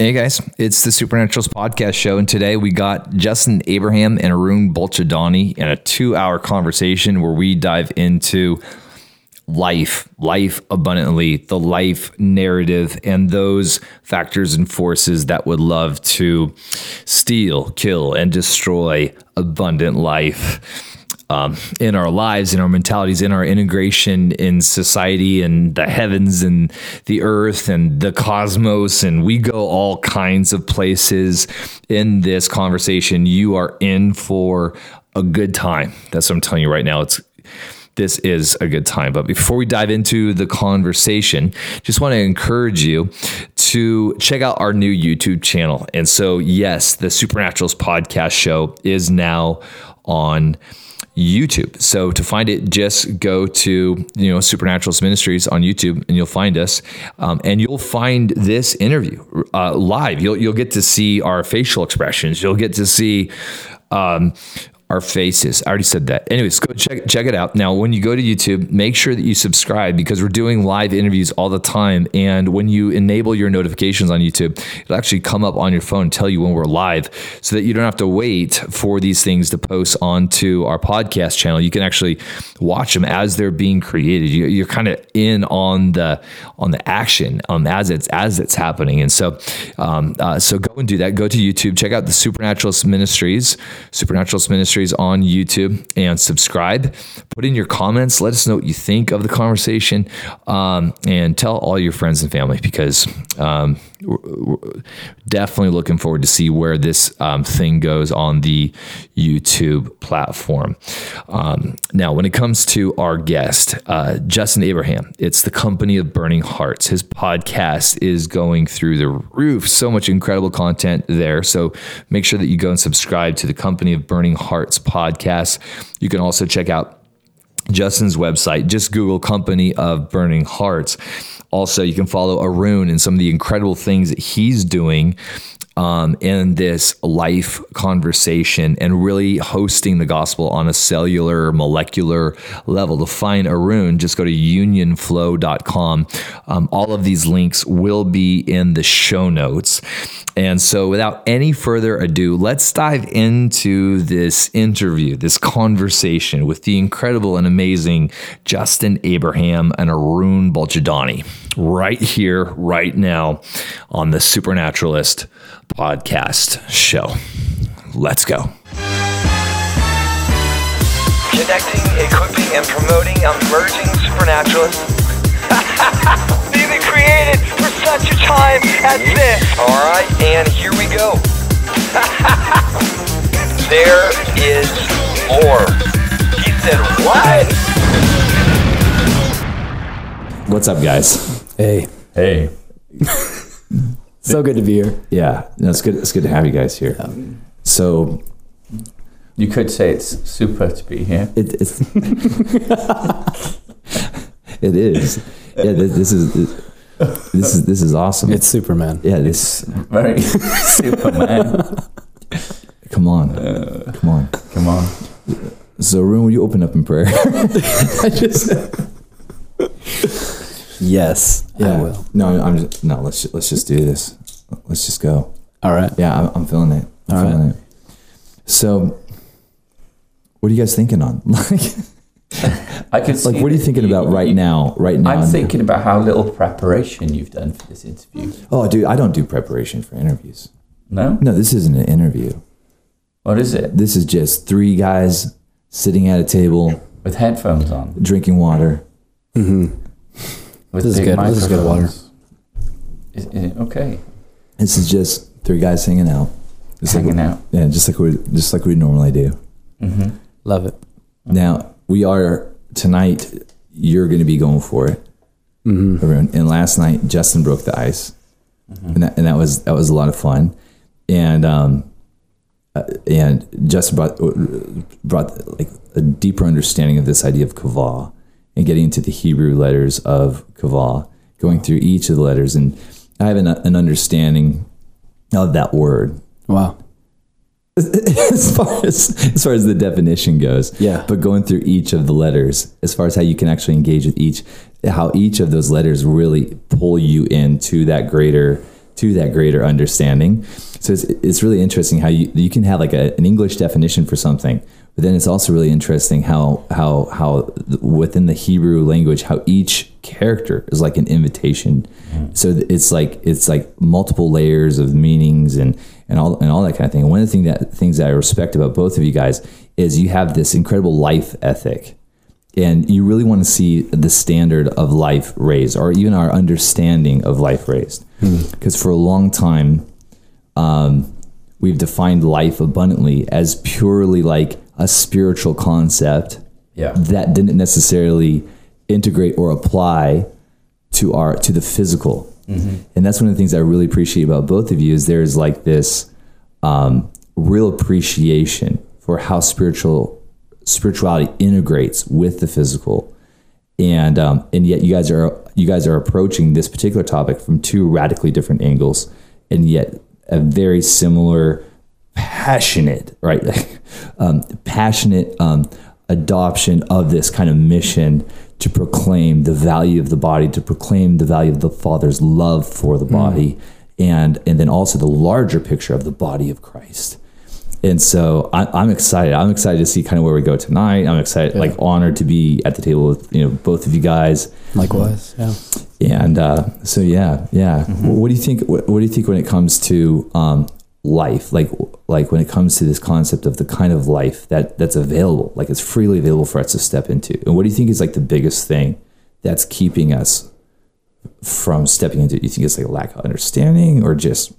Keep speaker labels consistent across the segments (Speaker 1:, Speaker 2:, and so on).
Speaker 1: Hey guys, it's the Supernaturalist podcast show, and today we got Justin Abraham and Arun Bolchadani in a two-hour conversation where we dive into life, life abundantly, the life narrative, and those factors and forces that would love to steal, kill, and destroy abundant life um, in our lives, in our mentalities, in our integration in society and the heavens and the earth and the cosmos. And we go all kinds of places in this conversation. You are in for a good time. That's what I'm telling you right now. It's this is a good time. But before we dive into the conversation, just want to encourage you to check out our new YouTube channel. And so, yes, the Supernaturalist podcast show is now on YouTube. So to find it, just go to you know Supernaturalist Ministries on YouTube, and you'll find us, um, and you'll find this interview uh, live. You'll you'll get to see our facial expressions. You'll get to see. Um, our faces. I already said that. Anyways, go check check it out. Now, when you go to YouTube, make sure that you subscribe because we're doing live interviews all the time. And when you enable your notifications on YouTube, it'll actually come up on your phone, and tell you when we're live, so that you don't have to wait for these things to post onto our podcast channel. You can actually watch them as they're being created. You, are kind of in on the on the action um, as it's as it's happening. And so, um, uh, so go and do that. Go to YouTube, check out the Supernaturalist Ministries, Supernaturalist Ministries Ministries on YouTube and subscribe. Put in your comments. Let us know what you think of the conversation um, and tell all your friends and family because um, definitely looking forward to see where this um, thing goes on the YouTube platform. Um, now, when it comes to our guest, uh, Justin Abraham, it's the Company of Burning Hearts. His podcast is going through the roof. So much incredible content there. So make sure that you go and subscribe to the Company of Burning Hearts Hearts podcast. You can also check out Justin's website. Just Google Company of Burning Hearts. Also, you can follow Arun and some of the incredible things that he's doing um, in this life conversation and really hosting the gospel on a cellular, molecular level. To find Arun, just go to unionflow.com. Um, all of these links will be in the show notes. And so, without any further ado, let's dive into this interview, this conversation with the incredible and amazing Justin Abraham and Arun Bolchadani right here, right now on the Supernaturalist podcast show. Let's go.
Speaker 2: Connecting, equipping, and promoting emerging supernaturalists. They've been created for such a time as this. All right, and here we go. there is more. He said, What?
Speaker 1: What's up, guys?
Speaker 3: Hey,
Speaker 4: Hey.
Speaker 3: so good to be here.
Speaker 1: Yeah, no, it's good. It's good to have you guys here. So
Speaker 4: You could say it's super to be here.
Speaker 1: it, it's it is. Yeah, this, this is this is this is awesome.
Speaker 3: It's Superman.
Speaker 1: yeah, this.
Speaker 4: Very Superman.
Speaker 1: Come on, come on.
Speaker 4: Come on.
Speaker 1: So, Arun, will you open up in prayer?
Speaker 3: I just. Yes, I will.
Speaker 1: No, I'm just no. Let's ju- let's just do this. Let's just go.
Speaker 3: All right.
Speaker 1: Yeah, I'm, I'm feeling it. I'm
Speaker 3: All right.
Speaker 1: feeling it. So, what are you guys thinking on? Like,
Speaker 4: I could
Speaker 1: like what are you
Speaker 4: that
Speaker 1: thinking about right now? Right now,
Speaker 4: I'm thinking about how little preparation you've done for this interview.
Speaker 1: Oh, dude, I don't do preparation for interviews.
Speaker 4: No?
Speaker 1: No, this isn't an interview.
Speaker 4: What is it?
Speaker 1: This is just three guys sitting at a table
Speaker 4: With headphones on.
Speaker 1: drinking water. Mm-hmm.
Speaker 4: With
Speaker 3: This is good. This is good water.
Speaker 4: Is, is it okay?
Speaker 1: This is just three guys hanging out. Just like
Speaker 4: Hanging out.
Speaker 1: yeah, just like we just like we normally do.
Speaker 4: Mm-hmm.
Speaker 3: Love it.
Speaker 1: Now we are tonight. You're going to be going for it, Arun. And last night Justin broke the ice, and that and that was that was a lot of fun. And um, uh, and Justin brought brought like a deeper understanding of this idea of kavah and getting into the Hebrew letters of kavah, going through each of the letters, and I have an, an understanding of that word
Speaker 3: Wow.
Speaker 1: as far as as far as the definition goes.
Speaker 3: Yeah.
Speaker 1: But going through each of the letters, as far as how you can actually engage with each, how each of those letters really pull you into that greater to that greater understanding. So it's, it's really interesting how you, you can have like a, an English definition for something, but then it's also really interesting how how how within the Hebrew language how each character is like an invitation. So it's like it's like multiple layers of meanings and and all and all that kind of thing. And one of the thing that things that I respect about both of you guys is you have this incredible life ethic and you really want to see the standard of life raised or even our understanding of life raised because for a long time um, we've defined life abundantly as purely like a spiritual concept
Speaker 4: Yeah.
Speaker 1: that didn't necessarily integrate or apply to our to the physical. And that's one of the things i really appreciate about both of you is there's like this um, real appreciation for how spiritual spirituality integrates with the physical. And um, and yet you guys are you guys are approaching this particular topic from two radically different angles and yet a very similar passionate right um, passionate um, adoption of this kind of mission to proclaim the value of the body to proclaim the value of the father's love for the body and and then also the larger picture of the body of christ and so I, I'm excited. I'm excited to see kind of where we go tonight. I'm excited, like honored to be at the table with you know both of you guys.
Speaker 3: Likewise. Yeah.
Speaker 1: And uh, so yeah, yeah. What do you think? What, what do you think when it comes to um, life? Like like when it comes to this concept of the kind of life that that's available, like it's freely available for us to step into. And what do you think is like the biggest thing that's keeping us from stepping into? it? You think it's like a lack of understanding, or just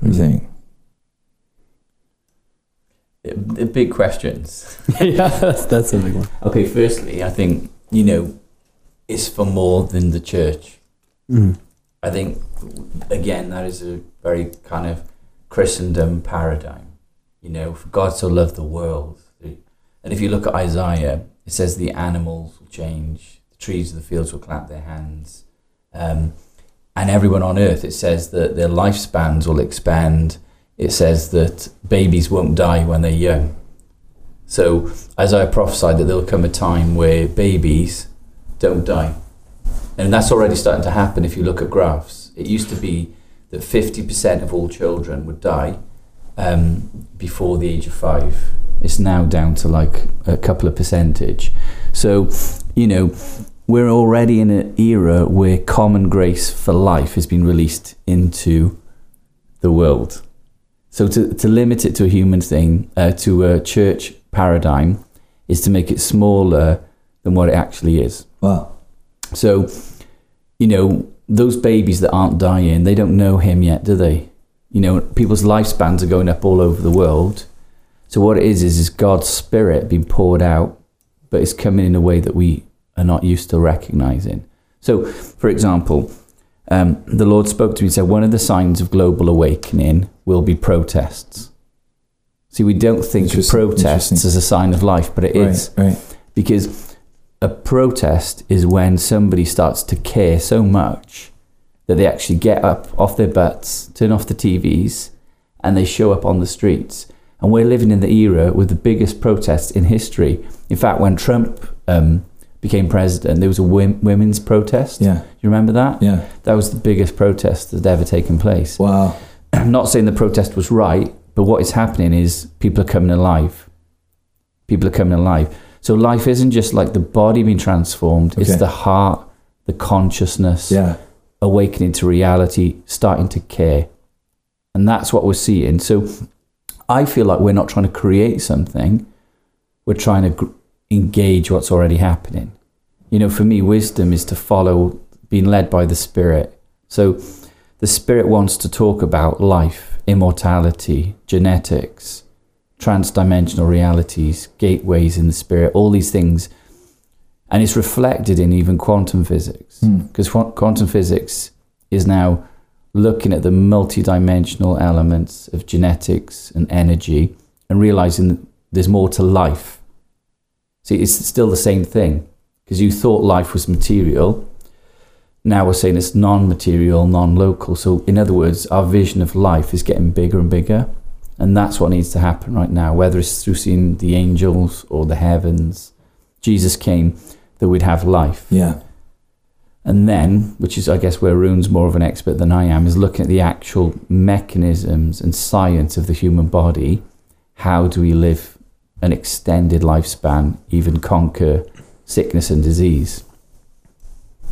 Speaker 1: what do you think?
Speaker 4: The big questions.
Speaker 3: yeah. That's, that's a big one.
Speaker 4: Okay, firstly, I think, you know, it's for more than the church.
Speaker 3: Mm.
Speaker 4: I think, again, that is a very kind of Christendom paradigm. You know, for God so loved the world. And if you look at Isaiah, it says the animals will change, the trees of the fields will clap their hands. Um, and everyone on earth, it says that their lifespans will expand. It says that babies won't die when they're young. So Isaiah prophesied that there'll come a time where babies don't die. And that's already starting to happen if you look at graphs. It used to be that 50% of all children would die um, before the age of five. It's now down to like a couple of percentage. So, you know, we're already in an era where common grace for life has been released into the world. So to, to limit it to a human thing, uh, to a church paradigm, is to make it smaller than what it actually is.
Speaker 1: Wow.
Speaker 4: So, you know, those babies that aren't dying, they don't know him yet, do they? You know, people's lifespans are going up all over the world. So what it is is is God's spirit being poured out, but it's coming in a way that we are not used to recognizing. So, for example, um, the Lord spoke to me and said, one of the signs of global awakening will be protests. See, we don't think of protests as a sign of life, but it is
Speaker 1: Right. Right.
Speaker 4: because a protest is when somebody starts to care so much that they actually get up off their butts, turn off the TVs, and they show up on the streets. And we're living in the era with the biggest protests in history. In fact, when Trump um, became president, there was a wom- women's protest.
Speaker 1: Yeah.
Speaker 4: You remember that?
Speaker 1: Yeah.
Speaker 4: That was the biggest protest that's ever taken place.
Speaker 1: Wow.
Speaker 4: I'm not saying the protest was right, but what is happening is people are coming alive. People are coming alive. So life isn't just like the body being transformed, it's the heart, the consciousness,
Speaker 1: Yeah.
Speaker 4: awakening to reality, starting to care. And that's what we're seeing. So I feel like we're not trying to create something, we're trying to gr- engage what's already happening. You know, for me, wisdom is to follow, being led by the Spirit. So the Spirit wants to talk about life, immortality, genetics, transdimensional realities, gateways in the Spirit, all these things. And it's reflected in even quantum physics. Hmm. Because quantum physics is now looking at the multidimensional elements of genetics and energy and realizing that there's more to life. See, it's still the same thing because you thought life was material. Now we're saying it's non material, non local. So, in other words, our vision of life is getting bigger and bigger. And that's what needs to happen right now, whether it's through seeing the angels or the heavens. Jesus came that we'd have life.
Speaker 1: Yeah.
Speaker 4: And then, which is, I guess, where Arun's more of an expert than I am, is looking at the actual mechanisms and science of the human body. How do we live an extended lifespan, even conquer sickness and disease?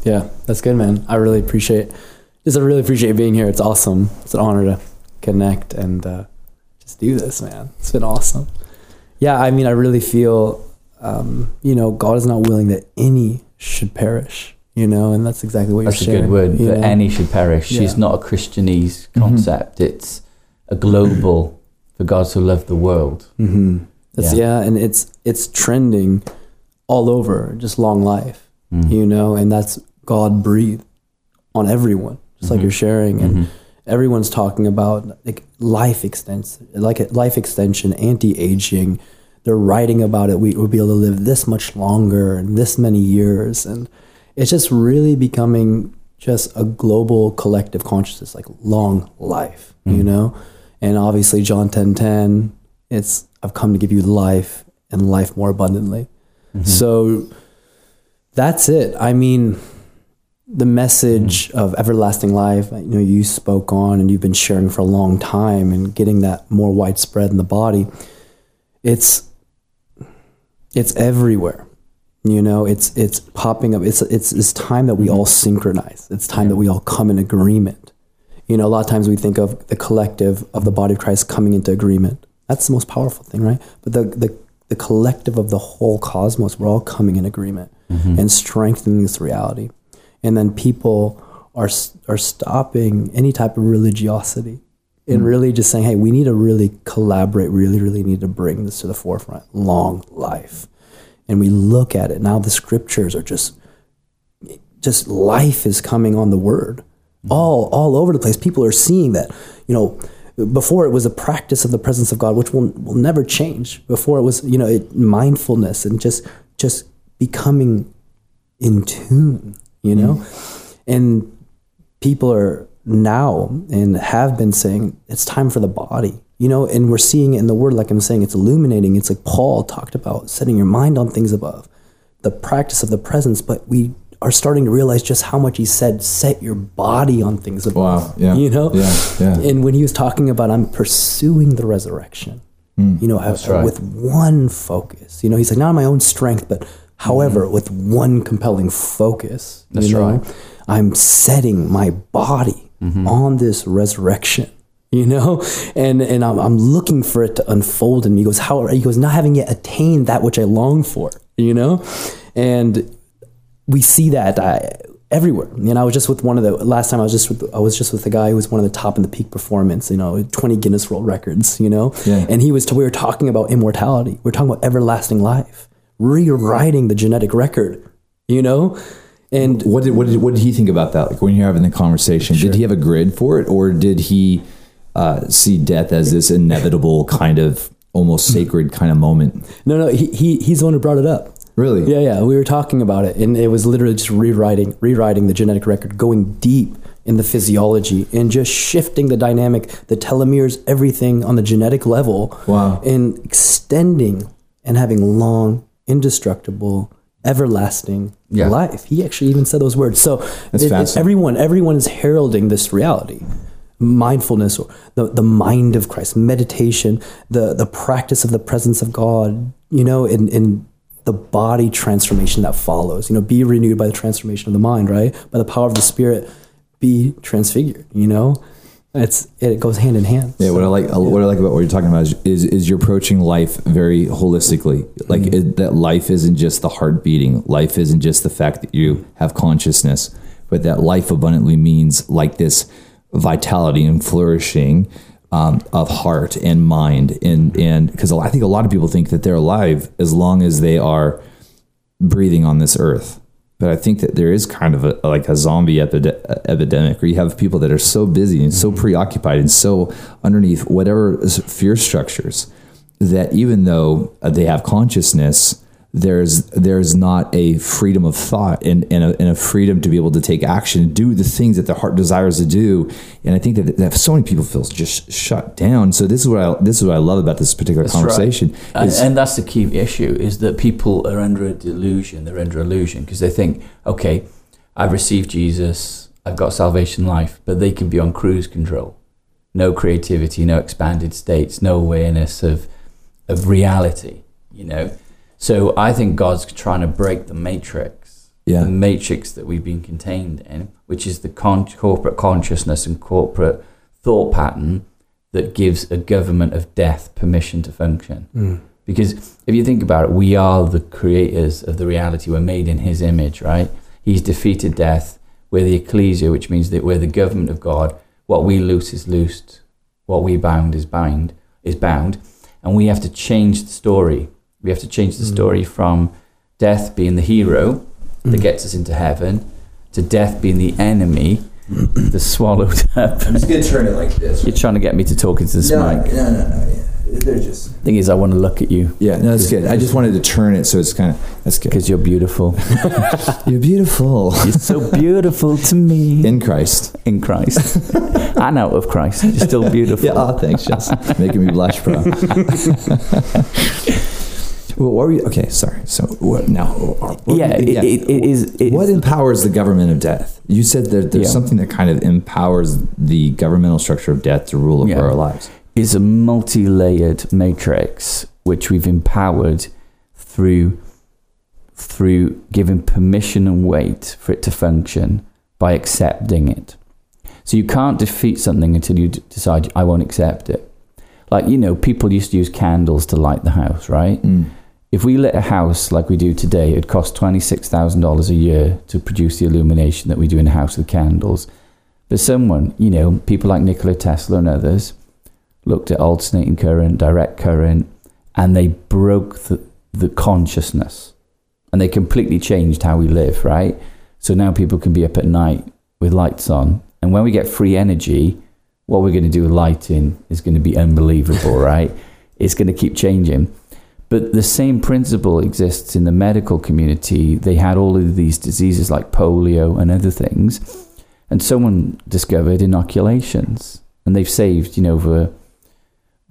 Speaker 3: Yeah, that's good, man. I really appreciate. Just I really appreciate being here. It's awesome. It's an honor to connect and uh, just do this, man. It's been awesome. Yeah, I mean, I really feel, um, you know, God is not willing that any should perish. You know, and that's exactly what
Speaker 4: That's a
Speaker 3: you're sharing.
Speaker 4: good word. That
Speaker 3: know?
Speaker 4: any should perish.
Speaker 3: Yeah.
Speaker 4: It's not a Christianese concept. It's a global. For God so love the world.
Speaker 3: Mm-hmm. That's,
Speaker 4: Yeah.
Speaker 3: yeah. and it's it's trending all over, just long life,
Speaker 4: Mm.
Speaker 3: you know, and that's God breathed on everyone, just like
Speaker 4: Mhm.
Speaker 3: you're sharing, and
Speaker 4: Mhm.
Speaker 3: everyone's talking about like life extension, like life extension, anti-aging. They're writing about it. We will be able to live this much longer and this many years, and it's just really becoming just a global collective consciousness, like long life, you
Speaker 4: Mhm.
Speaker 3: know. And obviously, John ten ten, it's I've come to give you life and life more abundantly.
Speaker 4: Mhm.
Speaker 3: So that's it. I mean, the message of everlasting life, you know, you spoke on and you've been sharing for a long time and getting that more widespread in the body. It's it's everywhere. You know, it's it's popping up. It's it's it's time that we all synchronize. It's time that we all come in agreement. You know, a lot of times we think of the collective of the body of Christ coming into agreement. That's the most powerful thing, right? But the the the collective of the whole cosmos, we're all coming in agreement
Speaker 4: Mhm.
Speaker 3: and strengthening this reality. And then people are are stopping any type of religiosity and mm. really just saying, "Hey, we need to really collaborate. We really, really need to bring this to the forefront. Long life." And we look at it now. The scriptures are just just life is coming on the word mm. all all over the place people are seeing that you know before it was a practice of the presence of god which will will never change before it was you know it, mindfulness and just just becoming in tune you know and people are now and have been saying it's time for the body you know and we're seeing it in the word like i'm saying it's illuminating it's like paul talked about setting your mind on things above the practice of the presence but we are starting to realize just how much he said set your body on things above
Speaker 1: Wow. Yeah.
Speaker 3: you know
Speaker 1: Yeah. Yeah.
Speaker 3: and when he was talking about i'm pursuing the resurrection
Speaker 1: Hmm.
Speaker 3: you know I-
Speaker 4: right.
Speaker 3: with one focus you know he's like not on my own strength but however with one compelling focus
Speaker 4: That's
Speaker 3: you know
Speaker 4: right.
Speaker 3: i'm setting my body
Speaker 4: Mm-hmm.
Speaker 3: on this resurrection you know and and I'm, I'm looking for it to unfold in me he goes how he goes not having yet attained that which i long for you know and we see that uh, everywhere. And I was just with one of the last time I was just with I was just with a guy who was one of the top in the peak performance. You know, twenty Guinness World Records. You know,
Speaker 1: Yeah.
Speaker 3: and he was we were talking about immortality. We are talking about everlasting life, rewriting the genetic record. You know, and
Speaker 1: What did what did what did he think about that? Like when you're having the conversation, did he have a grid for it, or did he uh, see death as this inevitable kind of almost sacred kind of moment?
Speaker 3: no, no, he, he he's the one who brought it up.
Speaker 1: Really?
Speaker 3: Yeah, yeah. We were talking about it, and it was literally just rewriting, rewriting the genetic record, going deep in the physiology, and just shifting the dynamic, the telomeres, everything on the genetic level.
Speaker 1: Wow.
Speaker 3: And extending and having long, indestructible, everlasting
Speaker 4: Yeah.
Speaker 3: life. He actually even said those words. So it- it- everyone, everyone is heralding this reality. Mindfulness, or the, the mind of Christ, meditation, the, the practice of the presence of God, you know, in, in the body transformation that follows. You know, be renewed by the transformation of the mind, right? By the power of the Spirit, be transfigured. You know, it's it goes hand in hand.
Speaker 1: Yeah, what I like, what I like about what you're talking about is, is, is you're approaching life very holistically. Like
Speaker 3: Mm-hmm.
Speaker 1: it, that life isn't just the heart beating. Life isn't just the fact that you have consciousness, but that life abundantly means like this vitality and flourishing um, of heart and mind. And and because I think a lot of people think that they're alive as long as they are breathing on this earth. But I think that there is kind of a like a zombie epide- epidemic where you have people that are so busy and so preoccupied and so underneath whatever fear structures that even though uh, they have consciousness, there's there's not a freedom of thought and, and, a, and a freedom to be able to take action and do the things that the heart desires to do. And I think that, that so many people feel just shut down. So this is what I this is what I love about this particular
Speaker 4: That's right.
Speaker 1: conversation.
Speaker 4: And, and that's the key issue is that people are under a delusion. They're under illusion because they think, okay, I've received Jesus, I've got salvation life, but they can be on cruise control. No creativity, no expanded states, no awareness of of reality, you know. So I think God's trying to break the matrix,
Speaker 1: Yeah.
Speaker 4: the matrix that we've been contained in, which is the con- corporate consciousness and corporate thought pattern that gives a government of death permission to function. Hmm. Because if you think about it, we are the creators of the reality. We're made in His image, right? He's defeated death. We're the ecclesia, which means that we're the government of God. What we loose is loosed. What we bound is bound. Is bound, and we have to change the story. We have to change the hmm. story from death being the hero hmm. that gets us into heaven to death being the enemy the swallowed up.
Speaker 1: I'm just gonna turn it like this.
Speaker 4: You're trying to get me to talk into this
Speaker 1: No,
Speaker 4: mic.
Speaker 1: no, no, no. Yeah, they're just.
Speaker 4: Thing is, I want to look at you
Speaker 1: Yeah, no, that's good. I just wanted to turn it so it's kind of that's good.
Speaker 4: because you're beautiful.
Speaker 1: You're beautiful
Speaker 4: You're so beautiful to me
Speaker 1: in Christ.
Speaker 4: in Christ and out of Christ. You're still beautiful.
Speaker 1: Yeah, oh, thanks, Jess. Making me blush, bro. well, what were you? Okay, sorry. So what now? What,
Speaker 4: Yeah, it, It, it is. It,
Speaker 1: what empowers the government of death? You said that there's
Speaker 4: Yeah.
Speaker 1: something that kind of empowers the governmental structure of death to rule over
Speaker 4: Yeah.
Speaker 1: our lives.
Speaker 4: is a multi-layered matrix which we've empowered through through giving permission and weight for it to function by accepting it. So you can't defeat something until you d- decide I won't accept it. Like you know, people used to use candles to light the house, right? Mm. If we lit a house like we do today, it'd cost twenty six thousand dollars a year to produce the illumination that we do in a house with candles. But someone, you know, people like Nikola Tesla and others, looked at alternating current, direct current, and they broke the, the consciousness and they completely changed how we live, right? So now people can be up at night with lights on. And when we get free energy, what we're going to do with lighting is going to be unbelievable, right? It's going to keep changing. But the same principle exists in the medical community. They had all of these diseases like polio and other things. And someone discovered inoculations. And they've saved, you know, over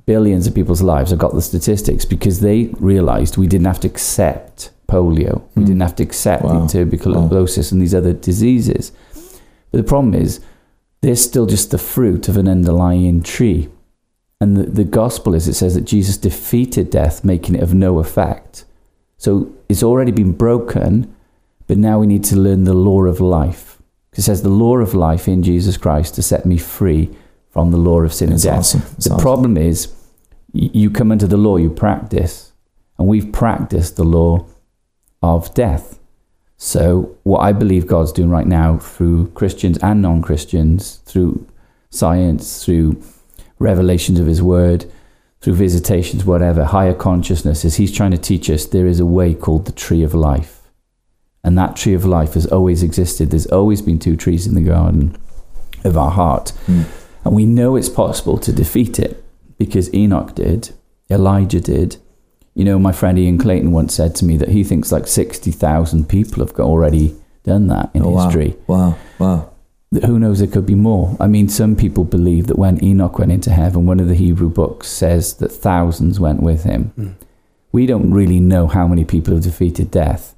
Speaker 4: billions of people's lives. I've got the statistics because they realized we didn't have to accept polio. We
Speaker 1: Hmm.
Speaker 4: didn't have to accept
Speaker 1: Wow.
Speaker 4: tuberculosis and these other diseases. But the problem is, they're still just the fruit of an underlying tree. And the, the gospel is, it says that Jesus defeated death, making it of no effect. So it's already been broken, but now we need to learn the law of life. It says the law of life in Jesus Christ to set me free from the law of sin
Speaker 1: That's
Speaker 4: and death.
Speaker 1: awesome.
Speaker 4: The
Speaker 1: awesome.
Speaker 4: problem is, you come into the law, you practice, and we've practiced the law of death. So, what I believe God's doing right now through Christians and non Christians, through science, through revelations of His Word, through visitations, whatever, higher consciousness, is He's trying to teach us there is a way called the tree of life. And that tree of life has always existed. There's always been two trees in the garden of our heart. Hmm. And we know it's possible to defeat it because Enoch did, Elijah did. You know, my friend Ian Clayton once said to me that he thinks like 60,000 people have got- already done that in
Speaker 1: Oh,
Speaker 4: history.
Speaker 1: Wow. Wow.
Speaker 4: That Who knows, there could be more. I mean, some people believe that when Enoch went into heaven, one of the Hebrew books says that thousands went with him. Hmm. We don't really know how many people have defeated death,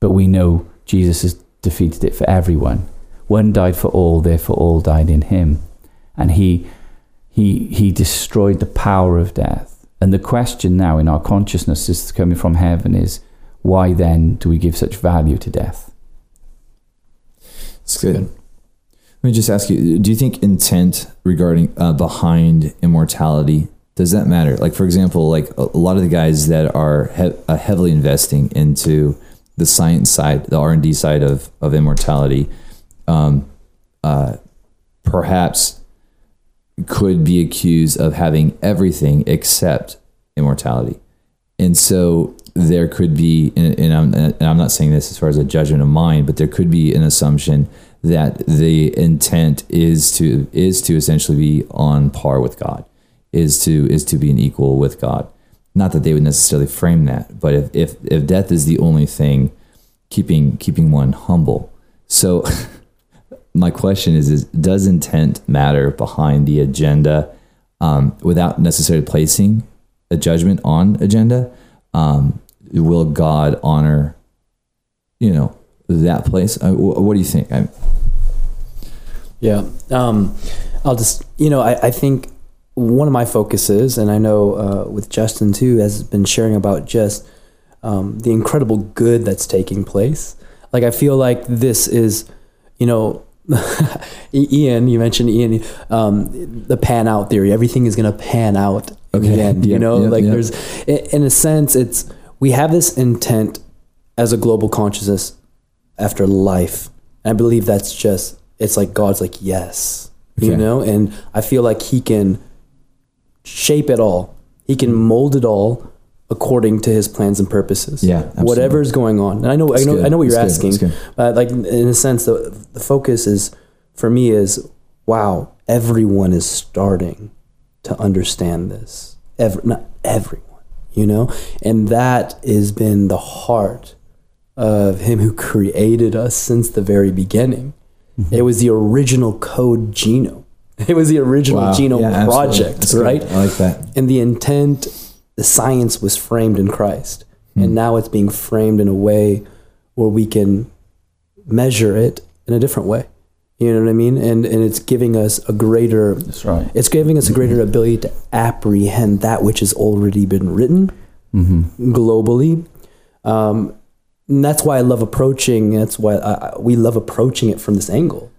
Speaker 4: but we know Jesus has defeated it for everyone. One died for all, therefore all died in him. And he, he, he destroyed the power of death. And the question now in our consciousness is coming from heaven is why then do we give such value to death?
Speaker 1: It's good. Let me just ask you: Do you think intent regarding uh, behind immortality does that matter? Like, for example, like a, lot of the guys that are he- uh, heavily investing into the science side, the R and D side of of immortality, um, uh, perhaps could be accused of having everything except immortality. And so there could be, and, and, I'm, and I'm not saying this as far as a judgment of mine, but there could be an assumption that the intent is to is to essentially be on par with God, is to is to be an equal with God. Not that they would necessarily frame that, but if if, if death is the only thing keeping keeping one humble, so my question is, is does intent matter behind the agenda um, without necessarily placing a judgment on agenda um, will god honor you know that place. Uh, what do you think? I,
Speaker 3: Yeah. Um, I'll just, you know, I, I think one of my focuses, and I know uh, with Justin too, has been sharing about just um, the incredible good that's taking place. Like, I feel like this is, you know, Ian, you mentioned Ian, um, the pan out theory. Everything is going to pan out in the end.
Speaker 1: Yeah,
Speaker 3: you know,
Speaker 1: yeah,
Speaker 3: like
Speaker 1: yeah.
Speaker 3: there's, in a sense, it's we have this intent as a global consciousness after life. And I believe that's just it's like God's like yes, you know, and I feel like He can shape it all. He can mold it all according to His plans and purposes.
Speaker 1: Yeah, absolutely.
Speaker 3: whatever's going on. And I know, I know,
Speaker 1: good.
Speaker 3: I know what you're
Speaker 1: That's
Speaker 3: asking,
Speaker 1: That's good.
Speaker 3: but like in a sense, the the focus is for me is wow, everyone is starting to understand this. Every, not everyone, you know, and that has been the heart of Him who created us since the very beginning.
Speaker 1: Mm-hmm.
Speaker 3: It was the original code genome. It was the original
Speaker 1: Wow.
Speaker 3: genome
Speaker 1: Yeah,
Speaker 3: project,
Speaker 1: good.
Speaker 3: right?
Speaker 1: I like that.
Speaker 3: And the intent, the science was framed in Christ.
Speaker 1: Hmm.
Speaker 3: And now it's being framed in a way where we can measure it in a different way. You know what I mean? And and it's giving us a greater
Speaker 4: That's right.
Speaker 3: it's giving us a greater ability to apprehend that which has already been written
Speaker 4: Mm-hmm.
Speaker 3: globally. Um, and that's why I love approaching. That's why I, we love approaching it from this angle.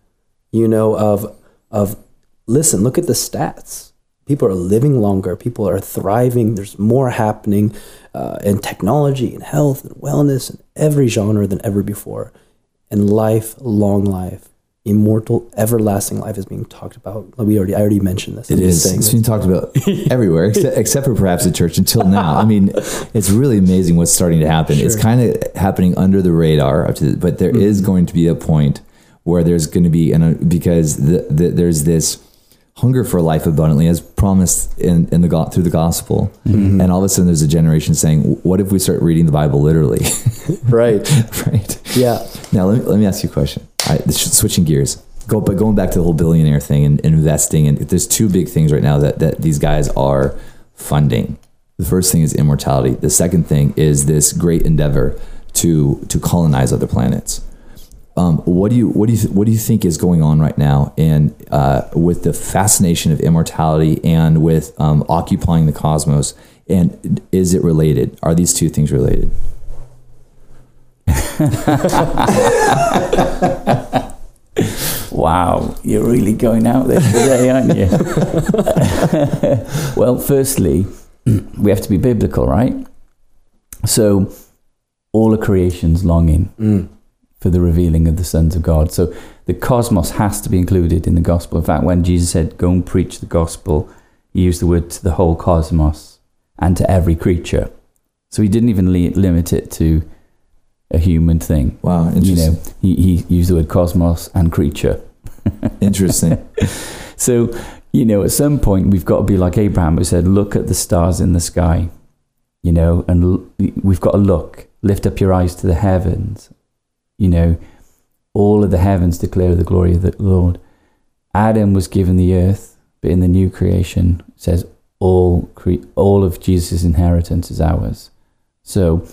Speaker 3: You know, of of listen, look at the stats. People are living longer. People are thriving. There's more happening uh, in technology and health and wellness and every genre than ever before. And life, long life, immortal, everlasting life is being talked about. We already, I already mentioned this.
Speaker 1: It
Speaker 3: I'm
Speaker 1: is. It's
Speaker 3: this.
Speaker 1: talked about everywhere, except, except for perhaps the church until now. I mean, it's really amazing what's starting to happen. It's kind of happening under the radar, up to the- but there hmm. is going to be a point where there's going to be, and uh, because the, the, there's this hunger for life abundantly, as promised in, in the through the gospel, mm-hmm. and all of a sudden there's a generation saying, "What if we start reading the Bible literally?"
Speaker 3: right.
Speaker 1: right.
Speaker 3: Yeah.
Speaker 1: Now let me, let me ask you a question. This- switching gears. Go, but going back to the whole billionaire thing and, and investing, and there's two big things right now that, that these guys are funding. The first thing is immortality. The second thing is this great endeavor to to colonize other planets. Um, what do you what do you what do you think is going on right now, and uh, with the fascination of immortality and with um, occupying the cosmos? And is it related? Are these two things related?
Speaker 4: Wow, you're really going out there today, aren't you? well, firstly, we have to be biblical, right? So, all of creation's longing
Speaker 3: Mm.
Speaker 4: for the revealing of the sons of God. So, the cosmos has to be included in the gospel. In fact, when Jesus said, Go and preach the gospel, he used the word to the whole cosmos and to every creature. So, he didn't even li- limit it to a human thing.
Speaker 1: Wow,
Speaker 4: You
Speaker 1: interesting.
Speaker 4: know, he, he used the word cosmos and creature.
Speaker 1: Interesting.
Speaker 4: So, you know, at some point we've got to be like Abraham who said, Look at the stars in the sky, you know, and l- we've got to look, lift up your eyes to the heavens, you know, all of the heavens declare the glory of the Lord. Adam was given the earth, but in the new creation, it says, all, cre- all of Jesus' inheritance is ours. So,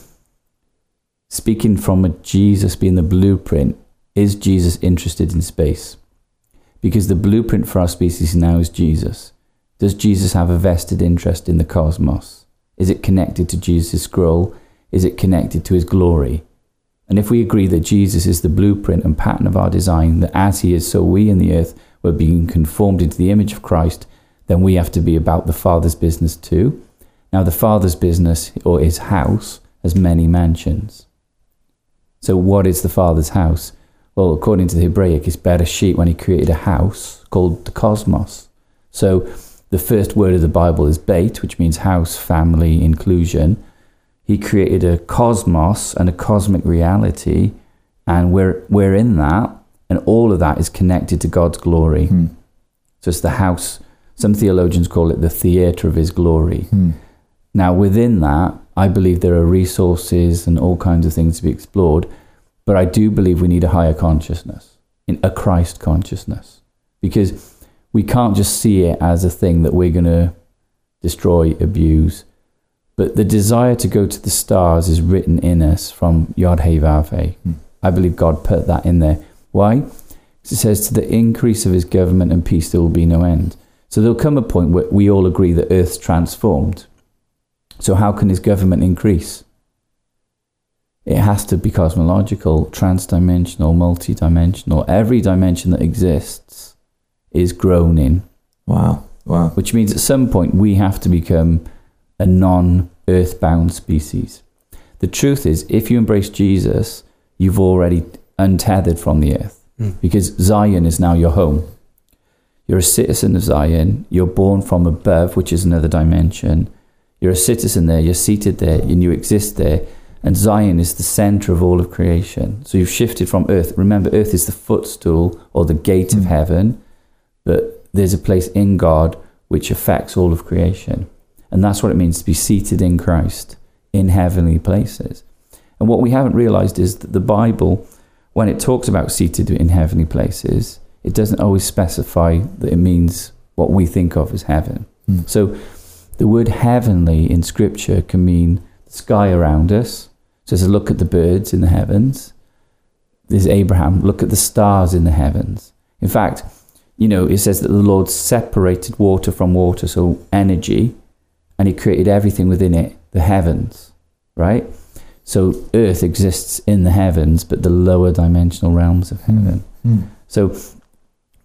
Speaker 4: speaking from a Jesus being the blueprint, is Jesus interested in space? Because the blueprint for our species now is Jesus. Does Jesus have a vested interest in the cosmos? Is it connected to Jesus' scroll? Is it connected to his glory? And if we agree that Jesus is the blueprint and pattern of our design, that as he is, so we in the earth were being conformed into the image of Christ, then we have to be about the Father's business too. Now, the Father's business, or his house, has many mansions. So, what is the Father's house? Well, according to the Hebraic, it's Bereshit when he created a house called the cosmos. So, the first word of the Bible is Beit, which means house, family, inclusion. He created a cosmos and a cosmic reality, and we're, we're in that, and all of that is connected to God's glory.
Speaker 1: Hmm.
Speaker 4: So, it's the house. Some theologians call it the theatre of his glory.
Speaker 1: Hmm.
Speaker 4: Now, within that, I believe there are resources and all kinds of things to be explored, but I do believe we need a higher consciousness, a Christ consciousness, because we can't just see it as a thing that we're going to destroy, abuse. But the desire to go to the stars is written in us from Yod He Vav He.
Speaker 1: Hmm.
Speaker 4: I believe God put that in there. Why? 'Cause It says, to the increase of his government and peace, there will be no end. So there'll come a point where we all agree that Earth's transformed. So, how can his government increase? It has to be cosmological, transdimensional, multidimensional. Every dimension that exists is grown in
Speaker 1: Wow. Wow.
Speaker 4: which means at some point we have to become a non earthbound species. The truth is, if you embrace Jesus, you've already untethered from the earth hmm. because Zion is now your home. You're a citizen of Zion, you're born from above, which is another dimension. You're a citizen there, you're seated there, and you exist there. And Zion is the center of all of creation. So you've shifted from earth. Remember, earth is the footstool or the gate of hmm. heaven but there's a place in God which affects all of creation. And that's what it means to be seated in Christ in heavenly places. And what we haven't realized is that the Bible, when it talks about seated in heavenly places, it doesn't always specify that it means what we think of as heaven. Hmm. So the word heavenly in scripture can mean the sky around us. So as I look at the birds in the heavens, there's Abraham, look at the stars in the heavens. In fact, you know, it says that the Lord separated water from water, so energy, and He created everything within it, the heavens, right? So Earth exists in the heavens, but the lower dimensional realms of hmm. heaven. Hmm. So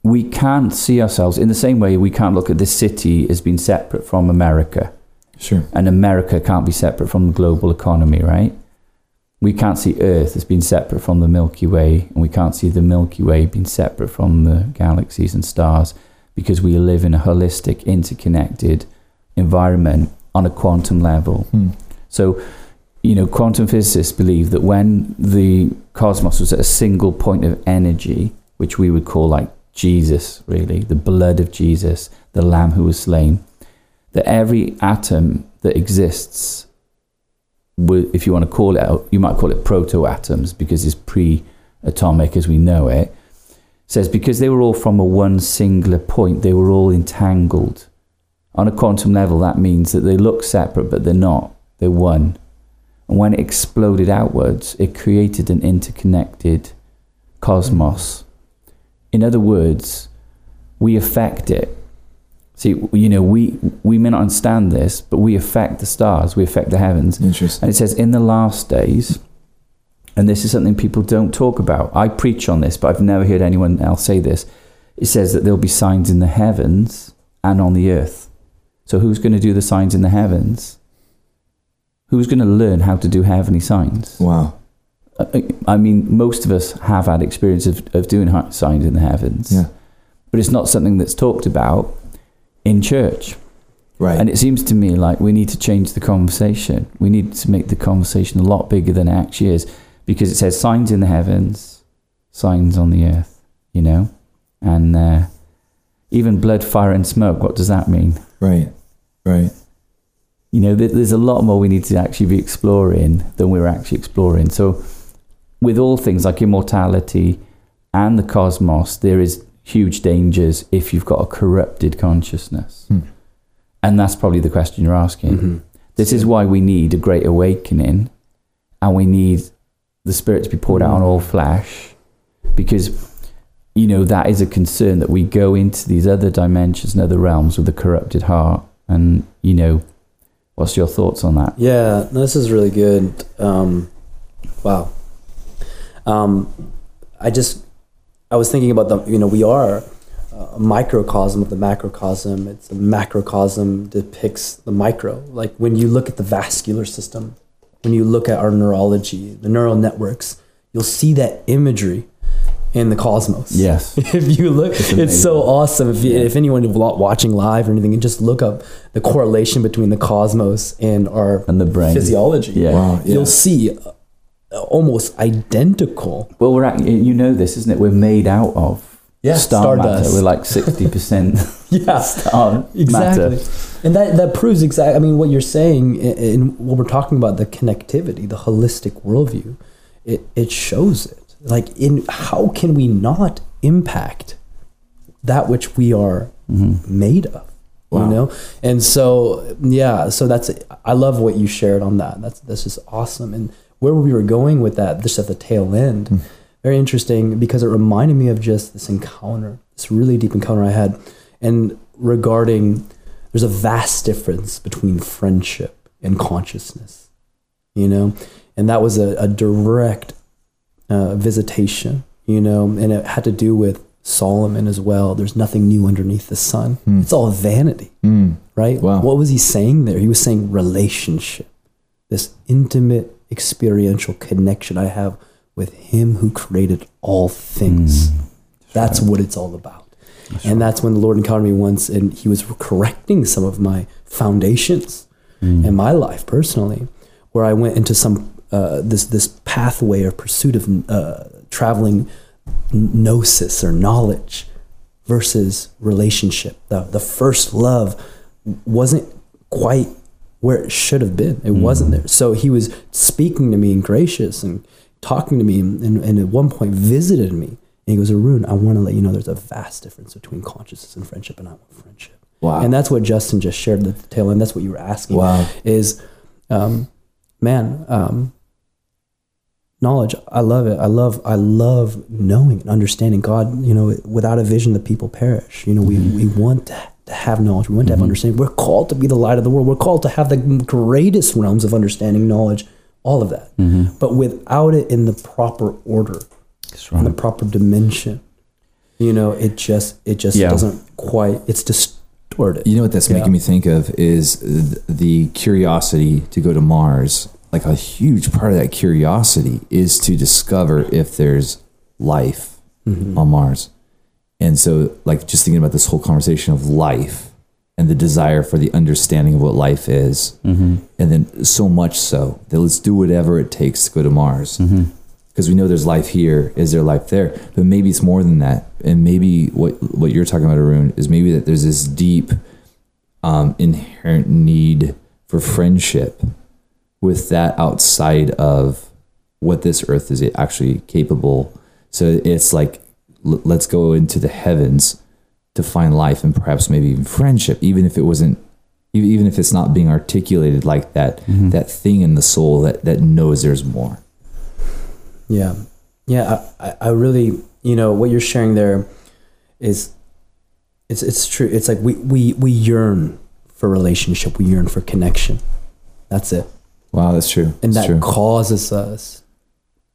Speaker 4: we can't see ourselves in the same way we can't look at this city as being separate from America,
Speaker 1: Sure.
Speaker 4: and America can't be separate from the global economy, right? We can't see Earth as being separate from the Milky Way, and we can't see the Milky Way being separate from the galaxies and stars because we live in a holistic, interconnected environment on a quantum level. Hmm. So, you know, quantum physicists believe that when the cosmos was at a single point of energy, which we would call like Jesus, really, the blood of Jesus, the Lamb who was slain, that every atom that exists, if you want to call it you might call it proto atoms because it's pre atomic as we know it, says because they were all from a one singular point, they were all entangled. On a quantum level, that means that they look separate, but they're not. They're one. And when it exploded outwards, it created an interconnected cosmos. In other words, we affect it. See, you know, we, we may not understand this, but we affect the stars, we affect the heavens.
Speaker 1: Interesting.
Speaker 4: And it says, in the last days, and this is something people don't talk about. I preach on this, but I've never heard anyone else say this. It says that there'll be signs in the heavens and on the earth. So, who's going to do the signs in the heavens? Who's going to learn how to do heavenly signs?
Speaker 1: Wow.
Speaker 4: I- mean, most of us have had experience of, of doing signs in the heavens,
Speaker 1: Yeah.
Speaker 4: but it's not something that's talked about in church.
Speaker 1: Right.
Speaker 4: And it seems to me like we need to change the conversation. We need to make the conversation a lot bigger than it actually is because it says signs in the heavens, signs on the earth, you know? And uh, even blood, fire, and smoke, what does that mean?
Speaker 1: right. Right.
Speaker 4: You know, there's a lot more we need to actually be exploring than we're actually exploring. So, with all things like immortality and the cosmos, there is huge dangers if you've got a corrupted consciousness.
Speaker 1: Hmm.
Speaker 4: And that's probably the question you're asking. This is why we need a great awakening and we need the Spirit to be poured out on all flesh because, you know, that is a concern that we go into these other dimensions and other realms with a corrupted heart. And, you know, what's your thoughts on that?
Speaker 3: Yeah, this is really good. Um, wow. Um, I just, I was thinking about the, you know, we are a microcosm of the macrocosm. It's a macrocosm depicts the micro. Like when you look at the vascular system, when you look at our neurology, the neural networks, you'll see that imagery in the cosmos.
Speaker 4: Yes.
Speaker 3: if you look, it's, so awesome. If, you, if anyone is watching live or anything, and just look up the correlation between the cosmos and our
Speaker 4: And the brain.
Speaker 3: physiology.
Speaker 4: Yeah.
Speaker 1: Wow. Yeah.
Speaker 3: You'll see almost identical.
Speaker 4: Well, we're at, you know this, isn't it? We're made out of
Speaker 3: Yeah,
Speaker 4: star matter. We're like 60%
Speaker 3: Yeah,
Speaker 4: star
Speaker 3: exactly.
Speaker 4: matter.
Speaker 3: And that that proves exactly. I mean, what you're saying in, in what we're talking about the connectivity, the holistic worldview, it it shows it. Like in how can we not impact that which we are mm-hmm. made of?
Speaker 1: Wow.
Speaker 3: You know, and so yeah, so that's I love what you shared on that. That's that's just awesome. And where we were going with that, just at the tail end, hmm. very interesting because it reminded me of just this encounter, this really deep encounter I had, and regarding there's a vast difference between friendship and consciousness, you know, and that was a, a direct uh, visitation, you know, and it had to do with Solomon as well. There's nothing new underneath the sun. Hmm. It's all vanity, hmm. right?
Speaker 1: Wow.
Speaker 3: What was he saying there? He was saying relationship, this intimate experiential connection I have with him who created all things. That's what it's all about. and that's when the Lord encountered me once and he was correcting some of my foundations in my life personally, where I went into some uh, this this pathway or pursuit of uh, traveling gnosis or knowledge versus relationship. The the first love wasn't quite where it should have been. It wasn't there. So he was speaking to me and gracious and talking to me and, and, and at one point visited me. And he goes, Arun, I want to let you know there's a vast difference between consciousness and friendship, and I want friendship.
Speaker 1: Wow.
Speaker 3: And that's what Justin just shared the tail end. That's what you were asking.
Speaker 1: Wow.
Speaker 3: Is, um, man, um, knowledge. I love it. I love. I love knowing and understanding God. You know, without a vision, the people perish. You know, we we want to have knowledge. We want to have mm-hmm. understanding. We're called to be the light of the world. We're called to have the greatest realms of understanding, knowledge, all of that. Mm-hmm. But without it in the proper order,
Speaker 4: That's
Speaker 3: in the proper dimension, you know, it just it just
Speaker 1: Yeah.
Speaker 3: doesn't quite. It's distorted.
Speaker 1: You know what that's
Speaker 3: Yeah.
Speaker 1: making me think of is the curiosity to go to Mars. Like a huge part of that curiosity is to discover if there's life mm-hmm. on Mars. And so, like, just thinking about this whole conversation of life and the desire for the understanding of what life is. And then, so much so that let's do whatever it takes to go to Mars. Because we know there's life here. Is there life there? But maybe it's more than that. And maybe what, what you're talking about, Arun, is maybe that there's this deep um, inherent need for friendship with that outside of what this earth is actually capable. So it's like, let's go into the heavens to find life and perhaps maybe even friendship, even if it wasn't, even if it's not being articulated like that, mm-hmm. that thing in the soul that, that knows there's more.
Speaker 3: Yeah, yeah. I, I- I really, you know, what you're sharing there is, it's it's true. It's like we we we yearn for relationship. We yearn for connection. That's it,
Speaker 1: Wow, that's true.
Speaker 3: and
Speaker 1: that's
Speaker 3: that
Speaker 1: true.
Speaker 3: causes us,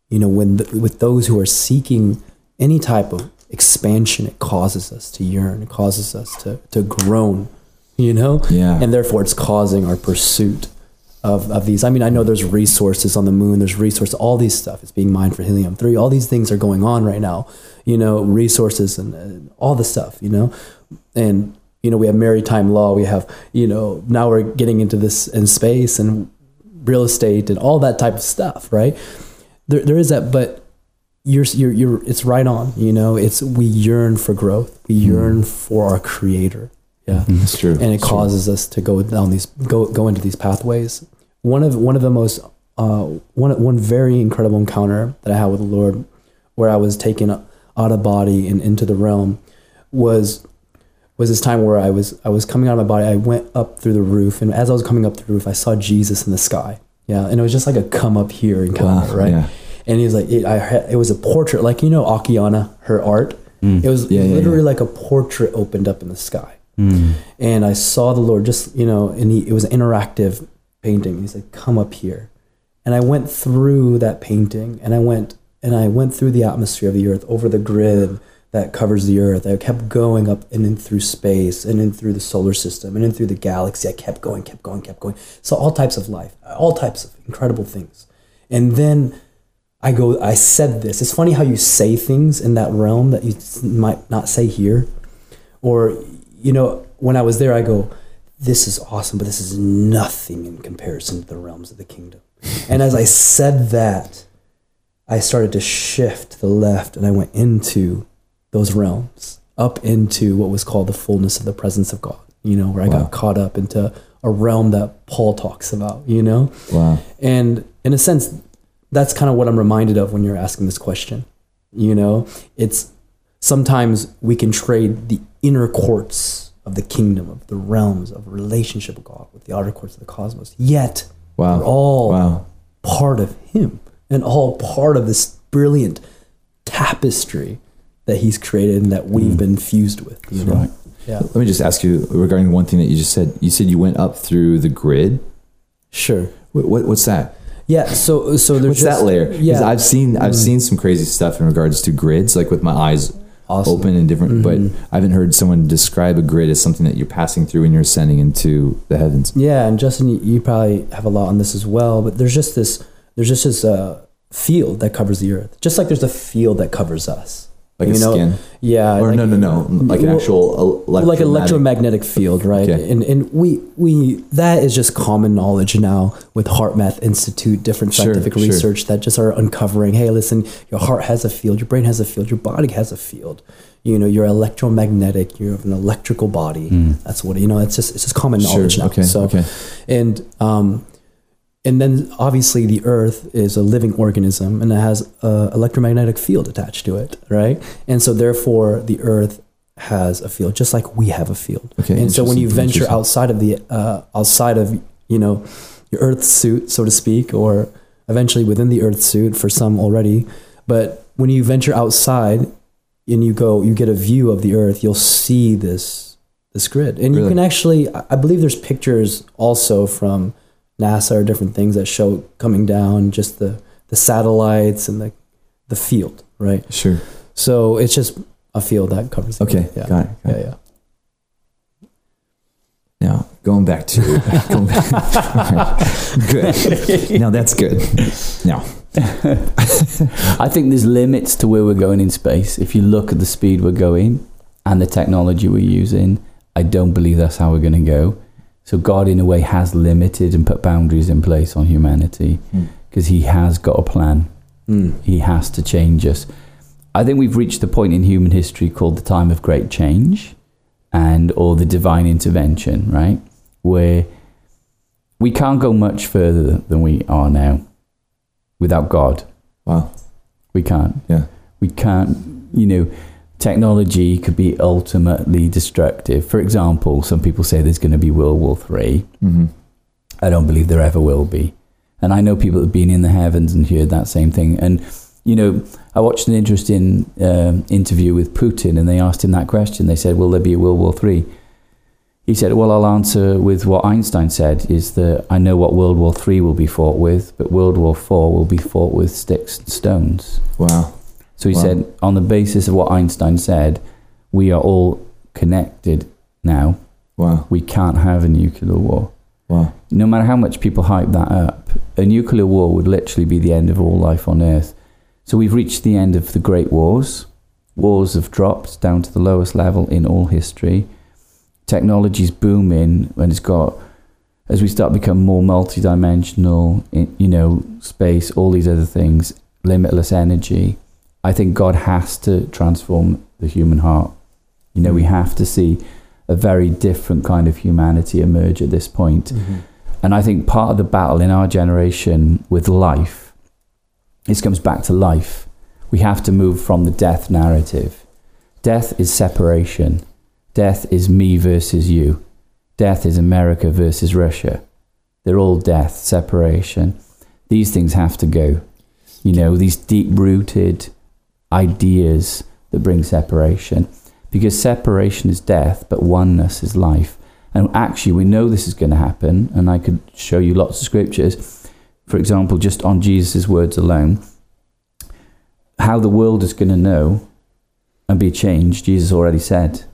Speaker 3: you know, when the, with those who are seeking any type of expansion, it causes us to yearn. It causes us to to groan. You know,
Speaker 1: Yeah.
Speaker 3: and therefore it's causing our pursuit of, of these. I mean, I know there's resources on the moon, there's resources, all these stuff is being mined for helium three. All these things are going on right now, you know, resources and, and all the stuff, you know, and you know we have maritime law, we have you know now we're getting into this in space and real estate and all that type of stuff, right? There, there is that, but you're, you're, you're, it's right on, you know, it's, we yearn for growth. We yearn for our creator. Yeah.
Speaker 1: That's true.
Speaker 3: And it
Speaker 1: That's true.
Speaker 3: causes us to go down these, go, go into these pathways. One of, one of the most, uh, one, one very incredible encounter that I had with the Lord where I was taken out of body and into the realm was, was this time where I was, I was coming out of my body. I went up through the roof and as I was coming up through the roof, I saw Jesus in the sky. Yeah. And it was just like a come up here encounter,
Speaker 1: Wow,
Speaker 3: right?
Speaker 1: yeah.
Speaker 3: And he was like, it, I, it was a portrait, like you know, Akiane, her art. It was
Speaker 1: Mm. Yeah, yeah,
Speaker 3: literally
Speaker 1: yeah.
Speaker 3: like a portrait opened up in the sky, and I saw the Lord just you know, and he, it was an interactive painting. He's like, "Come up here," and I went through that painting, and I went and I went through the atmosphere of the earth, over the grid that covers the earth. I kept going up and in through space, and in through the solar system, and in through the galaxy. I kept going, kept going, kept going. So all types of life, all types of incredible things, and then. I go, I said this. It's funny how you say things in that realm that you might not say here. Or, you know, when I was there, I go, this is awesome, but this is nothing in comparison to the realms of the kingdom. And as I said that, I started to shift to the left and I went into those realms, up into what was called the fullness of the presence of God, you know, where I
Speaker 1: Wow.
Speaker 3: got caught up into a realm that Paul talks about, you know?
Speaker 1: Wow.
Speaker 3: And in a sense, that's kind of what I'm reminded of when you're asking this question. You know, it's sometimes we can trade the inner courts of the kingdom, of the realms of relationship with God, with the outer courts of the cosmos. Yet,
Speaker 1: Wow.
Speaker 3: we're all
Speaker 1: Wow.
Speaker 3: part of Him and all part of this brilliant tapestry that He's created and that we've mm. been fused with. You know?
Speaker 5: Right.
Speaker 3: Yeah.
Speaker 5: Let me just ask you regarding one thing that you just said. You said you went up through the grid.
Speaker 3: Sure.
Speaker 5: What, what what's that?
Speaker 3: Yeah. So so there's
Speaker 5: What's
Speaker 3: just,
Speaker 5: that layer?
Speaker 3: Yeah.
Speaker 5: I've seen I've seen some crazy stuff in regards to grids, like with my eyes
Speaker 3: Awesome.
Speaker 5: open and different. But I haven't heard someone describe a grid as something that you're passing through and you're ascending into the heavens.
Speaker 3: Yeah, and Justin, you, you probably have a lot on this as well. But there's just this, there's just this uh, field that covers the earth, just like there's a field that covers us.
Speaker 5: Like
Speaker 3: you
Speaker 5: a skin?
Speaker 3: Yeah.
Speaker 5: Or
Speaker 3: like-
Speaker 5: no, no, no, like an
Speaker 3: Well,
Speaker 5: actual el-
Speaker 3: like
Speaker 5: electromagnetic.
Speaker 3: electromagnetic field, right?
Speaker 5: Okay.
Speaker 3: And and we we that is just common knowledge now with HeartMath Institute, different scientific
Speaker 5: sure.
Speaker 3: research that just are uncovering. Hey, listen, your heart has a field, your brain has a field, your body has a field. You know, you're electromagnetic. You have an electrical body. That's what you know. It's just it's just common
Speaker 5: Sure,
Speaker 3: knowledge now.
Speaker 5: okay,
Speaker 3: so,
Speaker 5: okay.
Speaker 3: and um, and then obviously the earth is a living organism and it has a electromagnetic field attached to it right? And so therefore the earth has a field just like we have a field.
Speaker 5: Okay,
Speaker 3: and so when you venture outside of the uh, outside of you know your earth suit so to speak or eventually within the earth suit for some already but when you venture outside and you go you get a view of the earth you'll see this this grid. And you can actually I believe there's pictures also from NASA or different things that show coming down just the the satellites and the the field right
Speaker 5: Sure.
Speaker 3: so it's just a field that covers
Speaker 5: Okay.
Speaker 3: earth. yeah
Speaker 5: Got it. Got
Speaker 3: yeah
Speaker 5: it.
Speaker 3: yeah
Speaker 5: Now going back to going back. good. Now that's good. Now
Speaker 4: I think there's limits to where we're going in space. If you look at the speed we're going and the technology we're using, I don't believe that's how we're going to go. So God, in a way, has limited and put boundaries in place on humanity because He has got a plan.
Speaker 3: Mm.
Speaker 4: He has to change us. I think we've reached the point in human history called the time of great change and or the divine intervention, right? Where we can't go much further than we are now without God.
Speaker 5: wow.
Speaker 4: We can't.
Speaker 5: Yeah.
Speaker 4: We can't, you know, technology could be ultimately destructive. For example, some people say there's going to be World War Three.
Speaker 5: hmm
Speaker 4: I don't believe there ever will be. And I know people have been in the heavens and heard that same thing. And, you know, I watched an interesting um, interview with Putin and they asked him that question. They said, Will there be a World War Three? He said, Well, I'll answer with what Einstein said is that I know what World War Three will be fought with, but World War Four will be fought with sticks and stones.
Speaker 5: Wow.
Speaker 4: So he
Speaker 5: Wow.
Speaker 4: said, on the basis of what Einstein said, we are all connected now.
Speaker 5: Wow.
Speaker 4: We can't have a nuclear war.
Speaker 5: Wow.
Speaker 4: No matter how much people hype that up, a nuclear war would literally be the end of all life on Earth. So we've reached the end of the great wars. Wars have dropped down to the lowest level in all history. Technology's booming and it's got, as we start to become more multidimensional, you know, space, all these other things, limitless energy. I think God has to transform the human heart. You know, we mm-hmm. have to see a very different kind of humanity emerge at this point. Mm-hmm. And I think part of the battle in our generation with life, this comes back to life. We have to move from the death narrative. Death is separation. Death is me versus you. Death is America versus Russia. They're all death, separation. These things have to go. You know, these deep rooted ideas that bring separation. Because separation is death, but oneness is life. And actually, we know this is going to happen, and I could show you lots of scriptures. For example, just on Jesus' words alone, how the world is going to know and be changed, Jesus already said,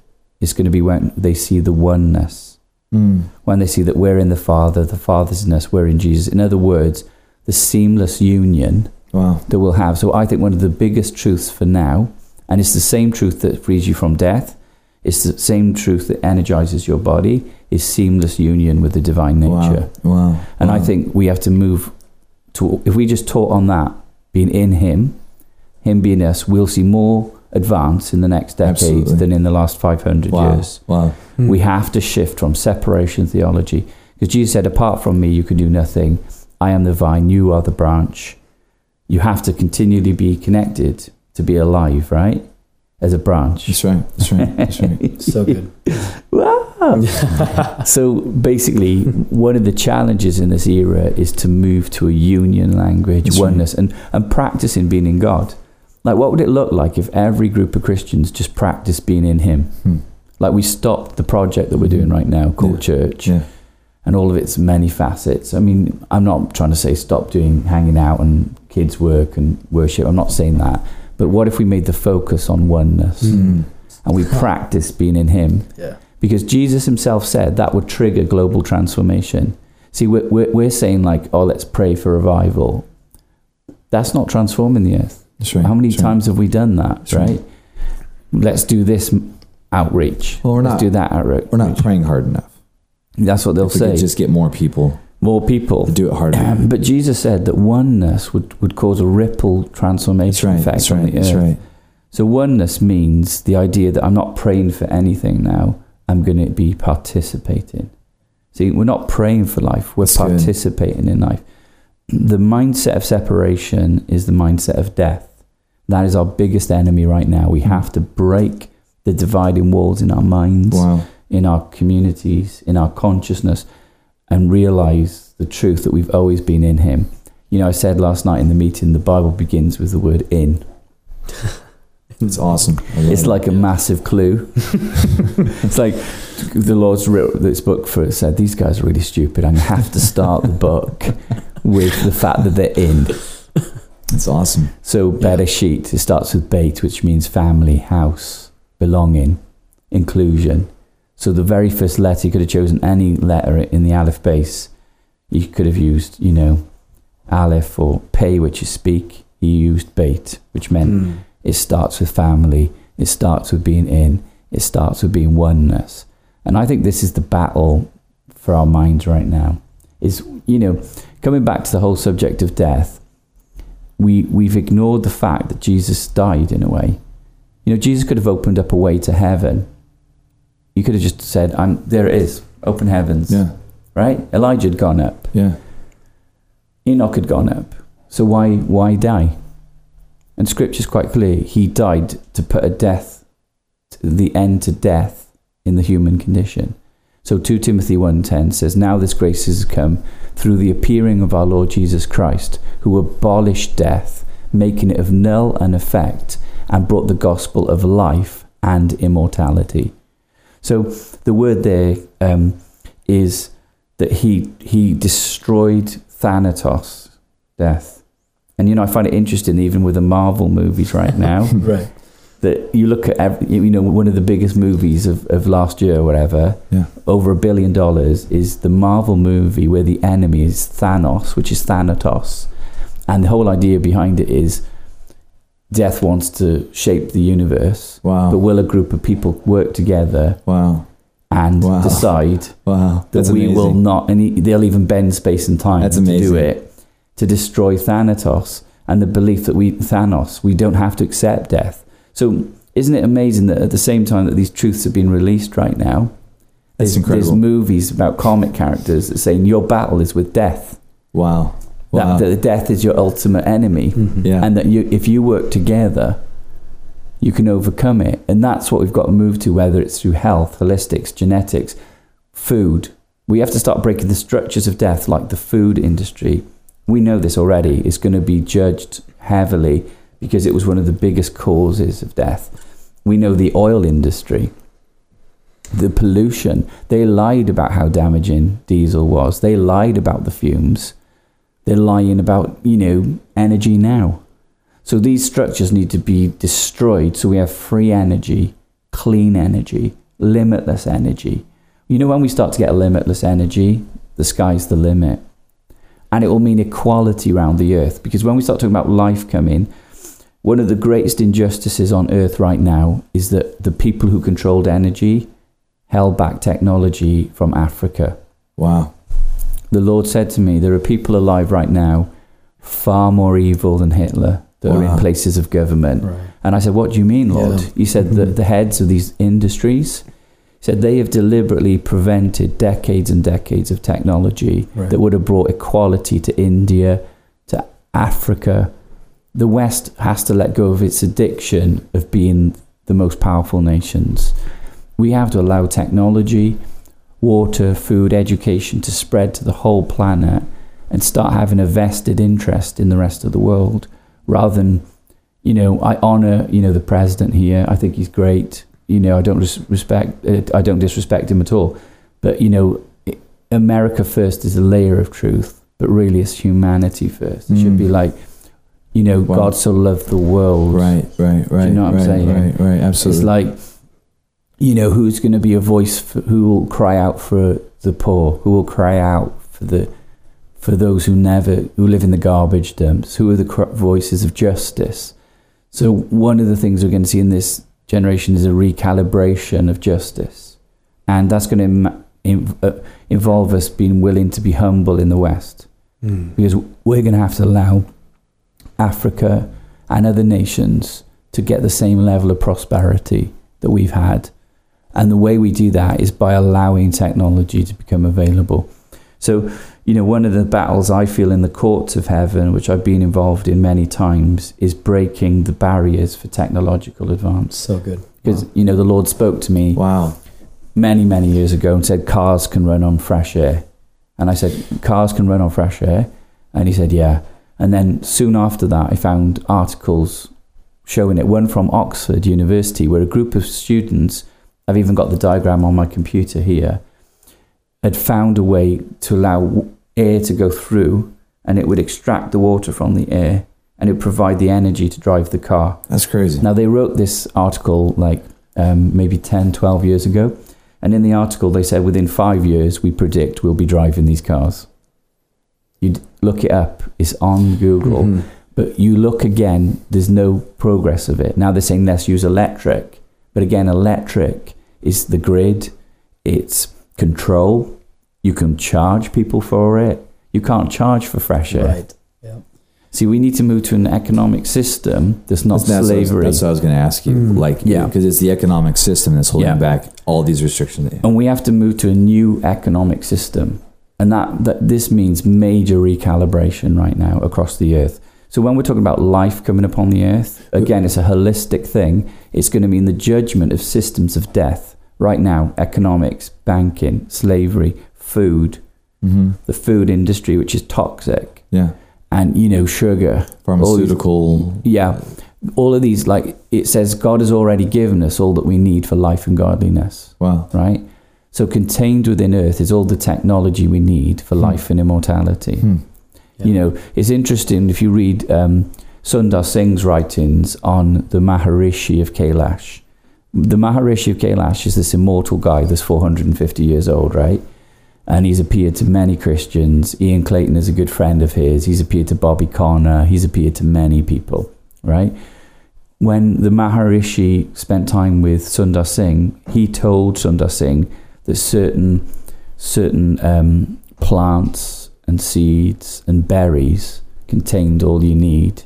Speaker 4: it's going to be when they see the oneness,
Speaker 5: Mm.
Speaker 4: when they see that we're in the Father, the Father's in us, we're in Jesus. In other words, the seamless union
Speaker 5: Wow.
Speaker 4: that we'll have. So I think one of the biggest truths for now, and it's the same truth that frees you from death, it's the same truth that energizes your body, is seamless union with the divine nature.
Speaker 5: Wow. Wow.
Speaker 4: And I think we have to move to, if we just taught on that, being in Him, Him being us, we'll see more advance in the next decades
Speaker 5: Absolutely.
Speaker 4: than in the last 500
Speaker 5: Wow.
Speaker 4: years.
Speaker 5: Wow. Hmm.
Speaker 4: We have to shift from separation theology. Because Jesus said, apart from me, you can do nothing. I am the vine, you are the branch. You have to continually be connected to be alive, right? As a branch.
Speaker 5: That's right. That's right. That's right.
Speaker 3: so good
Speaker 4: Wow. so basically, one of the challenges in this era is to move to a union language,
Speaker 5: That's right.
Speaker 4: oneness, and, and practicing being in God. Like, what would it look like if every group of Christians just practiced being in Him?
Speaker 5: Hmm.
Speaker 4: Like, we stopped the project that we're doing right now called
Speaker 5: Yeah.
Speaker 4: church
Speaker 5: Yeah.
Speaker 4: and all of its many facets. I mean, I'm not trying to say stop doing hanging out and kids' work and worship. I'm not saying that. But what if we made the focus on oneness
Speaker 5: Mm.
Speaker 4: and we practice being in Him?
Speaker 3: Yeah.
Speaker 4: Because Jesus Himself said that would trigger global transformation. See, we're, we're, we're saying, like, oh, let's pray for revival. That's not transforming the earth.
Speaker 5: That's right.
Speaker 4: How many
Speaker 5: That's right.
Speaker 4: times have we done that,
Speaker 5: right.
Speaker 4: right? Let's do this outreach.
Speaker 5: Well, we're
Speaker 4: let's
Speaker 5: not-
Speaker 4: do that outreach.
Speaker 5: We're not praying hard enough.
Speaker 4: That's what they'll
Speaker 5: If we
Speaker 4: say.
Speaker 5: just get more people
Speaker 4: More people.
Speaker 5: do it harder.
Speaker 4: Um, but Jesus said that oneness would, would cause a ripple transformation
Speaker 5: right.
Speaker 4: effect
Speaker 5: That's
Speaker 4: on
Speaker 5: right.
Speaker 4: the
Speaker 5: That's
Speaker 4: earth.
Speaker 5: right.
Speaker 4: So oneness means the idea that I'm not praying for anything now. I'm going to be participating. See, we're not praying for life. We're
Speaker 5: That's good.
Speaker 4: participating in life. The mindset of separation is the mindset of death. That is our biggest enemy right now. We have to break the dividing walls in our minds
Speaker 5: Wow.
Speaker 4: in our communities, in our consciousness, and realize the truth that we've always been in Him. You know, I said last night in the meeting, the Bible begins with the word in.
Speaker 5: It's awesome.
Speaker 4: It's
Speaker 5: it.
Speaker 4: like a massive clue. it's like the Lord's wrote this book for it, said, These guys are really stupid. I'm going to have to start the book with the fact that they're in.
Speaker 5: It's awesome.
Speaker 4: So, Bereshit, it starts with Beit, which means family, house, belonging, inclusion. So, the very first letter, you could have chosen any letter in the Aleph base. You could have used, you know, Aleph or Pei, which is speak. He used Beit, which meant
Speaker 3: Mm.
Speaker 4: it starts with family, it starts with being in, it starts with being oneness. And I think this is the battle for our minds right now. Is, you know, coming back to the whole subject of death, we, we've ignored the fact that Jesus died in a way. You know, Jesus could have opened up a way to heaven. He could have just said, I'm, there it is, open heavens.
Speaker 5: Yeah.
Speaker 4: Right? Elijah had gone up.
Speaker 5: Yeah.
Speaker 4: Enoch had gone up. So why why die? And scripture's quite clear. He died to put a death, the end to death in the human condition. So 2 Timothy 1.10 says, Now this grace has come through the appearing of our Lord Jesus Christ, who abolished death, making it of null and effect, and brought the gospel of life and immortality. So the word there um, is that he he destroyed Thanatos, death. And you know, I find it interesting, even with the Marvel movies right now,
Speaker 3: Right.
Speaker 4: that you look at every, you know one of the biggest movies of, of last year or whatever,
Speaker 5: Yeah.
Speaker 4: over a billion dollars, is the Marvel movie where the enemy is Thanos, which is Thanatos, and the whole idea behind it is death wants to shape the universe,
Speaker 5: Wow.
Speaker 4: but will a group of people work together
Speaker 5: wow.
Speaker 4: and
Speaker 5: Wow.
Speaker 4: decide
Speaker 5: Wow.
Speaker 4: that we
Speaker 5: amazing.
Speaker 4: will not, and he, they'll even bend space and time
Speaker 5: That's
Speaker 4: to do it, to destroy Thanatos and the belief that we, Thanos, we don't have to accept death. So, isn't it amazing that at the same time that these truths have been released right now, there's, there's movies about comic characters that saying your battle is with death.
Speaker 5: Wow. Wow.
Speaker 4: That, that death is your ultimate enemy,
Speaker 3: Mhm.
Speaker 5: yeah.
Speaker 4: and that you, if you work together, you can overcome it. And that's what we've got to move to, whether it's through health, holistics, genetics, food. We have to start breaking the structures of death, like the food industry. We know this already. It's going to be judged heavily because it was one of the biggest causes of death. We know the oil industry, the pollution. They lied about how damaging diesel was. They lied about the fumes. They're lying about, you know, energy now. So these structures need to be destroyed so we have free energy, clean energy, limitless energy. You know, when we start to get limitless energy, the sky's the limit. And it will mean equality around the earth. Because when we start talking about life coming, one of the greatest injustices on earth right now is that the people who controlled energy held back technology from Africa.
Speaker 5: wow.
Speaker 4: The Lord said to me, There are people alive right now far more evil than Hitler that are in places of government.
Speaker 3: Right.
Speaker 4: And I said, What do you mean, Lord?
Speaker 3: Yeah.
Speaker 4: He said, the, the heads of these industries, he said, they have deliberately prevented decades and decades of technology
Speaker 3: Right.
Speaker 4: that would have brought equality to India, to Africa. The West has to let go of its addiction of being the most powerful nations. we have to allow technology, water, food, education to spread to the whole planet and start having a vested interest in the rest of the world rather than, you know, I honor, you know, the president here. I think he's great. You know, I don't res- respect, uh, I don't disrespect him at all. But, you know, America first is a layer of truth, but really it's humanity first. It should be
Speaker 5: Mm.
Speaker 4: like, you know,
Speaker 5: Wow.
Speaker 4: God so loved the world.
Speaker 5: Right, right, right.
Speaker 4: You know what I'm
Speaker 5: right,
Speaker 4: saying?
Speaker 5: Right, right, absolutely.
Speaker 4: It's like, you know, who's going to be a voice for, who will cry out for the poor, who will cry out for the for those who never who live in the garbage dumps, who are the voices of justice. So one of the things we're going to see in this generation is a recalibration of justice, and that's going to Im- in, uh, involve us being willing to be humble in the West because we're going to have to allow Africa and other nations to get the same level of prosperity that we've had. And the way we do that is by allowing technology to become available. So, you know, one of the battles I feel in the courts of heaven, which I've been involved in many times, is breaking the barriers for technological advance.
Speaker 3: So good.
Speaker 4: Because, you know, the Lord spoke to me
Speaker 5: wow.
Speaker 4: many, many years ago and said cars can run on fresh air. And I said, cars can run on fresh air? And he said, yeah. And then soon after that, I found articles showing it. One from Oxford University, where a group of students, I've even got the diagram on my computer here, had found a way to allow air to go through and it would extract the water from the air and it would provide the energy to drive the car.
Speaker 5: That's crazy.
Speaker 4: Now, they wrote this article like um, maybe 10, 12 years ago. And in the article, they said within five years, we predict we'll be driving these cars. You look it up, it's on Google.
Speaker 5: Mhm.
Speaker 4: But you look again, there's no progress of it. Now they're saying let's use electric. But again, electric is the grid, it's control. You can charge people for it. You can't charge for fresh air.
Speaker 3: Right. Yeah.
Speaker 4: See, we need to move to an economic system that's not
Speaker 5: That's, that's what was-
Speaker 4: slavery.
Speaker 5: that's what I was going to ask you.
Speaker 3: Mm.
Speaker 5: Like,
Speaker 4: Yeah.
Speaker 5: because it's the economic system that's holding
Speaker 4: Yeah.
Speaker 5: back all these restrictions.
Speaker 4: and we have to move to a new economic system and that, that this means major recalibration right now across the earth so when we're talking about life coming upon the earth again it's a holistic thing it's going to mean the judgment of systems of death right now economics banking slavery food
Speaker 5: hmm
Speaker 4: the food industry which is toxic
Speaker 5: Yeah.
Speaker 4: and you know sugar
Speaker 5: Pharmaceutical.
Speaker 4: yeah all of these like it says god has already given us all that we need for life and godliness
Speaker 5: Wow.
Speaker 4: right? So contained within Earth is all the technology we need for life and immortality.
Speaker 5: Hmm.
Speaker 4: You know, it's interesting if you read um, Sundar Singh's writings on the Maharishi of Kailash. The Maharishi of Kailash is this immortal guy that's 450 years old, right? And he's appeared to many Christians. Ian Clayton is a good friend of his. He's appeared to Bobby Conner. He's appeared to many people, right? When the Maharishi spent time with Sundar Singh, he told Sundar Singh that certain certain um, plants and seeds and berries contained all you need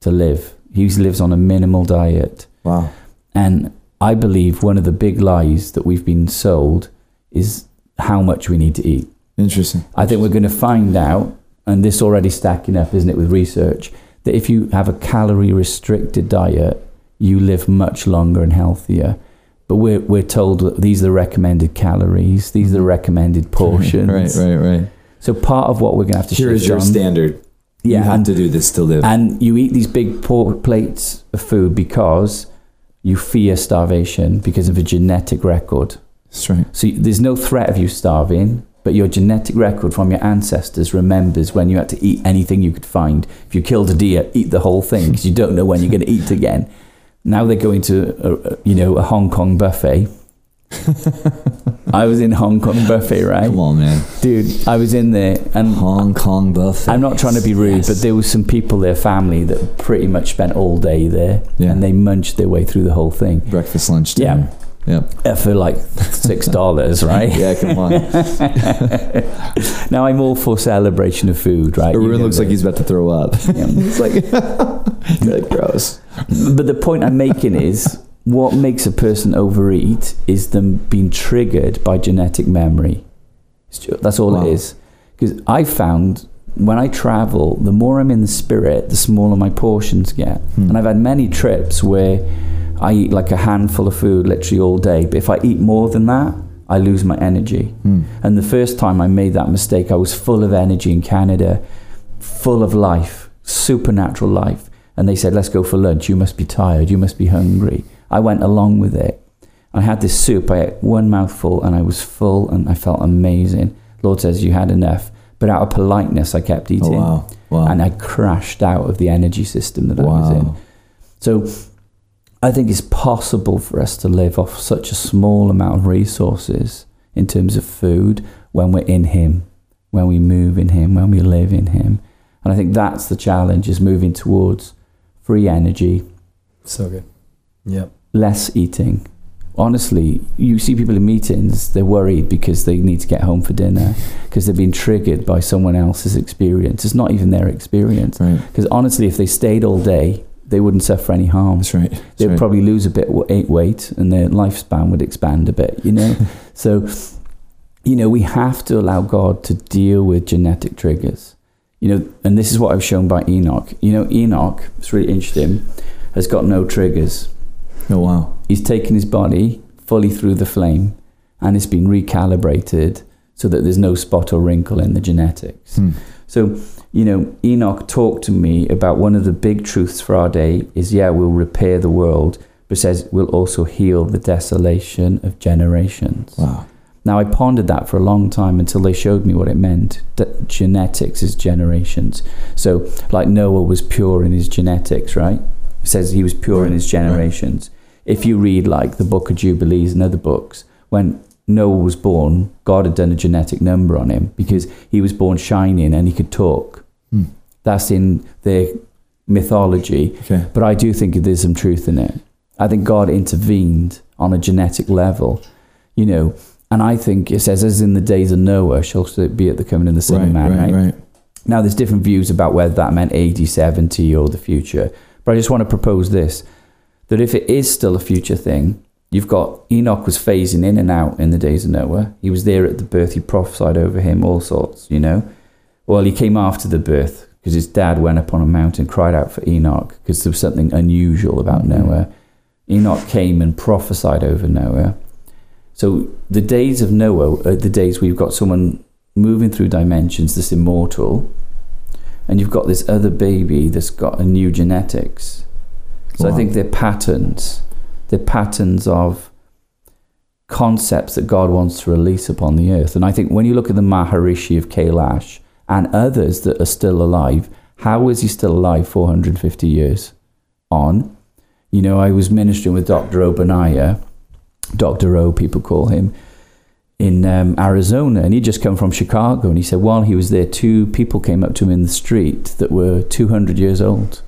Speaker 4: to live. He lives on a minimal diet.
Speaker 5: Wow.
Speaker 4: And I believe one of the big lies that we've been sold is how much we need to eat.
Speaker 5: Interesting.
Speaker 4: I think we're going to find out, and this already stacking up, isn't it, with research, that if you have a calorie restricted diet, you live much longer and healthier. But we're, we're told that these are the recommended calories, these are the mm-hmm. recommended portions.
Speaker 5: Right, right, right.
Speaker 4: So part of what we're going to have to
Speaker 5: Here
Speaker 4: shift
Speaker 5: is your
Speaker 4: on-
Speaker 5: standard.
Speaker 4: Yeah,
Speaker 5: you have
Speaker 4: and-
Speaker 5: to do this to live.
Speaker 4: and you eat these big plates of food because you fear starvation because of a genetic record.
Speaker 5: That's right.
Speaker 4: So there's no threat of you starving, but your genetic record from your ancestors remembers when you had to eat anything you could find. If you killed a deer, eat the whole thing because you don't know when you're going to eat again. Now they're going to, a, a- you know, a Hong Kong buffet. I was in Hong Kong buffet, right,
Speaker 5: Come on, man.
Speaker 4: dude? I was in there, and
Speaker 5: Hong Kong buffet.
Speaker 4: I'm not trying to be rude,
Speaker 5: Yes.
Speaker 4: but there was some people, their family, that pretty much spent all day there,
Speaker 5: Yeah.
Speaker 4: and they munched their way through the whole thing
Speaker 5: breakfast, lunch,
Speaker 4: Yeah.
Speaker 5: dinner. Yep.
Speaker 4: uh, for like six dollars, right?
Speaker 5: Yeah, come on.
Speaker 4: Now I'm all for celebration of food, right?
Speaker 5: Arun looks like he's about to throw up.
Speaker 4: Yeah.
Speaker 5: it's like, like gross.
Speaker 4: But the point I'm making is, what makes a person overeat is them being triggered by genetic memory. That's all
Speaker 5: Wow.
Speaker 4: it is. Because I found when I travel, the more I'm in the spirit, the smaller my portions get.
Speaker 5: Hmm.
Speaker 4: And I've had many trips where I eat like a handful of food literally all day. But if I eat more than that, I lose my energy. And the first time I made that mistake, I was full of energy in Canada, full of life, supernatural life. And they said, let's go for lunch. You must be tired. You must be hungry. I went along with it. I had this soup. I ate one mouthful and I was full and I felt amazing. Lord says, you had enough. But out of politeness, I kept oh, eating.
Speaker 5: Oh, wow. Wow.
Speaker 4: And I crashed out of the energy system that I was in. So I think it's possible for us to live off such a small amount of resources in terms of food when we're in Him, when we move in Him, when we live in Him. And I think that's the challenge is moving towards free energy,
Speaker 3: So good. Yep.
Speaker 4: Less eating. Honestly, you see people in meetings, they're worried because they need to get home for dinner because they've been triggered by someone else's experience. It's not even their experience.
Speaker 5: Right.
Speaker 4: Because honestly, if they stayed all day, they wouldn't suffer any harm.
Speaker 5: That's right. That's
Speaker 4: They'd
Speaker 5: right.
Speaker 4: probably lose a bit of weight- and their lifespan would expand a bit, you know? so, you know, we have to allow God to deal with genetic triggers. You know, and this is what I was shown by Enoch. You know, Enoch, it's really interesting, has got no triggers.
Speaker 5: Oh wow.
Speaker 4: He's taken his body fully through the flame and it's been recalibrated so that there's no spot or wrinkle in the genetics.
Speaker 5: Hmm.
Speaker 4: So, you know, Enoch talked to me about one of the big truths for our day is yeah, we'll repair the world, but says we'll also heal the desolation of generations.
Speaker 5: Wow.
Speaker 4: Now, I pondered that for a long time until they showed me what it meant. That genetics is generations. So, like Noah was pure in his genetics, right? It says he was pure in his generations. If you read like the Book of Jubilees and other books, when Noah was born, God had done a genetic number on him because he was born shining and he could talk.
Speaker 5: Hmm.
Speaker 4: That's in their mythology.
Speaker 5: Okay.
Speaker 4: But I do think there's some truth in it. I think God intervened on a genetic level, you know. And I think it says, as in the days of Noah, shall be at the coming of the Son of
Speaker 5: Right,
Speaker 4: Man,
Speaker 5: right,
Speaker 4: right?
Speaker 5: right.
Speaker 4: Now, there's different views about whether that meant AD 70 or the future. But I just want to propose this that if it is still a future thing, you've got Enoch was phasing in and out in the days of Noah. He was there at the birth, he prophesied over him, all sorts, you know. Well, he came after the birth because his dad went up on a mountain, cried out for Enoch because there was something unusual about mm-hmm. Noah. Enoch came and prophesied over Noah. So the days of Noah are the days where you've got someone moving through dimensions this immortal, and you've got this other baby that's got a new genetics. So I think they're patterns. They're patterns of concepts that God wants to release upon the earth. And I think when you look at the Maharishi of Kailash and others that are still alive, how is he still alive 450 years on? You know, I was ministering with Dr. Obaniah, Dr. O, people call him, in um, Arizona, and he'd just come from Chicago. And he said, while he was there, two people came up to him in the street that were 200 years old.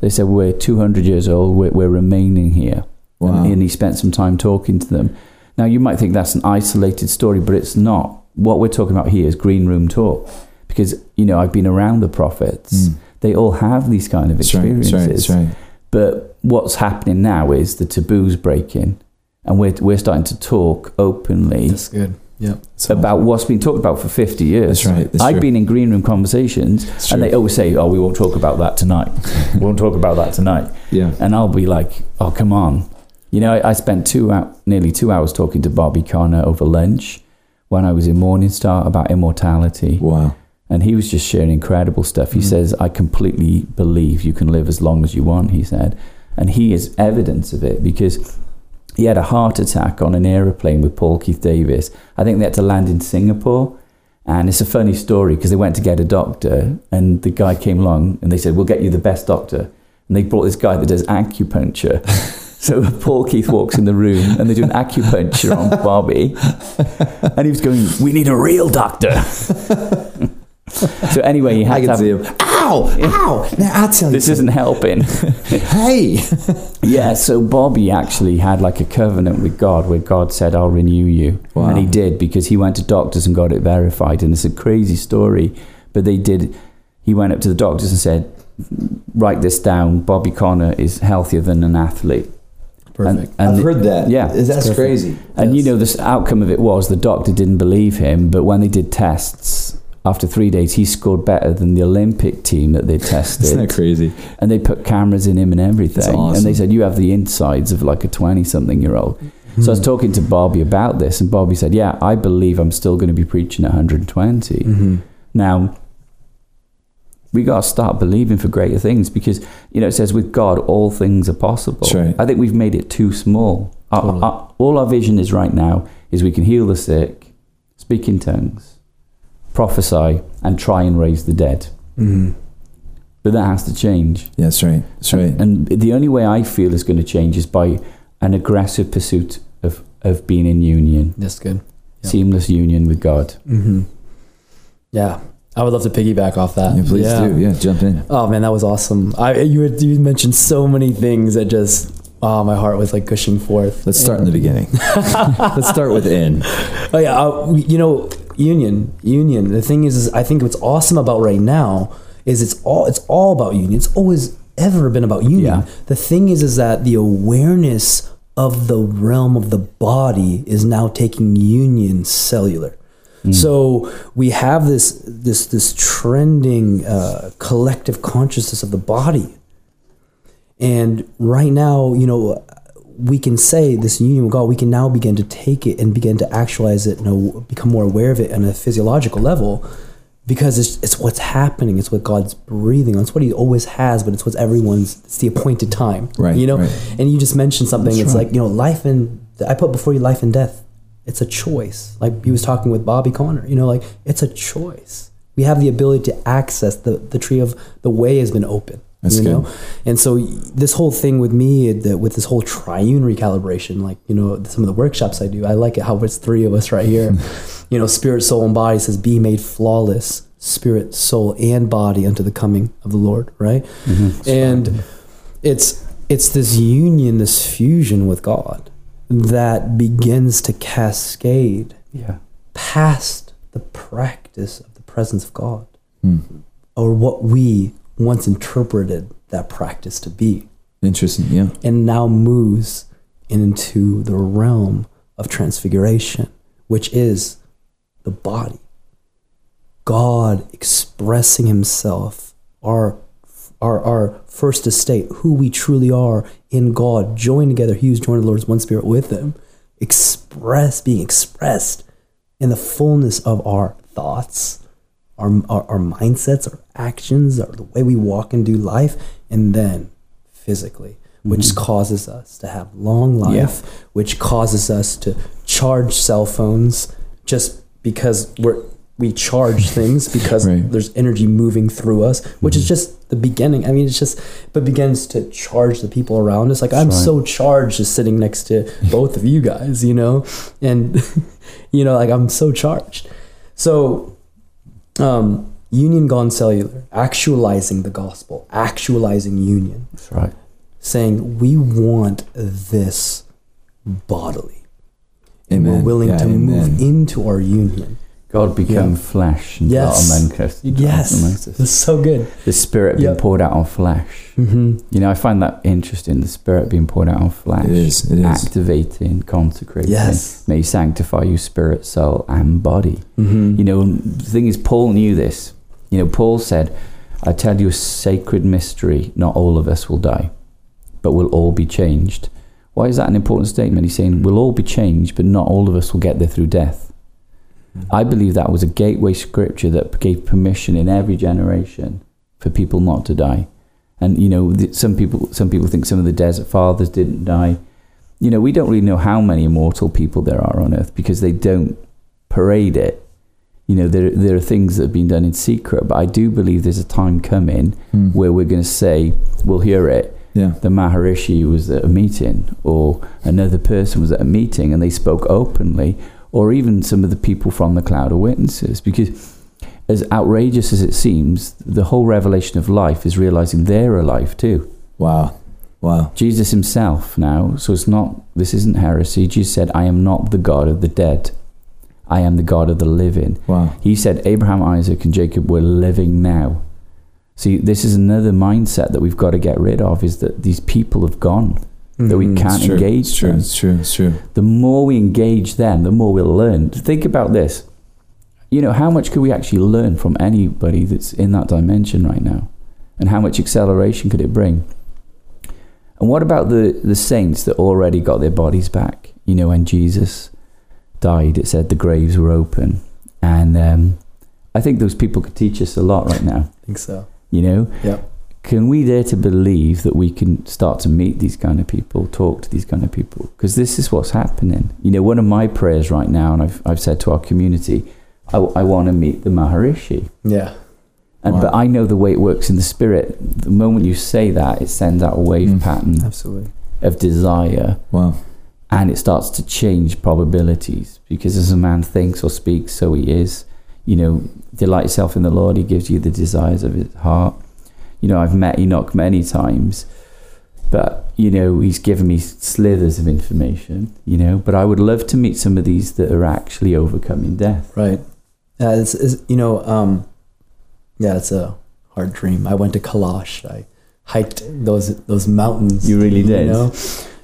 Speaker 4: They said, We're 200 years old, we're, we're remaining here.
Speaker 5: Wow.
Speaker 4: And, and he spent some time talking to them. Now, you might think that's an isolated story, but it's not. What we're talking about here is green room talk. Because, you know, I've been around the prophets.
Speaker 5: Mm.
Speaker 4: They all have these kind of
Speaker 5: That's right. That's
Speaker 4: experiences.
Speaker 5: right. That's right.
Speaker 4: But what's happening now is the taboo's breaking, and we're, we're starting to talk openly
Speaker 3: That's good. Yep.
Speaker 5: So-
Speaker 4: about what's been talked about for 50 years.
Speaker 5: That's right, that's
Speaker 4: I've
Speaker 5: true.
Speaker 4: been in green room conversations,
Speaker 5: That's
Speaker 4: and
Speaker 5: true.
Speaker 4: they always say, Oh, we won't talk about that tonight. we won't talk about that tonight.
Speaker 5: Yeah.
Speaker 4: And I'll be like, Oh, come on. You know, I, I spent two hou- nearly two hours talking to Bobby Conner over lunch when I was in Morningstar about immortality.
Speaker 5: Wow.
Speaker 4: And he was just sharing incredible stuff. He
Speaker 5: Mhm.
Speaker 4: says, I completely believe you can live as long as you want, he said. And he is evidence of it because he had a heart attack on an aeroplane with Paul Keith Davis. I think they had to land in Singapore. And it's a funny story because they went to get a doctor, and the guy came along and they said, We'll get you the best doctor. And they brought this guy that does acupuncture. so Paul Keith walks in the room and they're doing acupuncture on Bobby. And he was going, We need a real doctor. so anyway, he had
Speaker 5: I
Speaker 4: to have,
Speaker 5: him. Ow! Ow! Now I tell you, this
Speaker 4: isn't helping.
Speaker 5: Hey!
Speaker 4: Yeah, so Bobby actually had like a covenant with God where God said, I'll renew you.
Speaker 5: Wow.
Speaker 4: And he did because he went to doctors and got it verified. And it's a crazy story. But they did, he went up to the doctors and said, Write this down. Bobby Conner is healthier than an athlete.
Speaker 3: Perfect.
Speaker 4: And,
Speaker 5: I've heard that.
Speaker 4: Yeah.
Speaker 5: That's crazy.
Speaker 4: and you know, the outcome of it was the doctor didn't believe him, but when they did tests after three days, he scored better than the Olympic team that they tested.
Speaker 5: Isn't that crazy?
Speaker 4: and they put cameras in him and everything.
Speaker 5: Awesome.
Speaker 4: And they said, You have the insides of like a 20 something year old. So I was talking to Bobby about this, and Bobby said, Yeah, I believe I'm still going to be preaching at 120.
Speaker 3: Mm-hmm.
Speaker 4: Now, we got to start believing for greater things because, you know, it says with God, all things are possible.
Speaker 5: Right.
Speaker 4: I think we've made it too small. Our- our- all our vision is right now is we can heal the sick, speak in tongues, prophesy, and try and raise the dead.
Speaker 3: Mm-hmm.
Speaker 4: But that has to change.
Speaker 5: Yeah, that's right. That's right.
Speaker 4: And the only way I feel is going to change is by an aggressive pursuit of, of being in union,
Speaker 3: That's good. Yeah.
Speaker 4: seamless union with God.
Speaker 3: Mm-hmm. Yeah, I would love to piggyback off that.
Speaker 5: yeah, please do. Yeah, jump in.
Speaker 3: Oh man, that was awesome. I you had, you mentioned so many things that just oh my heart was like gushing forth.
Speaker 5: Let's start in the beginning. Let's start with in.
Speaker 3: Oh yeah, uh, you know, union, union. The thing is, is I think what's awesome about right now is it's all it's all about union. It's always ever been about union.
Speaker 4: Yeah.
Speaker 3: The thing is, is that the awareness of the realm of the body is now taking union cellular. So we have this this this trending uh, collective consciousness of the body, and right now, you know, we can say this union with God, we can now begin to take it and begin to actualize it and become more aware of it on a physiological level because it's, it's what's happening. It's what God's breathing on. It's what He always has, but it's what everyone's, it's the appointed time.
Speaker 5: Right,
Speaker 3: You know?
Speaker 5: right.
Speaker 3: And you just mentioned something.
Speaker 5: That's
Speaker 3: it's
Speaker 5: right.
Speaker 3: like, you know, life and, I put before you life and death. It's a choice. Like he was talking with Bobby Conner, you know, like it's a choice. We have the ability to access the, the tree of the way has been open.
Speaker 5: That's
Speaker 3: you
Speaker 5: good.
Speaker 3: know? And so this whole thing with me, with this whole triune recalibration, like you know, some of the workshops I do, I like it how it's three of us right here. you know, spirit, soul, and body says, "Be made flawless, spirit, soul, and body unto the coming of the Lord." Right, and it's it's this union, this fusion with God that begins to cascade
Speaker 4: Yeah.
Speaker 3: past the practice of the presence of God
Speaker 5: Hmm.
Speaker 3: or what we once interpreted that practice to be,
Speaker 5: Interesting. Yeah.
Speaker 3: and now moves into the realm of transfiguration, which is the body. God expressing Himself, our our, our first estate, who we truly are in God, joined together, He who's joined the Lord's one spirit with Him, express being expressed in the fullness of our thoughts, our, our, our mindsets, our actions, our, the way we walk and do life, and then physically, which mm-hmm. causes us to have long life, which causes us to charge cell phones just because we're we charge things because
Speaker 5: Right.
Speaker 3: there's energy moving through us, which is mm-hmm. just the beginning. I mean, it's just but begins to charge the people around us. Like I'm
Speaker 4: right.
Speaker 3: so charged just sitting next to both of you guys, you know, and you know, like I'm so charged. So, um, union gone cellular, actualizing the gospel, actualizing union,
Speaker 4: That's right.
Speaker 3: saying we want this bodily. And we're willing
Speaker 5: Yeah,
Speaker 3: to
Speaker 5: amen.
Speaker 3: move into our union.
Speaker 4: God become
Speaker 3: Yeah.
Speaker 4: flesh and
Speaker 3: Yes.
Speaker 4: among us.
Speaker 3: Yes,
Speaker 4: us.
Speaker 3: so good.
Speaker 4: The Spirit being poured out on flesh.
Speaker 3: hmm
Speaker 4: You know, I find that interesting. The Spirit being poured out on flesh.
Speaker 5: It is. It is.
Speaker 4: Activating, consecrating.
Speaker 3: Yes.
Speaker 4: May He sanctify you, spirit, soul, and body.
Speaker 3: hmm
Speaker 4: You know, the thing is, Paul knew this. You know, Paul said, I tell you a sacred mystery. Not all of us will die, but we'll all be changed. Why is that an important statement? He's saying, we'll all be changed, but not all of us will get there through death. I believe that was a gateway scripture that gave permission in every generation for people not to die. And you know, some people some people think some of the desert fathers didn't die. You know, we don't really know how many immortal people there are on earth because they don't parade it. You know, there there are things that have been done in secret, but I do believe there's a time coming
Speaker 5: Hmm.
Speaker 4: where we're going to say we'll hear it.
Speaker 5: Yeah.
Speaker 4: The Maharishi was at a meeting, or another person was at a meeting, and they spoke openly, or even some of the people from the cloud of witnesses. Because, as outrageous as it seems, the whole revelation of life is realizing they're alive too.
Speaker 5: Wow. Wow.
Speaker 4: Jesus himself now, so it's not, this isn't heresy. Jesus said, I am not the God of the dead, I am the God of the living.
Speaker 5: Wow.
Speaker 4: He said, Abraham, Isaac, and Jacob were living now. See, this is another mindset that we've got to get rid of is that these people have gone, that we
Speaker 3: Mhm.
Speaker 4: can't
Speaker 5: true.
Speaker 4: engage
Speaker 5: It's true.
Speaker 4: them.
Speaker 5: It's true. It's true.
Speaker 4: The more we engage them, the more we'll learn. Think about this. you know, how much could we actually learn from anybody that's in that dimension right now? And how much acceleration could it bring? And what about the, the saints that already got their bodies back? You know, when Jesus died, it said the graves were open. And um, I think those people could teach us a lot right now.
Speaker 3: I think so.
Speaker 4: You know,
Speaker 3: Yep.
Speaker 4: Can we dare to believe that we can start to meet these kind of people, talk to these kind of people? Because this is what's happening. You know, one of my prayers right now, and I've, I've said to our community, I, I want to meet the Maharishi.
Speaker 3: Yeah.
Speaker 4: And,
Speaker 5: Wow.
Speaker 4: But I know the way it works in the spirit. The moment you say that, it sends out a wave
Speaker 5: Mm.
Speaker 4: pattern
Speaker 3: Absolutely.
Speaker 4: of desire
Speaker 5: Wow.
Speaker 4: and it starts to change probabilities because as a man thinks or speaks, so he is. You know, delight yourself in the Lord, he gives you the desires of his heart. You know, I've met Enoch many times, but, you know, he's given me slithers of information, you know, but I would love to meet some of these that are actually overcoming death.
Speaker 3: Right. Yeah, it's, it's you know, um, yeah, it's a hard dream. I went to Kailash. I hiked those those mountains.
Speaker 4: You really did?
Speaker 3: know?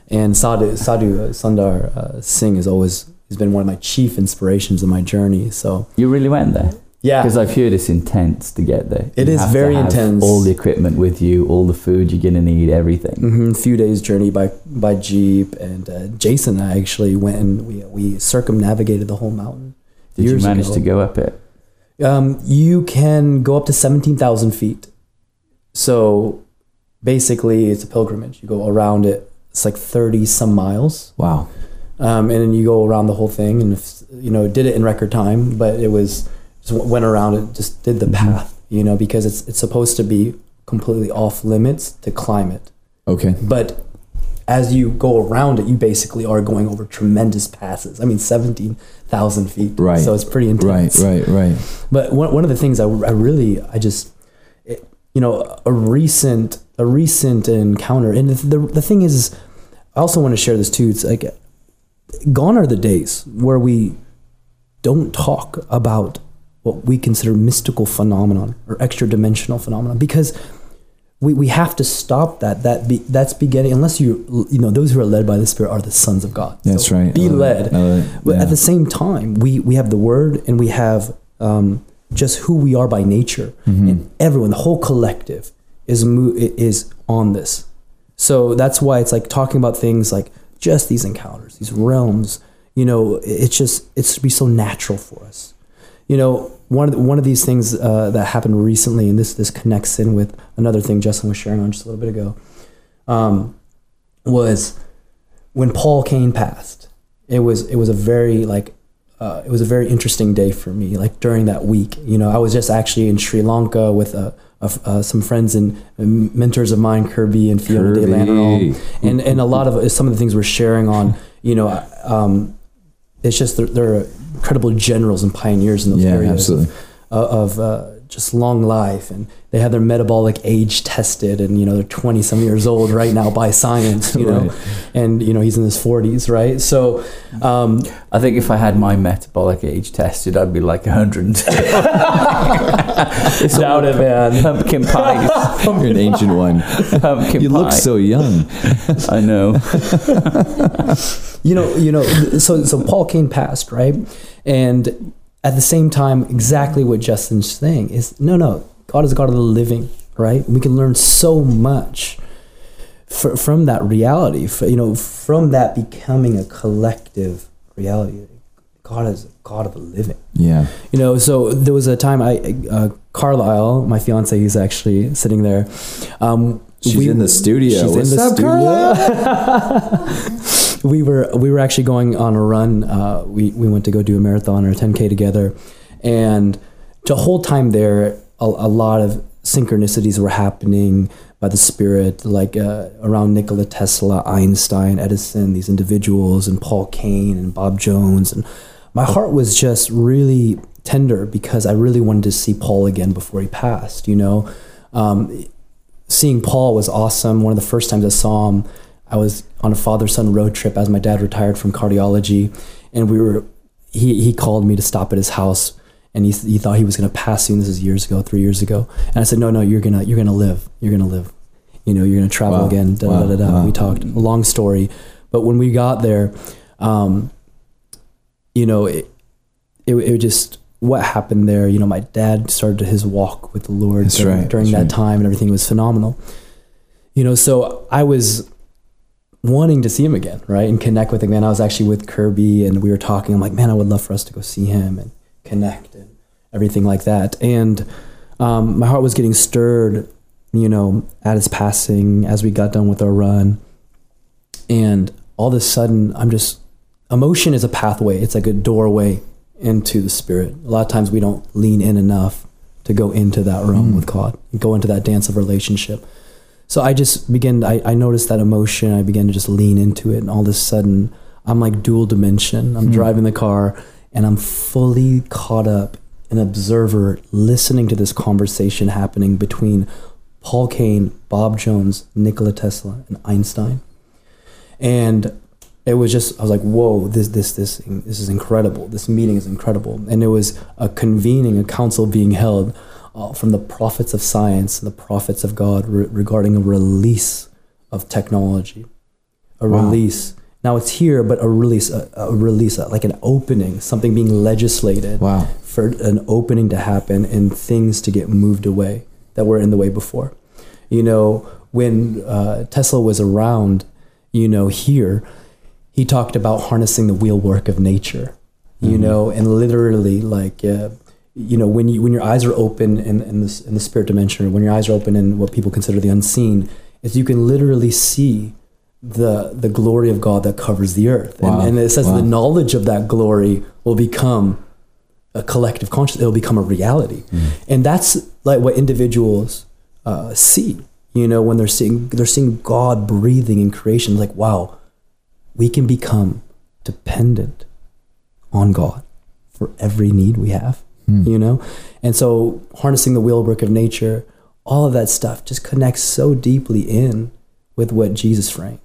Speaker 3: And Sadhu Sadhu uh, Sundar uh, Singh is always has been one of my chief inspirations in my journey. So
Speaker 4: You really went there?
Speaker 3: Yeah,
Speaker 4: Because I've heard it's intense to get there.
Speaker 3: It
Speaker 4: You
Speaker 3: is very intense.
Speaker 4: All the equipment with you, all the food you're going to need, everything.
Speaker 3: hmm few days journey by by jeep. And uh, Jason and I actually went and we we circumnavigated the whole mountain.
Speaker 4: Did you manage
Speaker 3: ago.
Speaker 4: to go up it?
Speaker 3: Um, you can go up to 17,000 feet. So basically, it's a pilgrimage. You go around it, it's like 30 some miles.
Speaker 5: Wow.
Speaker 3: Um, and then you go around the whole thing. And, if, you know, did it in record time, but it was just went around it, just did the mm-hmm. path, you know, because it's, it's supposed to be completely off limits to climb it.
Speaker 5: Okay.
Speaker 3: But as you go around it, you basically are going over tremendous passes. I mean, 17,000 feet.
Speaker 5: Right.
Speaker 3: So it's pretty intense.
Speaker 5: Right. Right. Right.
Speaker 3: But one, one of the things I, I really I just it, you know a recent a recent encounter and the, the the thing is I also want to share this too. It's like gone are the days where we don't talk about what we consider mystical phenomenon or extra dimensional phenomenon because we, we have to stop that that be, that's beginning unless you you know those who are led by the spirit are the sons of God.
Speaker 5: That's
Speaker 3: So
Speaker 5: right.
Speaker 3: Be
Speaker 5: love
Speaker 3: led.
Speaker 5: love it.
Speaker 3: But at the same time, we we have the word and we have um, just who we are by nature,
Speaker 5: Mm-hmm.
Speaker 3: and everyone, the whole collective, is mo- is on this. So that's why it's like talking about things like just these encounters, these realms. You know, it's just it's to be so natural for us. You know, one of the, one of these things uh, that happened recently, and this this connects in with another thing Justin was sharing on just a little bit ago, um, was when Paul Cain passed. It was it was a very like uh, it was a very interesting day for me. Like during that week, you know, I was just actually in Sri Lanka with uh, uh, uh, some friends and mentors of mine, Kirby and Fiona De
Speaker 5: Kirby.
Speaker 3: Lanerolle, and and a lot of some of the things we're sharing on. You know, um, it's just they're, they're incredible generals and pioneers in those
Speaker 5: Yeah,
Speaker 3: areas
Speaker 5: absolutely.
Speaker 3: of, of uh, just long life, and they have their metabolic age tested, and you know they're twenty some years old right now by science, you know,
Speaker 5: Right.
Speaker 3: and you know he's in his forties, right? So, um,
Speaker 4: I think if I had my metabolic age tested, I'd be like 100 it's
Speaker 3: doubt it, man.
Speaker 4: Pumpkin pies.
Speaker 5: You're an ancient one.
Speaker 4: Pumpkin
Speaker 5: You
Speaker 4: pie.
Speaker 5: look so young.
Speaker 4: I know.
Speaker 3: you know, you know, so so Paul Cain passed, right? And at the same time, exactly what Justin's saying is no, no, God is a God of the living, right? We can learn so much fr- from that reality, f- you know, from that becoming a collective reality. God is a God of the living.
Speaker 5: Yeah.
Speaker 3: You know, so there was a time I, uh, Carlisle, my fiance, he's actually sitting there. Um,
Speaker 5: She's in the studio.
Speaker 3: She's
Speaker 5: What's
Speaker 3: in the
Speaker 5: up,
Speaker 3: studio. we were we were actually going on a run. Uh, we we went to go do a marathon or a 10k together, and the whole time there, a, a lot of synchronicities were happening by the spirit, like uh, around Nikola Tesla, Einstein, Edison, these individuals, and Paul Cain and Bob Jones, and my heart was just really tender because I really wanted to see Paul again before he passed. You know. Um, seeing Paul was awesome. One of the first times I saw him, I was on a father son road trip as my dad retired from cardiology, and we were. He he called me to stop at his house, and he he thought he was going to pass soon. This is years ago, three years ago, and I said, no, no, you're gonna you're gonna live. You're gonna live. You know, you're gonna travel
Speaker 5: Wow.
Speaker 3: again. Da,
Speaker 5: Wow.
Speaker 3: da, da, da.
Speaker 5: Wow.
Speaker 3: We talked. A long story, but when we got there, um, you know, it, it, it just what happened there. You know, my dad started his walk with the Lord
Speaker 5: That's
Speaker 3: during,
Speaker 5: right,
Speaker 3: during that
Speaker 5: right.
Speaker 3: time, and everything was phenomenal. You know, so I was wanting to see him again, right, and connect with him. Man, I was actually with Kirby, and we were talking. I'm like, man, I would love for us to go see him and connect and everything like that. And um, my heart was getting stirred, you know, at his passing as we got done with our run, and all of a sudden, I'm just emotion is a pathway. It's like a doorway into the spirit. A lot of times we don't lean in enough to go into that realm mm. with God, go into that dance of relationship. So I just begin, I, I noticed that emotion. I began to just lean into it. And all of a sudden, I'm like dual dimension. I'm mm. driving the car and I'm fully caught up, an observer, listening to this conversation happening between Paul Cain, Bob Jones, Nikola Tesla, and Einstein. And it was just I was like, whoa, this this this this is incredible. This meeting is incredible, and it was a convening, a council being held uh, from the prophets of science, the prophets of God, re- regarding a release of technology, a
Speaker 5: Wow.
Speaker 3: release. Now it's here, but a release, a, a release, uh, like an opening, something being legislated
Speaker 5: Wow.
Speaker 3: for an opening to happen and things to get moved away that were in the way before. You know, when uh, Tesla was around, you know, here, he talked about harnessing the wheelwork of nature, you know, and literally like, uh, you know, when you when your eyes are open in, in this in the spirit dimension, or when your eyes are open in what people consider the unseen, is you can literally see the the glory of God that covers the earth,
Speaker 5: Wow.
Speaker 3: and, and it says
Speaker 5: Wow.
Speaker 3: the knowledge of that glory will become a collective consciousness. It'll become a reality, and that's like what individuals uh, see. You know, when they're seeing they're seeing God breathing in creation, like wow, we can become dependent on God for every need we have. You know, and so harnessing the wheelwork of nature, all of that stuff just connects so deeply in with what Jesus framed.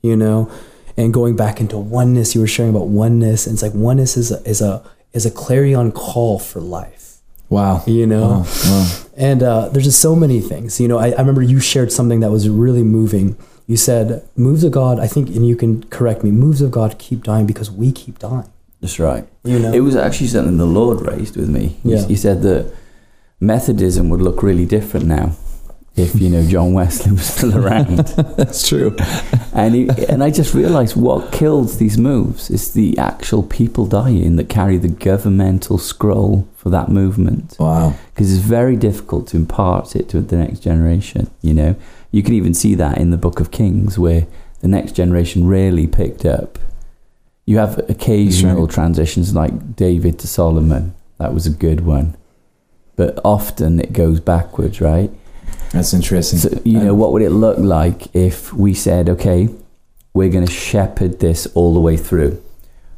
Speaker 3: You know, and going back into oneness, you were sharing about oneness, and it's like oneness is a, is a is a clarion call for life.
Speaker 5: Wow.
Speaker 3: You know,
Speaker 5: Wow. Wow.
Speaker 3: and uh, there's just so many things. You know, I, I remember you shared something that was really moving. You said, "Moves of God." I think, and you can correct me. Moves of God keep dying because we keep dying.
Speaker 4: That's right.
Speaker 3: You know?
Speaker 4: It was actually something the Lord raised with me. He,
Speaker 3: Yeah.
Speaker 4: he said that Methodism would look really different now if you know John Wesley was still around.
Speaker 5: That's true.
Speaker 4: and he, and I just realised what kills these moves is the actual people dying that carry the governmental scroll for that movement.
Speaker 5: Wow.
Speaker 4: Because it's very difficult to impart it to the next generation. You know, you can even see that in the Book of Kings, where the next generation rarely picked up. You have occasional
Speaker 5: right.
Speaker 4: transitions like David to Solomon. That was a good one, but often it goes backwards, right?
Speaker 5: That's interesting.
Speaker 4: So, you know, um, what would it look like if we said, okay, we're going to shepherd this all the way through?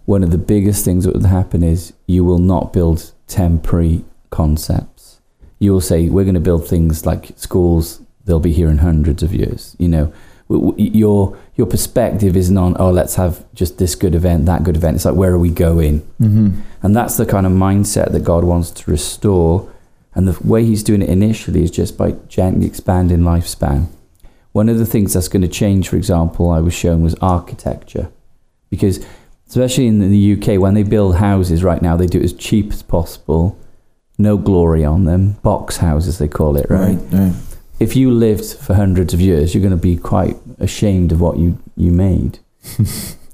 Speaker 4: One of the biggest things that would happen is you will not build temporary concepts. You will say, we're going to build things like schools, they'll be here in hundreds of years. You know, W- w- your your perspective isn't on oh let's have just this good event that good event it's like where are we going
Speaker 5: Mm-hmm.
Speaker 4: and that's the kind of mindset that God wants to restore. And the way He's doing it initially is just by gently expanding lifespan. One of the things that's going to change, for example, I was shown was architecture. Because, especially in the UK, when they build houses right now, they do it as cheap as possible, no glory on them, box houses, they call it, right?
Speaker 5: Right. Right.
Speaker 4: If you lived for hundreds of years, you're going to be quite ashamed of what you, you made.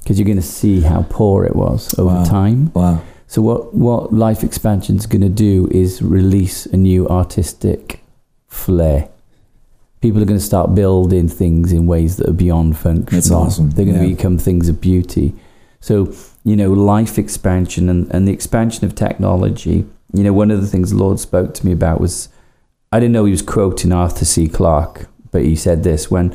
Speaker 4: Because you're going to see how poor it was over
Speaker 5: Wow.
Speaker 4: time.
Speaker 5: Wow.
Speaker 4: So what what life expansion is going to do is release a new artistic flair. People are going to start building things in ways that are beyond function.
Speaker 5: That's awesome.
Speaker 4: They're going
Speaker 5: Yeah.
Speaker 4: to become things of beauty. So you know, life expansion and, and the expansion of technology. You know, one of the things the Lord spoke to me about was I didn't know he was quoting Arthur C. Clarke, but he said this when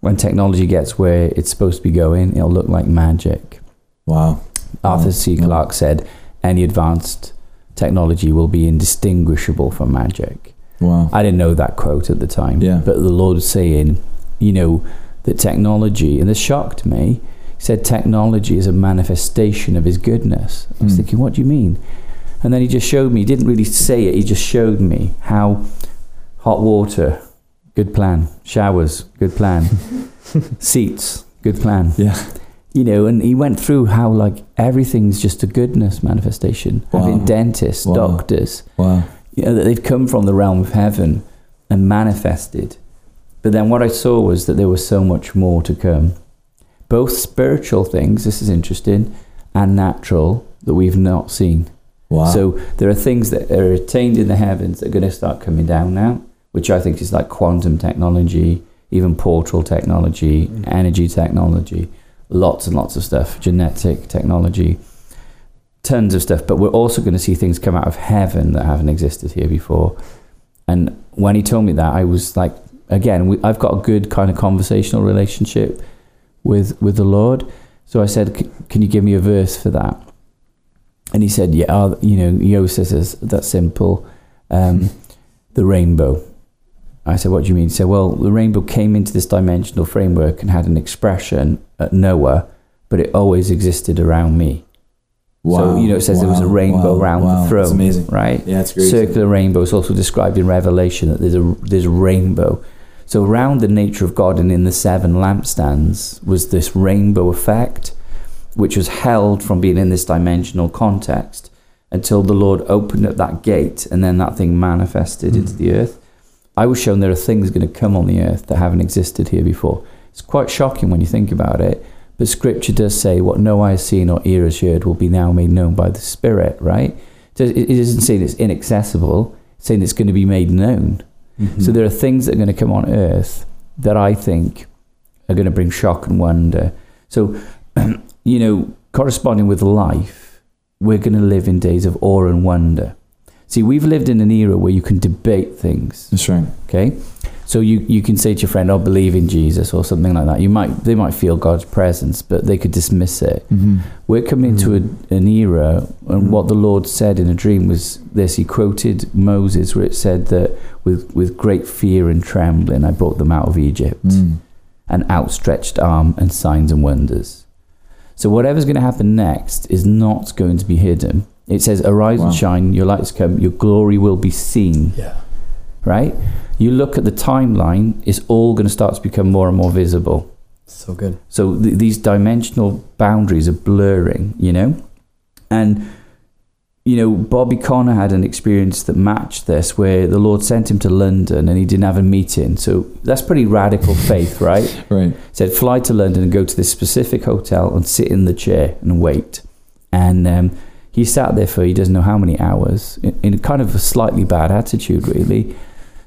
Speaker 4: when technology gets where it's supposed to be going, it'll look like magic.
Speaker 5: Wow.
Speaker 4: Arthur. C.
Speaker 5: Wow.
Speaker 4: Clarke said, any advanced technology will be indistinguishable from magic.
Speaker 5: Wow.
Speaker 4: I didn't know that quote at the time,
Speaker 5: Yeah.
Speaker 4: but the Lord was saying, you know, that technology, and this shocked me, he said technology is a manifestation of his goodness. I was
Speaker 5: Hmm.
Speaker 4: thinking, what do you mean? And then he just showed me, he didn't really say it, he just showed me how hot water, good plan, showers, good plan, seats, good plan
Speaker 5: Yeah.
Speaker 4: you know, and he went through how like everything's just a goodness manifestation.
Speaker 5: Wow.
Speaker 4: Having dentists,
Speaker 5: Wow.
Speaker 4: doctors,
Speaker 5: Wow.
Speaker 4: you know, that they've come from the realm of heaven and manifested. But then what I saw was that there was so much more to come. Both spiritual things, this is interesting, and natural that we've not seen.
Speaker 5: Wow.
Speaker 4: So there are things that are attained in the heavens that are going to start coming down now, which I think is like quantum technology, even portal technology, mm-hmm. energy technology, lots and lots of stuff, genetic technology, tons of stuff. But we're also going to see things come out of heaven that haven't existed here before. And when he told me that, I was like, again, we, I've got a good kind of conversational relationship with with the Lord. So I said, "C- "Can you give me a verse for that?" And he said, "Yeah, you know, Yo says it's- that's simple. Um, the rainbow." I said, "What do you mean?" He said, "Well, the rainbow came into this dimensional framework and had an expression at Noah, but it always existed around me." Wow, So you know, it says there was a rainbow
Speaker 5: Wow.
Speaker 4: around
Speaker 5: Wow.
Speaker 4: the throne,
Speaker 5: That's amazing.
Speaker 4: right?
Speaker 5: Yeah, it's great.
Speaker 4: Circular rainbow is also described in Revelation that there's a there's a rainbow. So around the nature of God and in the seven lampstands was this rainbow effect, which was held from being in this dimensional context until the Lord opened up that gate and then that thing manifested hmm. into the earth. I was shown there are things going to come on the earth that haven't existed here before. It's quite shocking when you think about it, but Scripture does say what no eye has seen or ear has heard will be now made known by the Spirit, right? So It isn't saying it's inaccessible, it's saying it's going to be made known. Mm-hmm. So there are things that are going to come on earth that I think are going to bring shock and wonder. So, you know, corresponding with life, we're going to live in days of awe and wonder. See, we've lived in an era where you can debate things.
Speaker 5: That's right.
Speaker 4: Okay, so you you can say to your friend, "I believe in Jesus" or something like that. You might they might feel God's presence, but they could dismiss it.
Speaker 5: Mm-hmm.
Speaker 4: We're coming into a, an era, and what the Lord said in a dream was this. He quoted Moses, where it said that with with great fear and trembling, I brought them out of Egypt,
Speaker 5: Mm.
Speaker 4: an outstretched arm and signs and wonders. So whatever's going to happen next is not going to be hidden. It says, "Arise
Speaker 5: Wow.
Speaker 4: and shine; your light has come; your glory will be seen."
Speaker 3: Yeah.
Speaker 4: right? You look at the timeline, it's all going to start to become more and more visible.
Speaker 3: So good.
Speaker 4: So th- these dimensional boundaries are blurring, you know? And, you know, Bobby Conner had an experience that matched this where the Lord sent him to London and he didn't have a meeting. So that's pretty radical faith, right?
Speaker 5: Right.
Speaker 4: said fly to London and go to this specific hotel and sit in the chair and wait. And um, he sat there for he doesn't know how many hours in, in kind of a slightly bad attitude, really.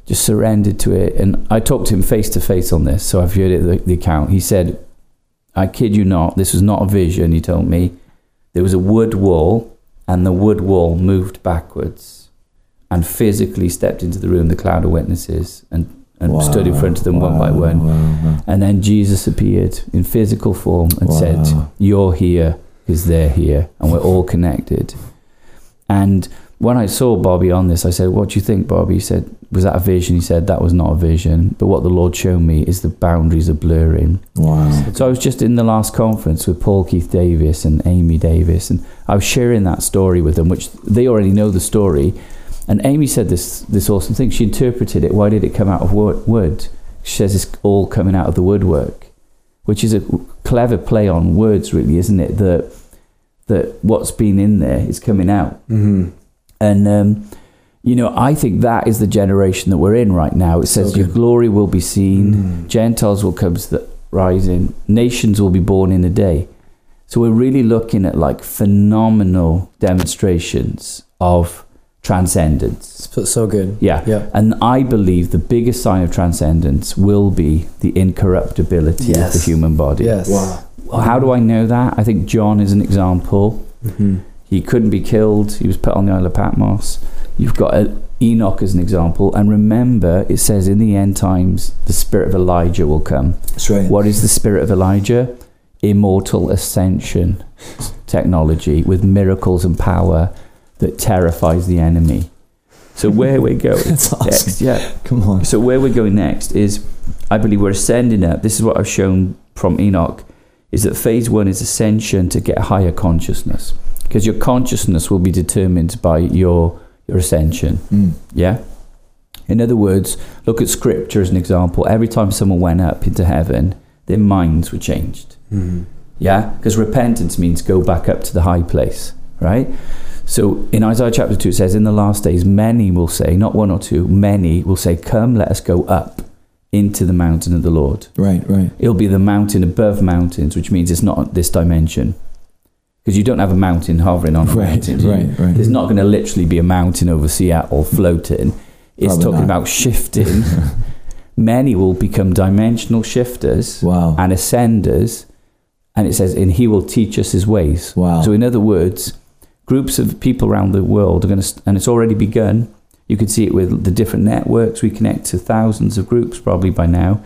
Speaker 4: Just surrendered to it. And I talked to him face to face on this, so I've heard it, the, the account. He said, I kid you not, this was not a vision, he told me. There was a wood wall, and the wood wall moved backwards and physically stepped into the room, the cloud of witnesses, and, and stood in front of them one by one.
Speaker 5: wow, wow.
Speaker 4: And then Jesus appeared in physical form and
Speaker 5: Wow.
Speaker 4: said, You're here because they're here, and we're all connected. And when I saw Bobby on this, I said, What do you think, Bobby? He said, Was that a vision? He said, That was not a vision. But what the Lord showed me is the boundaries are blurring.
Speaker 5: Wow.
Speaker 4: So I was just in the last conference with Paul Keith Davis and Amy Davis, and I was sharing that story with them, which they already know the story. And Amy said this this awesome thing. She interpreted it. Why did it come out of wo- wood? She says it's all coming out of the woodwork, which is a clever play on words, really, isn't it? That that what's been in there is coming out.
Speaker 3: Mm-hmm.
Speaker 4: And um, you know, I think that is the generation that we're in right now. It says
Speaker 3: So
Speaker 4: your glory will be seen, Gentiles will come to the rising, nations will be born in a day. So we're really looking at like phenomenal demonstrations of transcendence.
Speaker 3: So, so good.
Speaker 4: Yeah.
Speaker 3: Yeah.
Speaker 4: And I believe the biggest sign of transcendence will be the incorruptibility of the human body.
Speaker 3: Yes.
Speaker 5: Wow.
Speaker 4: Well, How do I know that? I think John is an example.
Speaker 3: Mm-hmm.
Speaker 4: He couldn't be killed. He was put on the Isle of Patmos. You've got Enoch as an example. And remember, it says in the end times, the spirit of Elijah will come.
Speaker 5: That's right.
Speaker 4: What is the spirit of Elijah? Immortal ascension technology with miracles and power that terrifies the enemy. So where we're going
Speaker 5: That's awesome.
Speaker 4: next, yeah.
Speaker 5: Come on.
Speaker 4: So where we're going next is, I believe we're ascending up. This is what I've shown from Enoch, is that phase one is ascension to get higher consciousness, because your consciousness will be determined by your your ascension.
Speaker 5: Mm.
Speaker 4: Yeah. In other words, look at scripture as an example. Every time someone went up into heaven, their minds were changed.
Speaker 3: Mm-hmm.
Speaker 4: Yeah, because repentance means go back up to the high place, right? So in Isaiah chapter 2, it says, In the last days, many will say, not one or two, many will say, Come, let us go up into the mountain of the Lord.
Speaker 5: Right, right.
Speaker 4: It'll be the mountain above mountains, which means it's not this dimension. Because you don't have a mountain hovering on
Speaker 5: Right,
Speaker 4: mountain.
Speaker 5: right, right.
Speaker 4: There's not going to literally be a mountain over Seattle floating. It's
Speaker 5: Probably
Speaker 4: talking
Speaker 5: not.
Speaker 4: about shifting. Many will become dimensional shifters
Speaker 5: Wow.
Speaker 4: and ascenders. And it says, and he will teach us his ways.
Speaker 5: Wow.
Speaker 4: So, in other words, groups of people around the world are going to, and it's already begun. You can see it with the different networks. We connect to thousands of groups probably by now.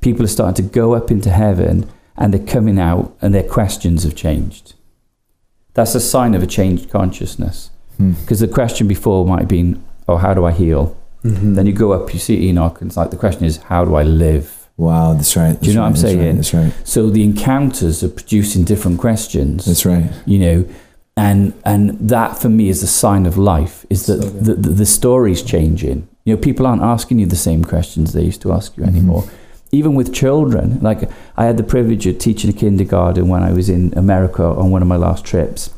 Speaker 4: People are starting to go up into heaven and they're coming out and their questions have changed. That's a sign of a changed consciousness.
Speaker 5: Hmm.
Speaker 4: Because the question before might have been, oh, how do I heal?
Speaker 3: Mm-hmm.
Speaker 4: Then you go up, you see Enoch, and it's like the question is, how do I live?
Speaker 5: Wow, that's right.
Speaker 4: Do you know what I'm
Speaker 5: that's right,
Speaker 4: saying?
Speaker 5: That's right.
Speaker 4: So the encounters are producing different questions.
Speaker 5: That's right.
Speaker 4: you know and and that for me is a sign of life is that
Speaker 3: So
Speaker 4: the, the, the story's changing you know people aren't asking you the same questions they used to ask you
Speaker 5: Mhm.
Speaker 4: anymore even with children like i had the privilege of teaching a kindergarten when i was in america on one of my last trips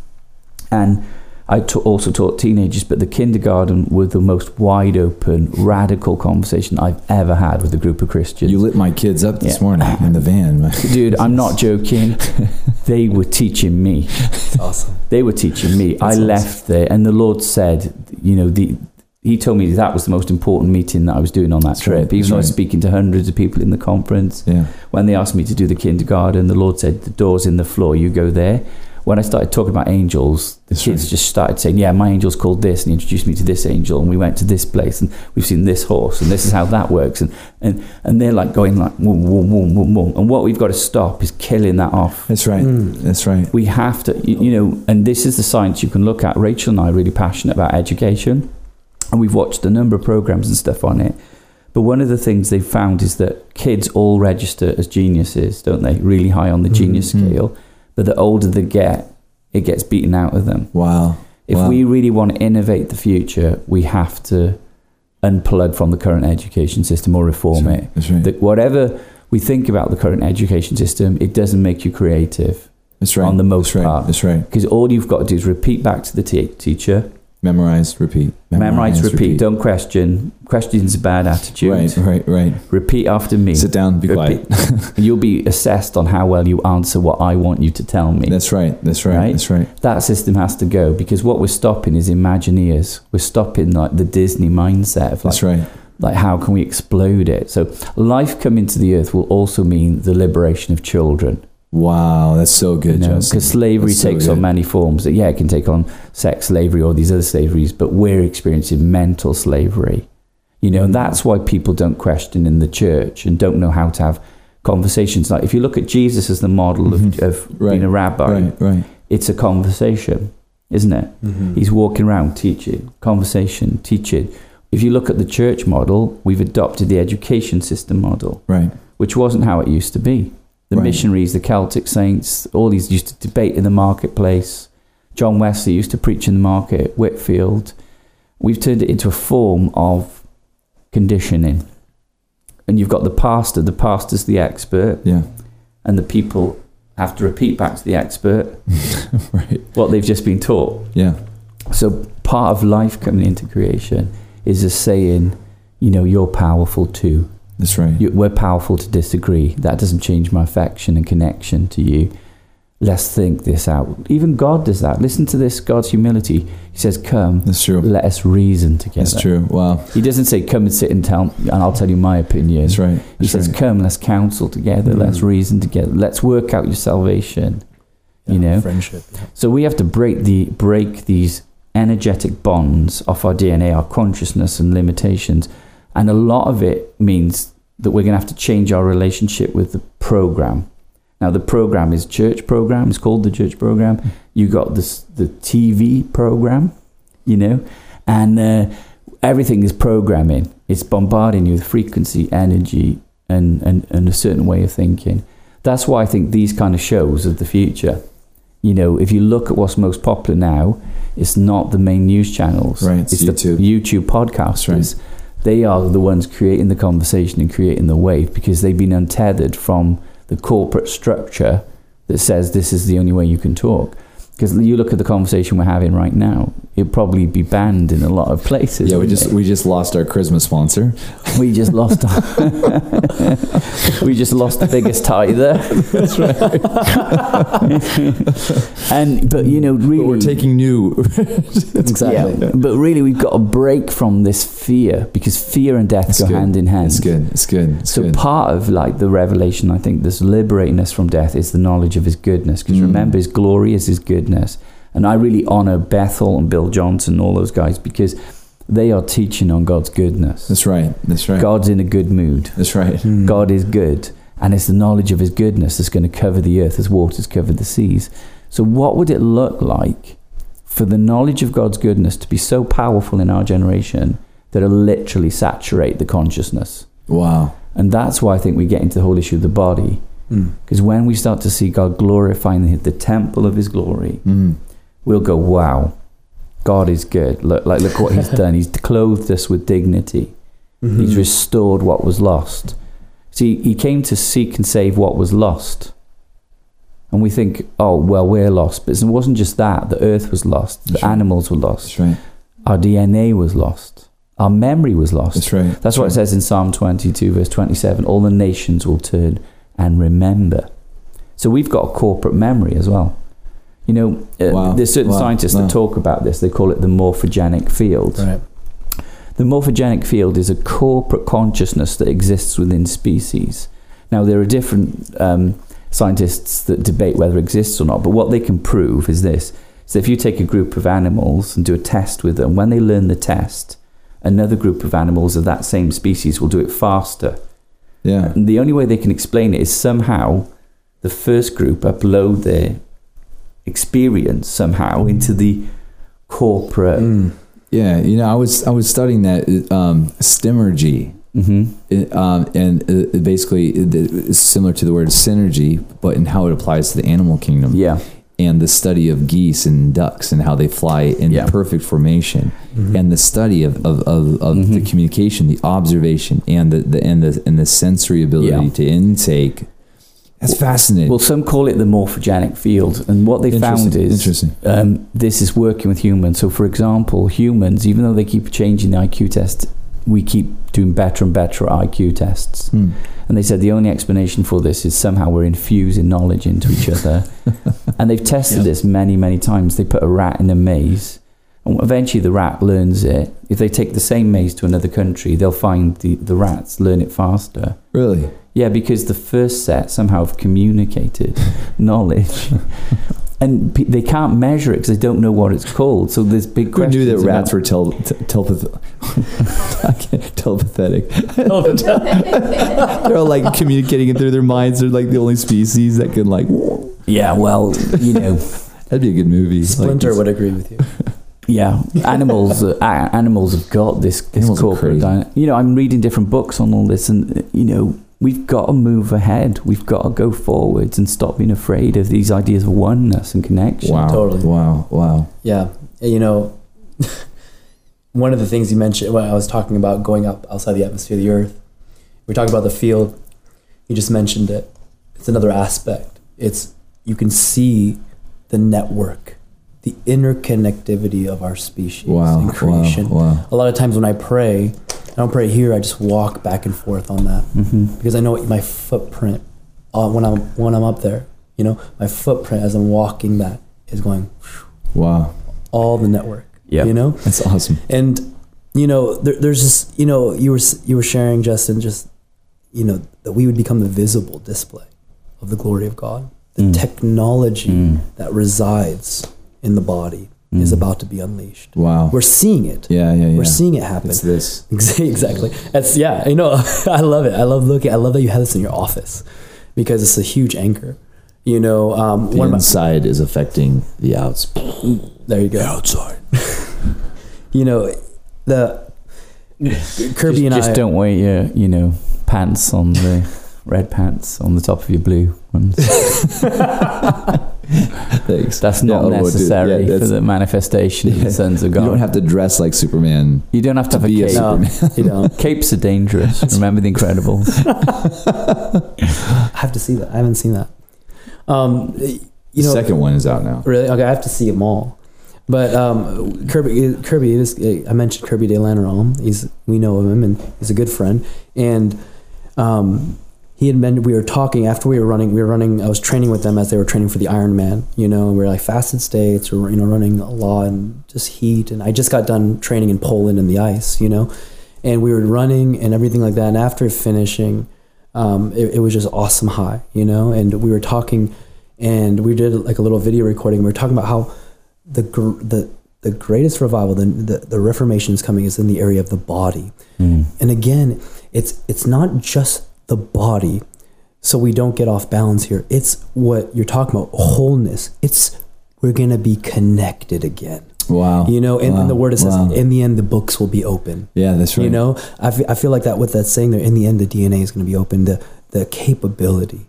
Speaker 4: and I ta- also taught teenagers, but the kindergarten were the most wide open, radical conversation I've ever had with a group of Christians.
Speaker 5: You lit my kids up this
Speaker 4: Yeah.
Speaker 5: morning in the van.
Speaker 4: Dude, I'm not joking. they were teaching me.
Speaker 3: It's awesome.
Speaker 4: They were teaching me. I
Speaker 3: awesome.
Speaker 4: left there, and the Lord said, you know, the He told me that was the most important meeting that I was doing on that
Speaker 5: That's
Speaker 4: trip.
Speaker 5: right,
Speaker 4: Even though I was speaking to hundreds of people in the conference,
Speaker 5: Yeah.
Speaker 4: when they asked me to do the kindergarten, the Lord said, "The door's in the floor. You go there." When I started talking about angels, the
Speaker 5: That's
Speaker 4: kids
Speaker 5: right.
Speaker 4: just started saying, "Yeah, my angel's called this," and he introduced me to this angel, and we went to this place, and we've seen this horse, and this is how that works, and and and they're like going like, "Whoom, whoom, whoom, whoom, whoom." and what we've got to stop is killing that off.
Speaker 5: That's right.
Speaker 3: Mm.
Speaker 5: That's right.
Speaker 4: We have to, you, you know, and this is the science you can look at. Rachel and I are really passionate about education, and we've watched a number of programs and stuff on it. But one of the things they've found is that kids all register as geniuses, don't they? Really high on the genius
Speaker 5: Mhm.
Speaker 4: scale. But the older they get, it gets beaten out of them.
Speaker 5: Wow.
Speaker 4: If
Speaker 5: Wow.
Speaker 4: we really want to innovate the future, we have to unplug from the current education system or reform
Speaker 5: That's
Speaker 4: it.
Speaker 5: That's right.
Speaker 4: That whatever we think about the current education system, it doesn't make you creative
Speaker 5: That's right.
Speaker 4: on the most
Speaker 5: That's right.
Speaker 4: part.
Speaker 5: That's right.
Speaker 4: because all you've got to do is repeat back to the te- teacher,
Speaker 5: Memorize, repeat.
Speaker 4: memorize, repeat. Don't question. Question's a bad attitude.
Speaker 5: Right, right, right.
Speaker 4: Repeat after me.
Speaker 5: Sit down, be
Speaker 4: Repeat.
Speaker 5: quiet.
Speaker 4: You'll be assessed on how well you answer what I want you to tell me.
Speaker 5: That's right. That's right.
Speaker 4: Right?
Speaker 5: That's right.
Speaker 4: that system has to go because what we're stopping is Imagineers. We're stopping like the Disney mindset of like,
Speaker 5: That's right.
Speaker 4: like how can we explode it? So life coming to the earth will also mean the liberation of children.
Speaker 5: Wow, that's so good,
Speaker 4: Because slavery
Speaker 5: That's so
Speaker 4: takes on many forms. Yeah, it can take on sex slavery or these other slaveries, but we're experiencing mental slavery. You know, and that's why people don't question in the church and don't know how to have conversations. Like if you look at Jesus as the model
Speaker 5: Mhm.
Speaker 4: of, of
Speaker 5: Right,
Speaker 4: being a rabbi,
Speaker 5: Right, right.
Speaker 4: it's a conversation, isn't it?
Speaker 3: Mm-hmm.
Speaker 4: He's walking around teaching, conversation, teaching. If you look at the church model, we've adopted the education system model,
Speaker 5: Right.
Speaker 4: which wasn't how it used to be. The
Speaker 5: Right.
Speaker 4: missionaries, the Celtic saints, all these used to debate in the marketplace. John Wesley used to preach in the market, Whitefield. We've turned it into a form of conditioning. And you've got the pastor, the pastor's the expert,
Speaker 5: Yeah.
Speaker 4: and the people have to repeat back to the expert
Speaker 5: Right.
Speaker 4: what they've just been taught.
Speaker 5: Yeah.
Speaker 4: So part of life coming into creation is a saying, you know, you're powerful too.
Speaker 5: That's right.
Speaker 4: You, we're powerful to disagree. That doesn't change my affection and connection to you. Let's think this out. Even God does that. Listen to this God's humility. He says, Come,
Speaker 5: That's true.
Speaker 4: let us reason together.
Speaker 5: That's true. Wow.
Speaker 4: He doesn't say, Come and sit and tell, and I'll tell you my opinion.
Speaker 5: That's right.
Speaker 4: He says,
Speaker 5: right.
Speaker 4: Come, let's counsel together. Let's
Speaker 3: Mm.
Speaker 4: reason together. Let's work out your salvation. you know?
Speaker 3: friendship. yeah.
Speaker 4: So we have to break the break these energetic bonds off our DNA, our consciousness and limitations. And a lot of it means that we're going to have to change our relationship with the program. Now the program is church program. It's called the church program. You got this the TV program, you know, and uh, everything is programming. It's bombarding you with frequency, energy, and, and and a certain way of thinking. That's why I think these kind of shows are the future. You know, if you look at what's most popular now, it's not the main news channels.
Speaker 5: Right, it's
Speaker 4: the
Speaker 5: YouTube.
Speaker 4: YouTube podcasters. They are the ones creating the conversation and creating the wave because they've been untethered from the corporate structure that says this is the only way you can talk. Because you look at the conversation we're having right now, it'd probably be banned in a lot of places.
Speaker 1: Yeah, we just
Speaker 4: it?
Speaker 1: we just lost our Christmas sponsor.
Speaker 4: we just lost our we just lost the biggest tither. That's right. and but you know, really,
Speaker 1: But we're taking new.
Speaker 3: Exactly.
Speaker 4: Yeah, but really, we've got to break from this fear because fear and death
Speaker 1: It's
Speaker 4: go
Speaker 1: good.
Speaker 4: hand in hand.
Speaker 1: It's good. It's good. It's
Speaker 4: So
Speaker 1: good.
Speaker 4: part of like the revelation, I think, that's liberating us from death is the knowledge of His goodness. Because
Speaker 1: Mm.
Speaker 4: remember, His glory is His goodness, and I really honor Bethel and Bill Johnson, and all those guys, because they are teaching on God's goodness.
Speaker 1: That's right. That's right.
Speaker 4: God's in a good mood.
Speaker 1: That's right.
Speaker 4: God is good, and it's the knowledge of His goodness that's going to cover the earth as waters cover the seas. So, what would it look like for the knowledge of God's goodness to be so powerful in our generation that it'll literally saturate the consciousness?
Speaker 1: Wow.
Speaker 4: And that's why I think we get into the whole issue of the body.
Speaker 3: Mm.
Speaker 4: Because when we start to see God glorifying the, the temple of His glory,
Speaker 1: Mm.
Speaker 4: We'll go, "Wow, God is good. Look, like look what He's done. He's clothed us with dignity.
Speaker 3: Mm-hmm.
Speaker 4: He's restored what was lost. See, he came to seek and save what was lost. And we think, oh, well, we're lost. But it wasn't just that. The earth was lost. The
Speaker 1: That's right.
Speaker 4: animals were lost.
Speaker 1: That's right.
Speaker 4: Our DNA was lost. Our memory was lost.
Speaker 1: That's right.
Speaker 4: That's what it says in Psalm 22, verse 27. All the nations will turn and remember. So we've got a corporate memory as well. You know, uh,
Speaker 1: Wow.
Speaker 4: there's certain
Speaker 1: Wow.
Speaker 4: scientists
Speaker 1: Wow.
Speaker 4: that talk about this. They call it the morphogenic field.
Speaker 3: Right.
Speaker 4: The morphogenic field is a corporate consciousness that exists within species. Now, there are different um, scientists that debate whether it exists or not, but what they can prove is this. So if you take a group of animals and do a test with them, when they learn the test, another group of animals of that same species will do it faster.
Speaker 1: Yeah.
Speaker 4: And the only way they can explain it is somehow the first group upload their experience somehow into the corporate.
Speaker 3: Mm.
Speaker 1: Yeah. You know, I was I was studying that um, stigmergy.
Speaker 4: hmm
Speaker 1: It, um, and uh, basically it- it's similar to the word synergy, but in how it applies to the animal kingdom.
Speaker 4: Yeah.
Speaker 1: and the study of geese and ducks and how they fly in
Speaker 4: Yeah.
Speaker 1: perfect formation
Speaker 3: Mm-hmm.
Speaker 1: and the study of, of, of, of the
Speaker 4: Mhm.
Speaker 1: communication the observation and the, the and the and the sensory ability
Speaker 4: Yeah.
Speaker 1: to intake that's fascinating
Speaker 4: Well, some call it the morphogenic field, and what they found is
Speaker 1: interesting
Speaker 4: um, this is working with humans. So, for example, humans, even though they keep changing the IQ test, we keep doing better and better IQ tests.
Speaker 1: Hmm.
Speaker 4: And they said the only explanation for this is somehow we're infusing knowledge into each other. and they've tested
Speaker 3: Yeah.
Speaker 4: this many, many times. They put a rat in a maze, and eventually the rat learns it. If they take the same maze to another country, they'll find the, the rats learn it faster.
Speaker 1: really
Speaker 4: Yeah, because the first set somehow have communicated knowledge. And pe- they can't measure it because they don't know what it's called. So there's big
Speaker 1: who
Speaker 4: questions.
Speaker 1: knew that rats were tel- t- telepath- I telepathetic they're all like communicating it through their minds they're like the only species that can like
Speaker 4: Yeah, well, you know,
Speaker 1: that'd be a good movie
Speaker 3: Splinter
Speaker 1: like,
Speaker 3: would agree with you.
Speaker 4: yeah, animals. Uh, animals have got this. this
Speaker 1: Animals
Speaker 4: corporate.
Speaker 1: crazy.
Speaker 4: dy- you know, I'm reading different books on all this, and uh, you know, we've got to move ahead. We've got to go forwards and stop being afraid of these ideas of oneness and connection.
Speaker 1: wow
Speaker 3: Totally.
Speaker 1: wow wow
Speaker 3: Yeah, you know, one of the things you mentioned when I was talking about going up outside the atmosphere of the Earth, we talked about the field. You just mentioned it. It's another aspect. It's you can see the network, the interconnectivity of our species
Speaker 1: wow
Speaker 3: in creation.
Speaker 1: wow wow
Speaker 3: A lot of times when I pray, I don't pray here. I just walk back and forth on that
Speaker 4: hmm
Speaker 3: because I know my footprint uh, when I'm when I'm up there. You know, my footprint as I'm walking that is going
Speaker 1: wow
Speaker 3: all the network.
Speaker 4: Yeah.
Speaker 3: You know,
Speaker 1: that's awesome
Speaker 3: and you know, there, there's just you know, you were you were sharing Justin just you know that we would become the visible display of the glory of God. The
Speaker 4: Mm.
Speaker 3: technology
Speaker 4: Mm.
Speaker 3: that resides in the body is
Speaker 4: Mm.
Speaker 3: about to be unleashed.
Speaker 1: wow
Speaker 3: We're seeing it.
Speaker 1: yeah yeah yeah
Speaker 3: We're seeing it happen.
Speaker 1: it's this
Speaker 3: exactly. That's yeah. You know, I love it. I love looking. I love that you have this in your office because it's a huge anchor. You know, um,
Speaker 1: the
Speaker 3: one of my,
Speaker 1: inside is affecting the outs
Speaker 3: there you go.
Speaker 1: outside
Speaker 3: You know, the Kirby
Speaker 4: just,
Speaker 3: and
Speaker 4: just
Speaker 3: I.
Speaker 4: Just don't wear your, you know, pants on the red pants on the top of your blue ones.
Speaker 1: thanks
Speaker 4: That's not
Speaker 1: dude,
Speaker 4: necessary
Speaker 1: yeah,
Speaker 4: for
Speaker 1: that's-
Speaker 4: the manifestation of the sons of God.
Speaker 1: you don't have to dress like superman
Speaker 4: You don't have to,
Speaker 1: to
Speaker 4: have
Speaker 1: be
Speaker 4: a
Speaker 1: a
Speaker 4: cape.
Speaker 3: no,
Speaker 1: Superman.
Speaker 3: you don't.
Speaker 4: Capes are dangerous. Remember the Incredibles?
Speaker 3: I have to see that. I haven't seen that. Um, you know,
Speaker 5: Second one is out now.
Speaker 3: Really? Okay, I have to see them all. But um, Kirby, Kirby, is, I mentioned Kirby De Lanerolle. He's we know of him, and he's a good friend. And um, he had been. We were talking after we were running. We were running. I was training with them as they were training for the Ironman. You know, and we were like fasted states, or you know, running a lot and just heat. And I just got done training in Poland in the ice. You know, and we were running and everything like that. And after finishing, um, it, it was just awesome high. You know, and we were talking, and we did like a little video recording. We were talking about how the gr- the the greatest revival, the, the the Reformation is coming is in the area of the body, and again, it's it's not just the body, so we don't get off balance here. It's what you're talking about, wholeness. It's we're gonna be connected again.
Speaker 5: Wow.
Speaker 3: You know, and,
Speaker 5: Wow.
Speaker 3: and the word it says,
Speaker 5: Wow.
Speaker 3: in the end, the books will be open.
Speaker 5: Yeah, that's right.
Speaker 3: You know, I I feel like that what that's saying there. In the end, the DNA is going to be open. The the capability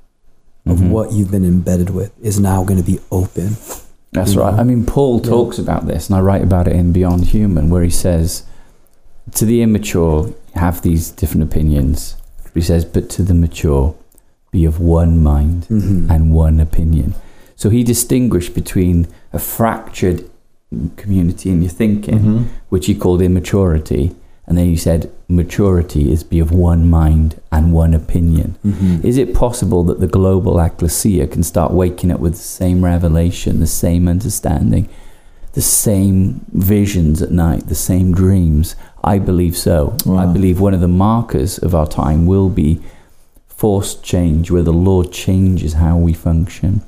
Speaker 3: of
Speaker 5: Mm-hmm.
Speaker 3: what you've been embedded with is now going to be open.
Speaker 4: That's right.
Speaker 3: know?
Speaker 4: I mean, Paul talks about this, and I write about it in Beyond Human, where he says, to the immature, have these different opinions. He says, but to the mature, be of one mind
Speaker 3: Mm-hmm.
Speaker 4: and one opinion. So he distinguished between a fractured community in your thinking,
Speaker 5: Mhm.
Speaker 4: which he called immaturity, and then he said maturity is be of one mind and one opinion.
Speaker 3: Mm-hmm.
Speaker 4: Is it possible that the global ecclesia can start waking up with the same revelation, the same understanding, the same visions at night, the same dreams? I believe so. I believe one of the markers of our time will be forced change, where the Lord changes how we function.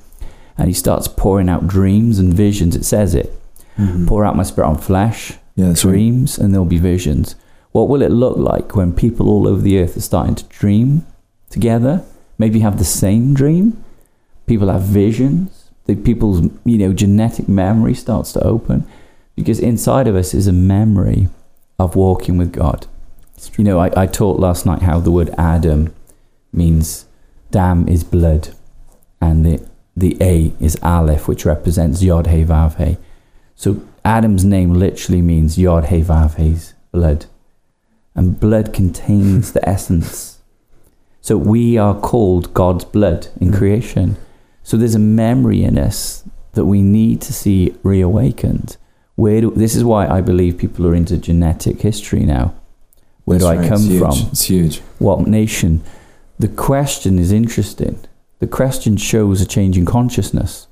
Speaker 4: And he starts pouring out dreams and visions. It says it.
Speaker 3: Mm-hmm.
Speaker 4: Pour out my spirit on flesh,
Speaker 5: Yeah, that's right.
Speaker 4: dreams, and there'll be visions. What will it look like when people all over the earth are starting to dream together? Maybe have the same dream. People have visions. The people's you know genetic memory starts to open because inside of us is a memory of walking with God. You know, I, I taught last night how the word Adam means dam is blood, and the the A is Aleph, which represents Yod He Vav He. So Adam's name literally means Yod He Vav He's blood, and blood contains the essence. So we are called God's blood in hmm. creation. So there's a memory in us that we need to see reawakened. Where do, this is why I believe people are into genetic history now. Where
Speaker 5: That's
Speaker 4: do I
Speaker 5: right.
Speaker 4: come
Speaker 5: It's
Speaker 4: from?
Speaker 5: It's huge.
Speaker 4: What nation? The question is interesting. The question shows a change in consciousness.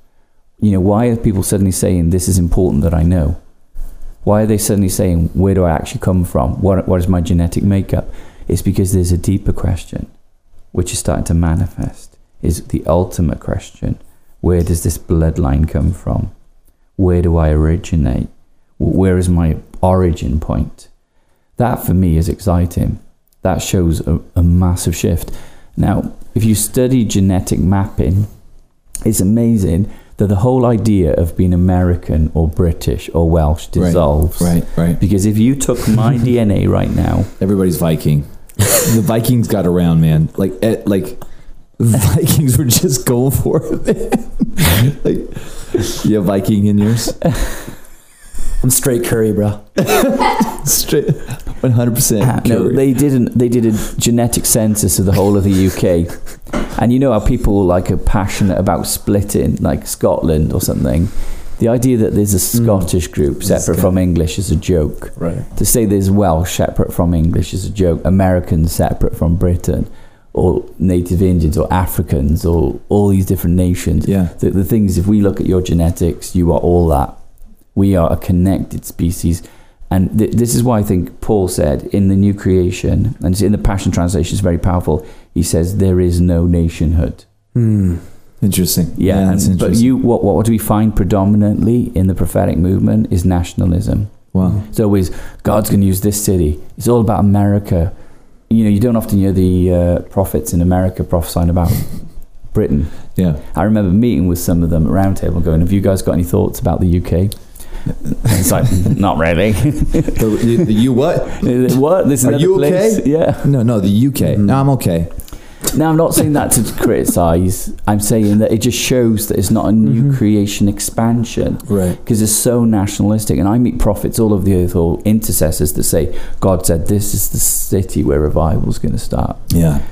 Speaker 4: You know, why are people suddenly saying this is important that I know? Why are they suddenly saying where do I actually come from? What what is my genetic makeup? It's because there's a deeper question which is starting to manifest. Is the ultimate question. Where does this bloodline come from? Where do I originate? Where is my origin point? That for me is exciting. That shows a, a massive shift. Now, if you study genetic mapping, it's amazing that the whole idea of being American or British or Welsh dissolves.
Speaker 5: Right, right.
Speaker 4: Because if you took my DNA right now,
Speaker 5: Everybody's Viking. the Vikings got around, man. Like, eh, like the Vikings were just going for it. Man. like, you have Viking in yours?
Speaker 3: I'm straight curry, bro.
Speaker 5: Straight, one hundred percent.
Speaker 4: Uh, no, they didn't. They did a genetic census of the whole of the UK, and you know how people like are passionate about splitting, like Scotland or something. The idea that there's a mm. Scottish group separate from English is a joke.
Speaker 3: Right.
Speaker 4: To say there's Welsh separate from English is a joke. Americans separate from Britain, or Native Indians, or Africans, or all these different nations.
Speaker 5: Yeah.
Speaker 4: The, the thing is, if we look at your genetics, you are all that. We are a connected species. And th- this is why I think Paul said in the new creation, and in the Passion Translation, it's very powerful. He says, There is no nationhood.
Speaker 3: Hmm.
Speaker 5: Interesting.
Speaker 4: Yeah,
Speaker 5: that's
Speaker 4: and, but you, what, what do we find predominantly in the prophetic movement is nationalism.
Speaker 5: wow.
Speaker 4: It's always God's going to use this city. It's all about America. You know, you don't often hear the uh, prophets in America prophesying about Britain.
Speaker 5: Yeah.
Speaker 4: I remember meeting with some of them at Roundtable, going, "Have you guys got any thoughts about the UK?" It's like, not really.
Speaker 5: The, the, the you what?
Speaker 4: what? This is
Speaker 5: Are you
Speaker 4: place?
Speaker 5: okay?
Speaker 4: Yeah.
Speaker 5: No, no, the UK. Mm-hmm. No, I'm okay.
Speaker 4: Now, I'm not saying that to criticise. I'm saying that it just shows that it's not a new mm-hmm. creation expansion.
Speaker 3: Right.
Speaker 4: because it's so nationalistic. And I meet prophets all over the earth or intercessors that say, God said, this is the city where revival is going to start.
Speaker 5: Yeah.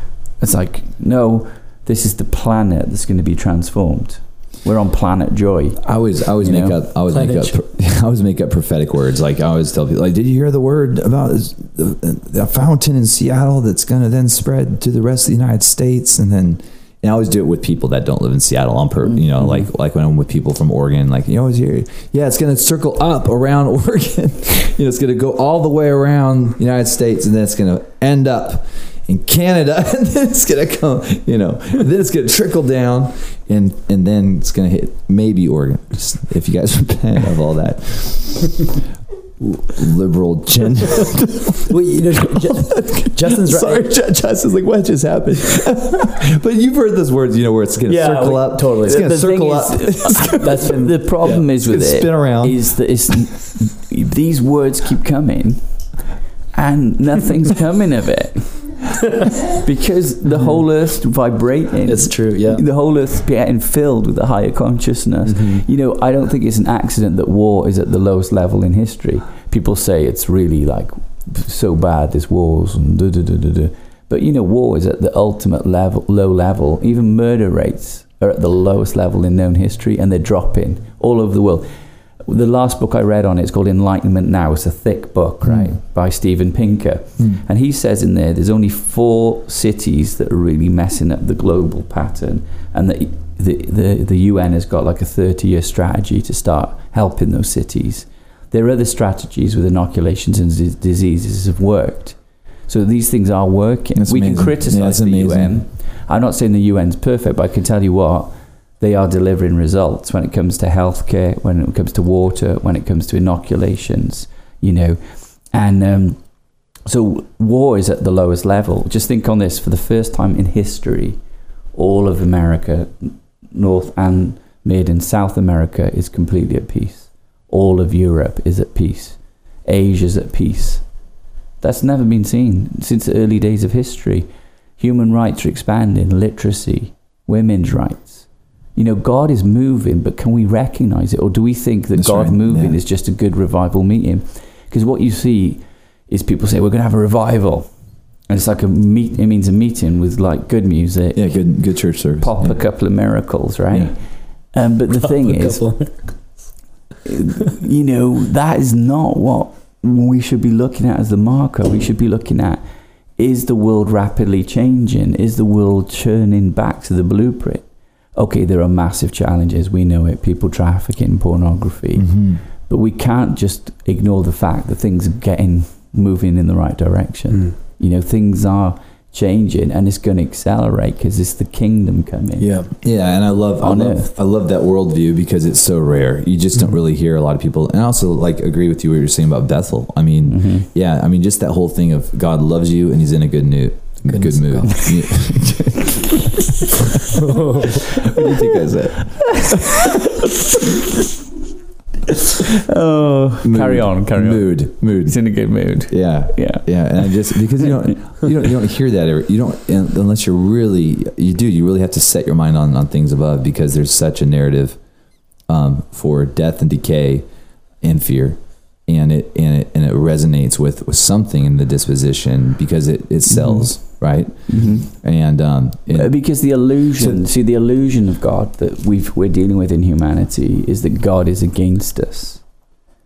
Speaker 4: It's like, no, This is the planet that's going to be transformed. We're on planet joy.
Speaker 1: I always, I always
Speaker 4: You
Speaker 1: make
Speaker 4: know?
Speaker 1: up, I always make up,
Speaker 3: Planet
Speaker 1: I always make up prophetic words. Like I always tell people, like, did you hear the word about this, the, the fountain in Seattle that's going to then spread to the rest of the United States, and then. And I always do it with people that don't live in Seattle. On per, you know, mm-hmm. like like when I'm with people from Oregon, like you always hear, yeah, it's going to circle up around Oregon. you know, it's going to go all the way around the United States, and then it's going to end up in Canada, and then it's gonna come, you know, and then it's gonna trickle down, and and then it's gonna hit maybe Oregon. If you guys repent of all that liberal gen.
Speaker 3: Well, you know, Ju- Justin's right.
Speaker 1: Sorry, Ju- Justin's like, what just happened? but you've heard those words, you know, where it's gonna
Speaker 3: Yeah,
Speaker 1: circle up,
Speaker 3: totally.
Speaker 1: It's gonna
Speaker 4: The
Speaker 1: circle
Speaker 4: is,
Speaker 1: up.
Speaker 3: That's been
Speaker 4: the problem is with
Speaker 1: It's
Speaker 4: it
Speaker 1: spin around.
Speaker 4: is that it's these words keep coming and nothing's coming of it because the whole earth's vibrating
Speaker 3: It's true. Yeah.
Speaker 4: the whole earth's getting filled with the higher consciousness
Speaker 3: Mm-hmm.
Speaker 4: you know i don't think it's an accident that war is at the lowest level in history people say it's really like so bad there's wars and da, da, da, da, da. but you know war is at the ultimate level low level even murder rates are at the lowest level in known history and they're dropping all over the world the last book I read on it is called Enlightenment Now. It's a thick book, hmm. right, by Steven Pinker. Hmm. And he says in there there's only four cities that are really messing up the global pattern, and that the, the, the UN has got like a 30 year strategy to start helping those cities. There are other strategies with inoculations and dis- diseases have worked. So these things are working.
Speaker 1: That's
Speaker 4: we can criticize
Speaker 1: Yeah,
Speaker 4: the
Speaker 1: amazing.
Speaker 4: UN. I'm not saying the UN's perfect, but I can tell you what, they are delivering results when it comes to healthcare, when it comes to water, when it comes to inoculations, you know. And um, so war is at the lowest level. Just think on this for the first time in history, all of America, North and Mid and South America, is completely at peace. All of Europe is at peace. Asia is at peace. That's never been seen since the early days of history. Human rights are expanding, literacy, women's rights. You know, God is moving, but can we recognize it? Or do we think that
Speaker 1: That's
Speaker 4: God
Speaker 1: right,
Speaker 4: moving
Speaker 1: yeah.
Speaker 4: is just a good revival meeting? Because what you see is people say, we're going to have a revival. And it's like a meet, it means a meeting with like good music,
Speaker 1: Yeah, good good church service.
Speaker 4: pop
Speaker 1: yeah.
Speaker 4: a couple of miracles, right?
Speaker 1: Yeah.
Speaker 4: Um, but the thing is, you know, that is not what we should be looking at as the marker. We should be looking at is the world rapidly changing? Is the world churning back to the blueprint? Okay, there are massive challenges. We know it people trafficking, pornography.
Speaker 1: Mhm.
Speaker 4: But we can't just ignore the fact that things are getting moving in the right direction.
Speaker 3: Mm.
Speaker 4: You know, things are changing and it's going to accelerate because it's the kingdom coming.
Speaker 3: Yeah.
Speaker 1: Yeah, and I love I
Speaker 4: On
Speaker 1: love,
Speaker 4: earth.
Speaker 1: I love that worldview because it's so rare. You just don't really hear a lot of people. And I also like agree with you what you're saying about Bethel. I mean,
Speaker 4: Mhm.
Speaker 1: yeah, I mean just that whole thing of God loves you and He's in a good mood. Good mood. what do you think I said?
Speaker 4: Oh, carry on, carry on.
Speaker 1: Mood, mood.
Speaker 4: He's in a good mood.
Speaker 1: Yeah,
Speaker 4: Yeah.
Speaker 1: yeah, and I just because you don't you don't you don't hear that ever, you don't unless you're really you do you really have to set your mind on on things above because there's such a narrative um, for death and decay and fear and it and it and it resonates with, with something in the disposition because it it sells right and um
Speaker 4: Uh,
Speaker 1: it,
Speaker 4: because the illusion, see, the illusion of God that we've, we're dealing with in humanity is that God is against us.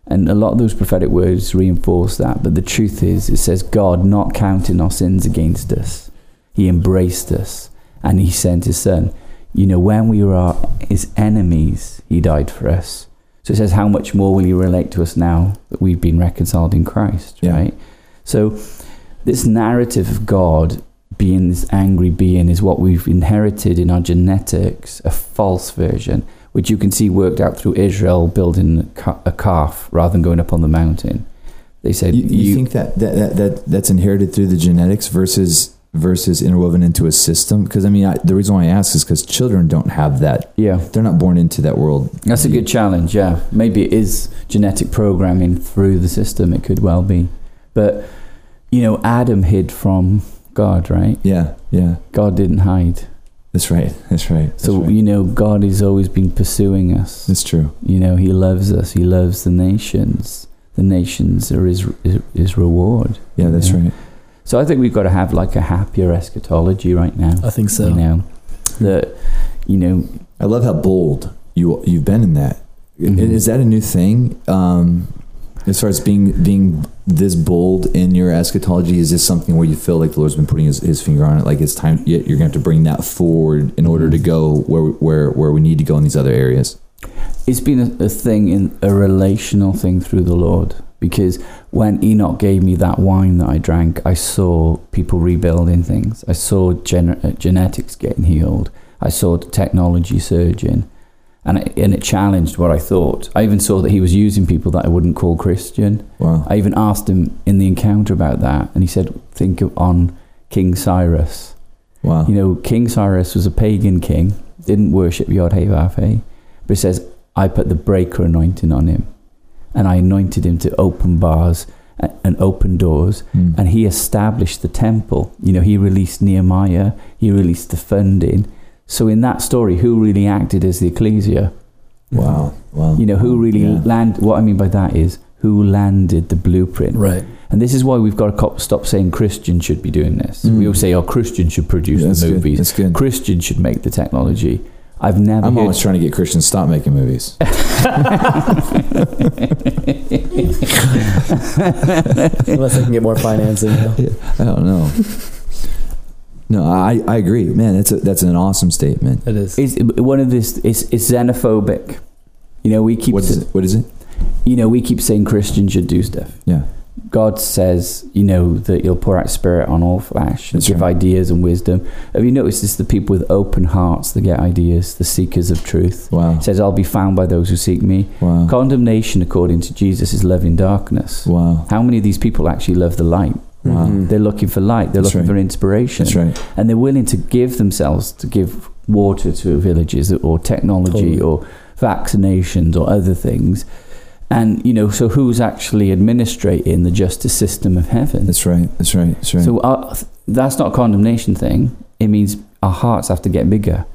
Speaker 4: And a lot of those prophetic words reinforce that. But the truth is, it says God not counting our sins against us. He embraced us and He sent His Son. You know, when we were His enemies, He died for us. So it says, how much more will you relate to us now that we've been reconciled in Christ,
Speaker 1: Yeah.
Speaker 4: right? So this narrative of God being this angry being is what we've inherited in our genetics, a false version, which you can see worked out through Israel building a calf rather than going up on the mountain. They said,
Speaker 1: you, you think that, that that that that's inherited through the genetics versus versus interwoven into a system because I mean I, the reason why I ask is because children don't have that
Speaker 4: yeah,
Speaker 1: they're not born into that world
Speaker 4: that's a good challenge. Yeah, maybe it is genetic programming through the system. It could well be, but you know, Adam hid from God, right?
Speaker 1: yeah yeah
Speaker 4: God didn't hide.
Speaker 1: that's right that's right that's,
Speaker 4: So
Speaker 1: right.
Speaker 4: you know, God has always been pursuing us.
Speaker 1: that's true
Speaker 4: You know, He loves us. He loves the nations. The nations are His His, reward.
Speaker 1: yeah that's
Speaker 4: Yeah.
Speaker 1: right
Speaker 4: So I think we've got to have like a happier eschatology right now.
Speaker 3: I think so.
Speaker 4: You know, that you know
Speaker 5: I love how bold you you've been in that.
Speaker 4: Mhm.
Speaker 5: Is that a new thing? Um, as far as being being this bold in your eschatology, is this something where you feel like the Lord's been putting his, his finger on it? Like it's time you're going to have to bring that forward in order to go where where where we need to go in these other areas.
Speaker 4: it's been a, a thing in a relational thing through the Lord because when Enoch gave me that wine that I drank, I saw people rebuilding things. I saw gen- uh, genetics getting healed. I saw technology surging, and it, and it challenged what I thought. I even saw that he was using people that I wouldn't call Christian.
Speaker 5: Wow.
Speaker 4: I even asked him in the encounter about that, and he said, "Think of on King Cyrus."
Speaker 5: Wow.
Speaker 4: You know, King Cyrus was a pagan king, didn't worship Yod He Vav He, but it says, I put the breaker anointing on him, and I anointed him to open bars and, open doors,
Speaker 5: Mm.
Speaker 4: and he established the temple. You know, he released Nehemiah, he released the funding. So in that story, who really acted as the ecclesia?
Speaker 5: wow. Wow.
Speaker 4: You know, who really
Speaker 5: Yeah.
Speaker 4: land? What I mean by that is who landed the blueprint.
Speaker 3: Right.
Speaker 4: And this is why we've got to stop saying Christians should be doing this.
Speaker 5: Mm.
Speaker 4: We all say, oh, Christians should produce
Speaker 5: That's
Speaker 4: the movies.
Speaker 5: That's good.
Speaker 4: Christians should make the technology. I've never
Speaker 5: I'm always trying to get Christians to stop making movies.
Speaker 3: Unless I can get more financing. you know.
Speaker 5: I don't know. No, I, I agree, man. That's a, that's an awesome statement.
Speaker 3: It is.
Speaker 4: It's one of this. It's, it's xenophobic. You know, we keep.
Speaker 5: What is it? What is it?
Speaker 4: You know, we keep saying Christians should do stuff.
Speaker 5: Yeah.
Speaker 4: God says, you know, that He'll pour out Spirit on all flesh and
Speaker 5: That's
Speaker 4: give
Speaker 5: right.
Speaker 4: ideas and wisdom. Have you noticed it's the people with open hearts that get ideas, the seekers of truth?
Speaker 5: Wow.
Speaker 4: It says, "I'll be found by those who seek me."
Speaker 5: Wow.
Speaker 4: Condemnation, according to Jesus, is loving darkness.
Speaker 5: Wow.
Speaker 4: How many of these people actually love the light?
Speaker 5: Wow.
Speaker 3: Mhm.
Speaker 4: They're looking for light. They're
Speaker 5: That's
Speaker 4: looking
Speaker 5: right.
Speaker 4: for inspiration.
Speaker 5: That's right.
Speaker 4: and they're willing to give themselves to give water to villages or technology
Speaker 3: Totally.
Speaker 4: or vaccinations or other things. And you know, so who's actually administrating the justice system of heaven?
Speaker 5: That's right. That's right. That's right.
Speaker 4: So uh, that's not a condemnation thing. It means our hearts have to get bigger.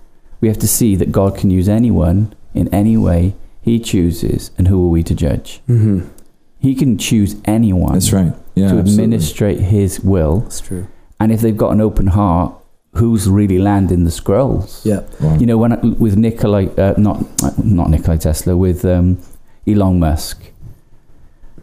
Speaker 4: We have to see that God can use anyone in any way He chooses, and who are we to judge?
Speaker 3: Mhm.
Speaker 4: He can choose anyone
Speaker 5: That's right. Yeah.
Speaker 4: to
Speaker 5: absolutely.
Speaker 4: administrate His will,
Speaker 3: That's true.
Speaker 4: and if they've got an open heart, who's really landing the scrolls?
Speaker 3: Yeah.
Speaker 5: Wow.
Speaker 4: You know, when I, with Nikolai, uh, not not Nikolai Tesla, with um, Elon Musk.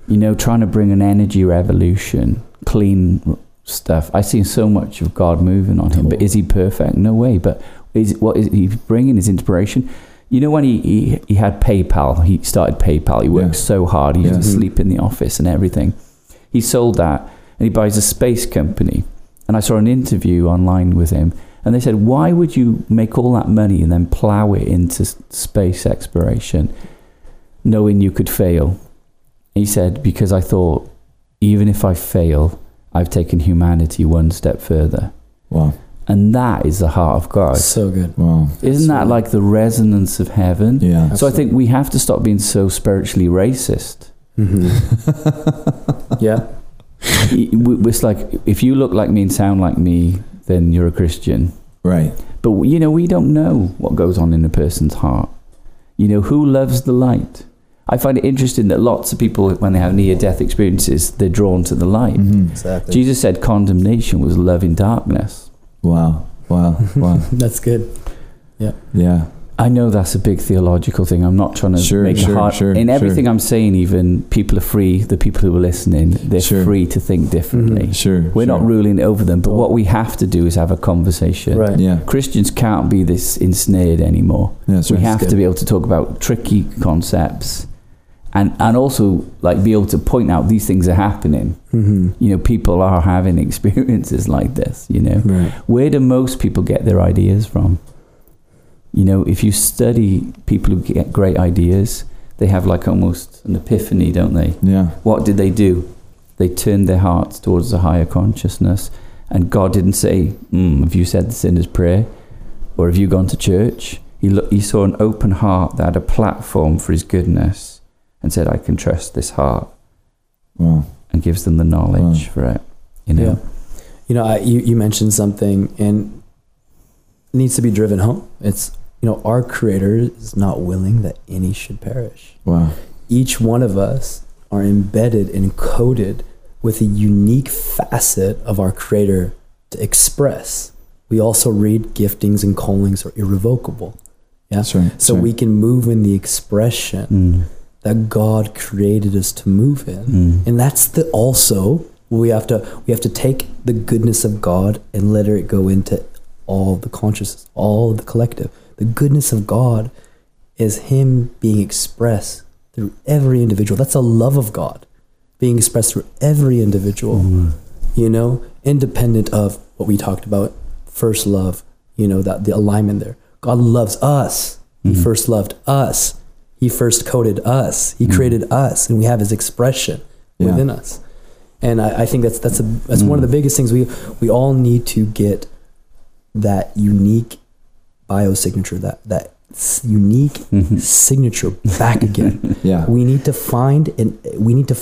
Speaker 4: You know, trying to bring an energy revolution, clean stuff. I see so much of God moving on him, but is he perfect? No way. But is what is he bringing? His inspiration. You know, when he, he, he had PayPal, he started PayPal. He worked
Speaker 5: Yeah.
Speaker 4: so hard. He used to sleep in the office and everything. He sold that and he buys a space company. And I saw an interview online with him, and they said, "Why would you make all that money and then plow it into space exploration, knowing you could fail?" He said, "Because I thought, even if I fail, I've taken humanity one step further."
Speaker 5: Wow.
Speaker 4: And that is the heart of God.
Speaker 3: So good.
Speaker 5: Wow.
Speaker 4: Isn't that like the resonance of heaven?
Speaker 5: Yeah.
Speaker 4: So I think we have to stop being so spiritually racist.
Speaker 3: hmm yeah.
Speaker 4: It's like if you look like me and sound like me, then you're a Christian.
Speaker 5: Right.
Speaker 4: But you know, we don't know what goes on in a person's heart. You know, who loves the light? I find it interesting that lots of people, when they have near-death experiences, they're drawn to the light.
Speaker 5: hmm
Speaker 3: Exactly.
Speaker 4: Jesus said condemnation was love in darkness.
Speaker 5: Wow. Wow. Wow.
Speaker 3: That's good.
Speaker 5: yeah. Yeah.
Speaker 4: I know that's a big theological thing. I'm not trying to
Speaker 5: Sure,
Speaker 4: make
Speaker 5: sure,
Speaker 4: it hard.
Speaker 5: sure,
Speaker 4: in
Speaker 5: sure.
Speaker 4: everything I'm saying, even people are free. The people who are listening, they're
Speaker 5: Sure.
Speaker 4: free to think differently.
Speaker 3: Mhm.
Speaker 5: Sure.
Speaker 4: We're not ruling over them, but what we have to do is have a conversation.
Speaker 3: Right.
Speaker 5: Yeah.
Speaker 4: Christians can't be this ensnared anymore.
Speaker 5: Yeah,
Speaker 4: we
Speaker 5: right.
Speaker 4: have
Speaker 3: good.
Speaker 4: to be able to talk about tricky concepts and and also like be able to point out these things are happening.
Speaker 3: Hmm
Speaker 4: you know people are having experiences like this you know?
Speaker 3: Right.
Speaker 4: where do most people get their ideas from? You know if you study people who get great ideas they have like almost an epiphany don't they?
Speaker 5: Yeah.
Speaker 4: what did they do? They turned their hearts towards a higher consciousness. And god didn't say mm, have you said the sinner's prayer? Or have you gone to church? He, look, he saw an open heart that had a platform for his goodness and said i can trust this heart
Speaker 5: Wow.
Speaker 4: and gives them the knowledge
Speaker 5: Wow.
Speaker 4: for it you know
Speaker 3: Yeah. You know, I, you, you mentioned something and it needs to be driven home. It's, you know, our creator is not willing that any should perish.
Speaker 5: Wow.
Speaker 3: Each one of us are embedded and coded with a unique facet of our creator to express. we also read giftings and callings are irrevocable. Yeah.
Speaker 5: That's right,
Speaker 3: So
Speaker 5: that's
Speaker 3: we can move in the expression
Speaker 5: Mm.
Speaker 3: That God created us to move in.
Speaker 5: Mm.
Speaker 3: And that's the also we have to we have to take the goodness of God and let it go into all the consciousness, all the collective. The goodness of God is him being expressed through every individual. That's the love of God being expressed through every individual. You know, independent of what we talked about, first love, you know, that the alignment there. God loves us. He first loved us. He first coded us. He mm. created us, and we have His expression
Speaker 5: Yeah.
Speaker 3: within us. And I, I think that's that's a that's one of the mm. biggest things we we all need to get that unique biosignature that that unique mm-hmm. signature back again.
Speaker 5: Yeah.
Speaker 3: we need to find and we need to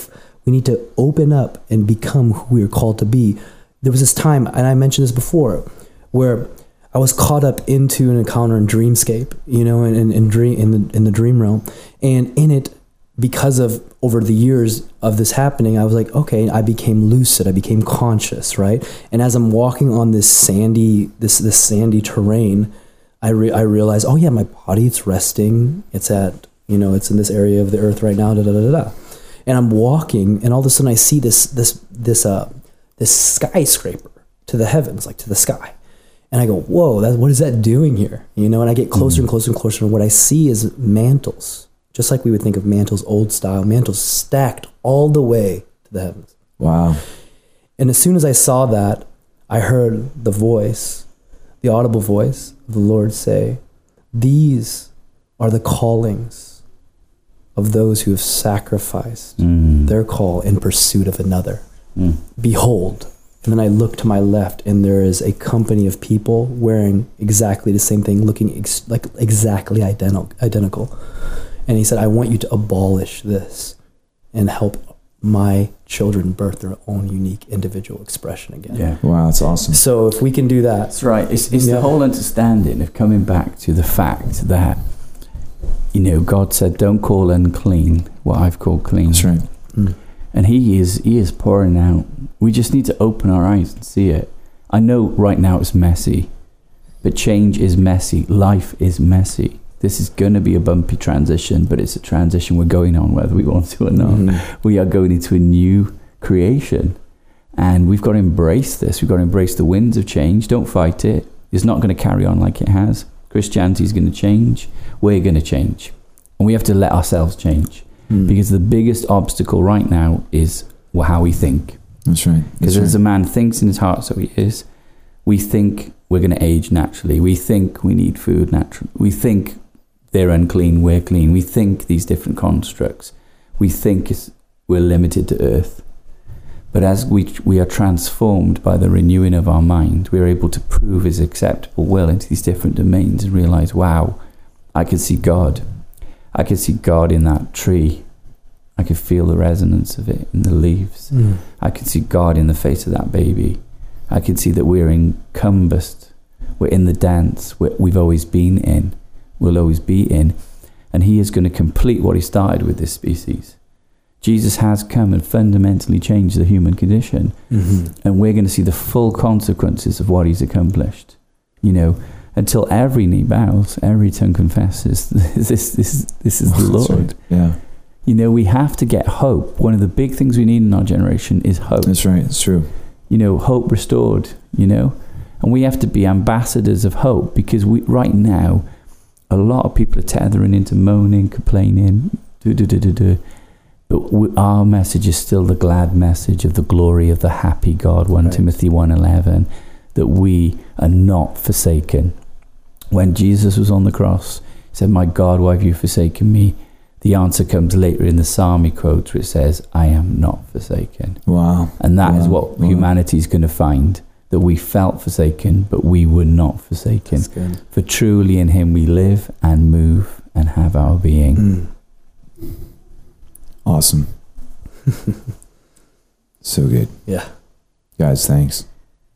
Speaker 3: we need to open up and become who we are called to be. There was this time, and I mentioned this before, where I was caught up into an encounter in dreamscape, you know, in, in, in dream in the in the dream realm, and in it, because of over the years of this happening, I was like, okay, I became lucid, I became conscious, right? And as I'm walking on this sandy this this sandy terrain, I re- I realized, oh yeah, my body it's resting, it's at you know it's in this area of the earth right now, da da da da. da. And I'm walking, and all of a sudden I see this this this uh this skyscraper to the heavens, like to the sky. And I go, whoa, that, what is that doing here? You know, and I get closer and mm-hmm. closer and closer. And what I see is mantles, just like we would think of mantles, old style mantles, stacked all the way to the heavens.
Speaker 5: Wow.
Speaker 3: And as soon as I saw that, I heard the voice, the audible voice of the Lord say, These are the callings of those who have sacrificed mm. their call in pursuit of another. Mm. Behold. And then I look to my left, and there is a company of people wearing exactly the same thing, looking ex- like exactly identical. identical. And he said, I want you to abolish this and help my children birth their own unique individual expression again.
Speaker 4: Yeah.
Speaker 5: Wow, that's awesome.
Speaker 3: So if we can do that,
Speaker 4: That's right. It's, it's
Speaker 3: Yeah.
Speaker 4: the whole understanding of coming back to the fact that, you know, God said, don't call unclean what I've called clean.
Speaker 5: That's right. Mm.
Speaker 4: And he is, he is pouring out. We just need to open our eyes and see it. I know right now it's messy, but change is messy. Life is messy. This is going to be a bumpy transition, but it's a transition we're going on whether we want to or not.
Speaker 3: Mhm.
Speaker 4: We are going into a new creation. And we've got to embrace this. We've got to embrace the winds of change. Don't fight it. It's not going to carry on like it has. Christianity is going to change. We're going to change. And we have to let ourselves change.
Speaker 3: Mm.
Speaker 4: Because the biggest obstacle right now is how we think.
Speaker 5: That's right.
Speaker 4: Because as a man thinks in his heart, so he is. We think we're going to age naturally. We think we need food naturally. We think they're unclean, we're clean. We think these different constructs. We think we're limited to earth. But as we, we are transformed by the renewing of our mind, we are able to prove his acceptable will into these different domains and realize, wow, I could see God. I could see God in that tree. I could feel the resonance of it in the leaves.
Speaker 3: Mm.
Speaker 4: I can see God in the face of that baby. I can see that we're encompassed. We're in the dance we we've always been in. We'll always be in. And He is going to complete what He started with this species. Jesus has come and fundamentally changed the human condition.
Speaker 3: Mhm.
Speaker 4: And we're going to see the full consequences of what He's accomplished. You know, until every knee bows, every tongue confesses this, this, this is the Lord.
Speaker 5: right. Yeah,
Speaker 4: You know, we have to get hope. One of the big things we need in our generation is hope
Speaker 5: that's right. It's true.
Speaker 4: you know, hope restored, you know? And we have to be ambassadors of hope because we right now a lot of people are tethering into moaning, complaining, do do do do do. But we, our message is still the glad message of the glory of the happy God, 1
Speaker 3: Right.
Speaker 4: Timothy 1:11, that we are not forsaken. When Jesus was on the cross, he said, "My God, why have you forsaken me?" The answer comes later in the psalm he quotes, which says, "I am not forsaken."
Speaker 5: Wow.
Speaker 4: And that is
Speaker 5: Wow.
Speaker 4: what
Speaker 5: Wow.
Speaker 4: humanity is going to find that we felt forsaken, but we were not forsaken.
Speaker 3: That's good.
Speaker 4: For truly in Him we live and move and have our being.
Speaker 3: Mm.
Speaker 5: Awesome. so good,
Speaker 3: Yeah.
Speaker 5: guys. Thanks.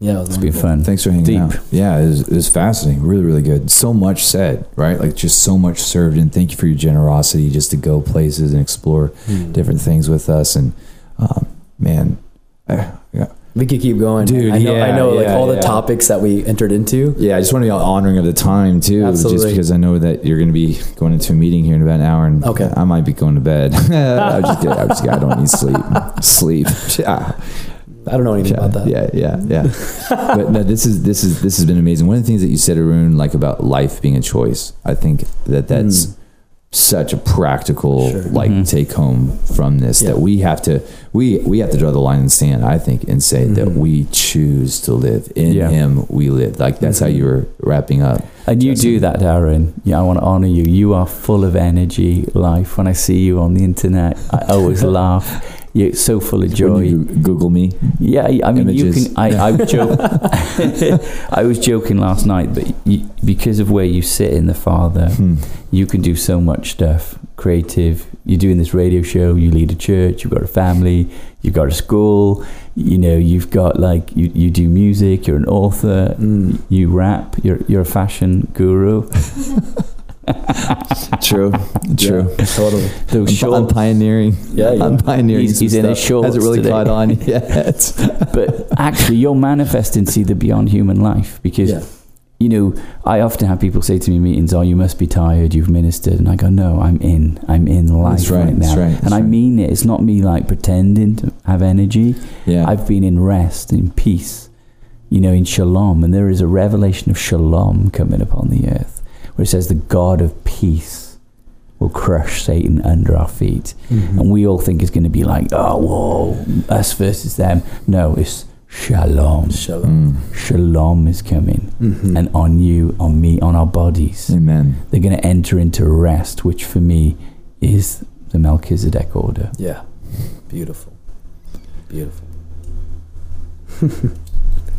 Speaker 3: Yeah. It was
Speaker 4: It's been fun.
Speaker 5: Thanks for hanging
Speaker 4: Deep.
Speaker 5: out. Yeah, it was, it was fascinating. Really, really good. So much said, right? Like just so much served. And thank you for your generosity just to go places and explore
Speaker 3: Mm.
Speaker 5: different things with us. And um, man, I, yeah,
Speaker 3: We could keep going,
Speaker 1: Dude,
Speaker 3: I know, I
Speaker 1: yeah,
Speaker 3: know, like
Speaker 1: yeah,
Speaker 3: all the topics that we entered into.
Speaker 1: Yeah, I just want to be honoring of the time too, just because I know that you're going to be going into a meeting here in about an hour, and
Speaker 3: Okay.
Speaker 1: I might be going to bed. I'm just kidding. I'm just kidding. I don't need sleep. Sleep. Yeah.
Speaker 3: I don't know anything about that.
Speaker 1: Yeah, yeah, yeah. but no, this is this is this has been amazing. One of the things that you said, Arun, like about life being a choice, I think that that's
Speaker 3: Mm.
Speaker 1: such a practical
Speaker 3: Sure.
Speaker 1: like
Speaker 4: Mhm.
Speaker 1: take home from this
Speaker 3: Yeah.
Speaker 1: that we have to we we have to draw the line in the sand. I think and say that
Speaker 3: Mhm.
Speaker 1: we choose to live in
Speaker 4: Yeah.
Speaker 1: Him. We live like that's how
Speaker 3: Mhm.
Speaker 1: you were wrapping up.
Speaker 4: And you
Speaker 1: Justin.
Speaker 4: do that, Darren. Yeah, I want to honor you. You are full of energy, life. When I see you on the internet, I always laugh. You're so full of joy.
Speaker 1: Google me.
Speaker 4: Yeah, I mean, you can. I, I joke. I was joking last night, but you, because of where you sit in the Father,
Speaker 1: Hmm.
Speaker 4: you can do so much stuff creative. You're doing this radio show. You lead a church. You've got a family. You've got a school. You know, you've got like you, you do music. You're an author.
Speaker 3: Mm.
Speaker 4: You rap. You're you're a fashion guru.
Speaker 1: True, true.
Speaker 3: Yeah, totally.
Speaker 4: Those
Speaker 1: I'm, I'm pioneering.
Speaker 3: Yeah, yeah.
Speaker 1: I'm pioneering.
Speaker 4: He's- he's in his shorts
Speaker 1: Hasn't really
Speaker 4: today.
Speaker 1: caught on yet.
Speaker 4: but actually, you're manifesting see the beyond human life because
Speaker 3: yeah.
Speaker 4: you know, I often have people say to me in meetings, "Oh, you must be tired. You've ministered," and I go, "No, I'm in. I'm in life
Speaker 1: That's right,
Speaker 4: right,
Speaker 1: that's
Speaker 4: now,
Speaker 1: right, that's
Speaker 4: and I mean it. It's not me like pretending to have energy.
Speaker 1: yeah.
Speaker 4: I've been in rest, in peace, you know, in shalom, and there is a revelation of shalom coming upon the earth, where it says, "The God of peace will crush Satan under our feet,"
Speaker 3: Mhm.
Speaker 4: and we all think it's going to be like, "Oh, whoa, us versus them." No, it's shalom.
Speaker 3: Shalom.
Speaker 1: Mm.
Speaker 4: Shalom is coming
Speaker 3: Mhm.
Speaker 4: and on you, on me, on our bodies.
Speaker 1: Amen.
Speaker 4: They're going to enter into rest, which for me is the Melchizedek order.
Speaker 3: yeah, beautiful, beautiful.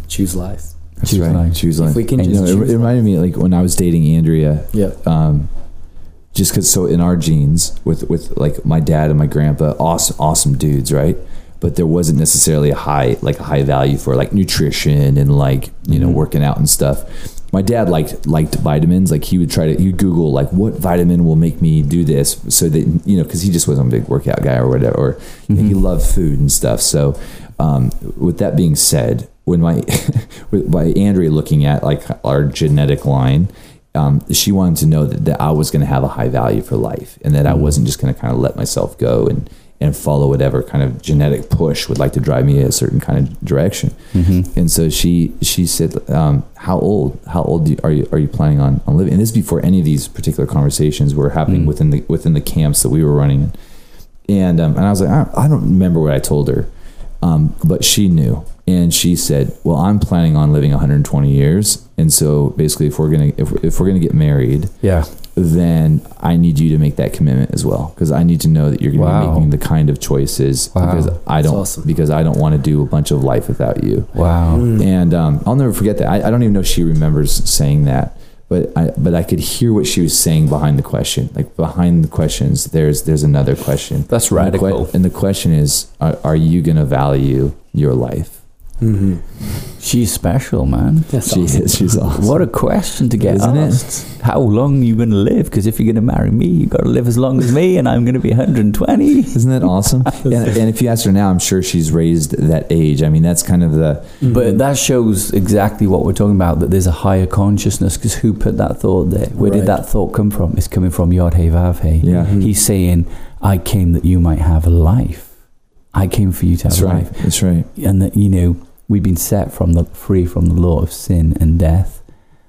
Speaker 3: Choose life.
Speaker 1: That's
Speaker 4: Choose
Speaker 1: right.
Speaker 4: life.
Speaker 1: Choose
Speaker 3: If we can
Speaker 4: And
Speaker 1: You know, it, it reminded me like when I was dating Andrea.
Speaker 3: Yeah.
Speaker 1: Um, just because, so in our genes, with with like my dad and my grandpa, awesome, awesome dudes, right? But there wasn't necessarily a high like a high value for like nutrition and like you know
Speaker 4: Mhm.
Speaker 1: working out and stuff. My dad liked liked vitamins. Like he would try to he'd Google like what vitamin will make me do this, so that you know because he just wasn't a big workout guy or whatever. Or he
Speaker 4: Mhm.
Speaker 1: loved food and stuff. So, um, with that being said, when my with by Andrea looking at like our genetic line, um, she wanted to know that, that I was going to have a high value for life, and that I
Speaker 4: Mm.
Speaker 1: wasn't just going to kind of let myself go and and follow whatever kind of genetic push would like to drive me a certain kind of direction.
Speaker 4: Mhm.
Speaker 1: And so she she said, um, "How old? How old you, are you are you planning on, on living?" And this is before any of these particular conversations were happening
Speaker 4: Mm.
Speaker 1: within the within the camps that we were running. And um, and I was like, I, I don't remember what I told her, um, but she knew, and she said, "Well, I'm planning on living 120 years, and so basically, if we're gonna if, if we're gonna get married,
Speaker 4: Yeah.
Speaker 1: then I need you to make that commitment as well because I need to know that you're going to
Speaker 4: Wow.
Speaker 1: be making the kind of choices
Speaker 4: Wow.
Speaker 1: because I don't
Speaker 3: awesome.
Speaker 1: because I don't want to do a bunch of life without you.
Speaker 4: Wow.
Speaker 3: Mm.
Speaker 1: And um, I'll never forget that. I, I don't even know if she remembers saying that, but I but I could hear what she was saying behind the question. Like behind the questions, there's there's another question.
Speaker 4: That's
Speaker 1: And the que-
Speaker 4: radical.
Speaker 1: And the question is, are, are you going to value your life?
Speaker 3: Mm-hmm.
Speaker 4: She's special, man.
Speaker 3: That's
Speaker 1: she
Speaker 3: awesome.
Speaker 1: is. She's awesome.
Speaker 4: What a question to get
Speaker 1: Isn't it?
Speaker 4: asked. How long are you going to live? Because if you're going to marry me, you got to live as long as me, and I'm going to be 120.
Speaker 1: Isn't that awesome? and, and if you ask her now, I'm sure she's raised that age. I mean, that's kind of the
Speaker 4: But that shows exactly what we're talking about. That there's a higher consciousness. Because who put that thought there? Where
Speaker 3: Right.
Speaker 4: did that thought come from? It's coming from Yod Hey Vav Hey.
Speaker 1: yeah.
Speaker 3: Mhm.
Speaker 4: He's saying, "I came that you might have life. I came for you to have
Speaker 1: That's right.
Speaker 4: life,
Speaker 1: That's right.
Speaker 4: and that you know we've been set from the free from the law of sin and death."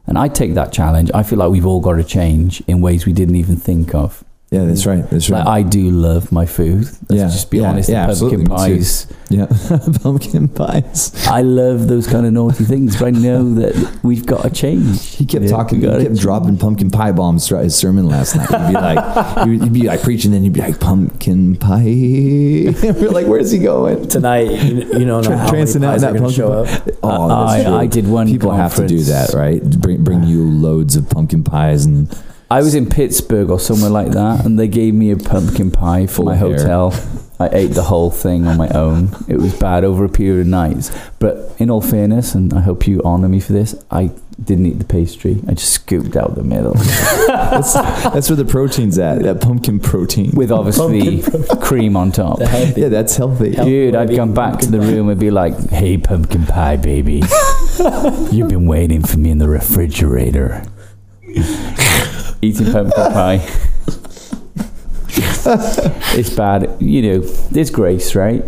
Speaker 4: And I take that challenge. I feel like we've all got to change in ways we didn't even think of.
Speaker 1: Yeah, that's mm. right. That's right.
Speaker 4: Like I do love my food. Let's
Speaker 1: Yeah,
Speaker 4: just be
Speaker 1: yeah,
Speaker 4: honest.
Speaker 1: yeah,
Speaker 4: pumpkin pies.
Speaker 1: yeah, pumpkin pies.
Speaker 4: I love those kind of naughty things, but I know that we've got to change.
Speaker 1: He kept
Speaker 4: Yeah,
Speaker 1: talking. He kept dropping pumpkin pie bombs throughout his sermon last night. He'd be like, he'd be like preaching, then he'd be like pumpkin pie. We're like, where's he going?
Speaker 3: Tonight, you, you know
Speaker 1: Tra-
Speaker 3: how many
Speaker 1: out
Speaker 3: pies
Speaker 1: that
Speaker 3: are going to
Speaker 1: pumpkin
Speaker 3: show up.
Speaker 1: Oh,
Speaker 4: I. I did one.
Speaker 1: People have to do that, right? Bring bring you loads of pumpkin pies and
Speaker 4: I was in Pittsburgh or somewhere like that, and they gave me a pumpkin pie for
Speaker 5: Full
Speaker 4: my
Speaker 5: hair.
Speaker 4: hotel. I ate the whole thing on my own. It was bad over a period of nights. But in all fairness, and I hope you honour me for this, I didn't eat the pastry. I just scooped out the middle
Speaker 5: That's, that's where the protein's at. That pumpkin protein.
Speaker 4: with obviously cream on top.
Speaker 5: yeah, that's healthy.
Speaker 4: Dude, I'd come back to the room and be like, "Hey, pumpkin pie, baby, you've been waiting for me in the refrigerator." Eating pumpkin pie. it's bad, you know. There's grace, right?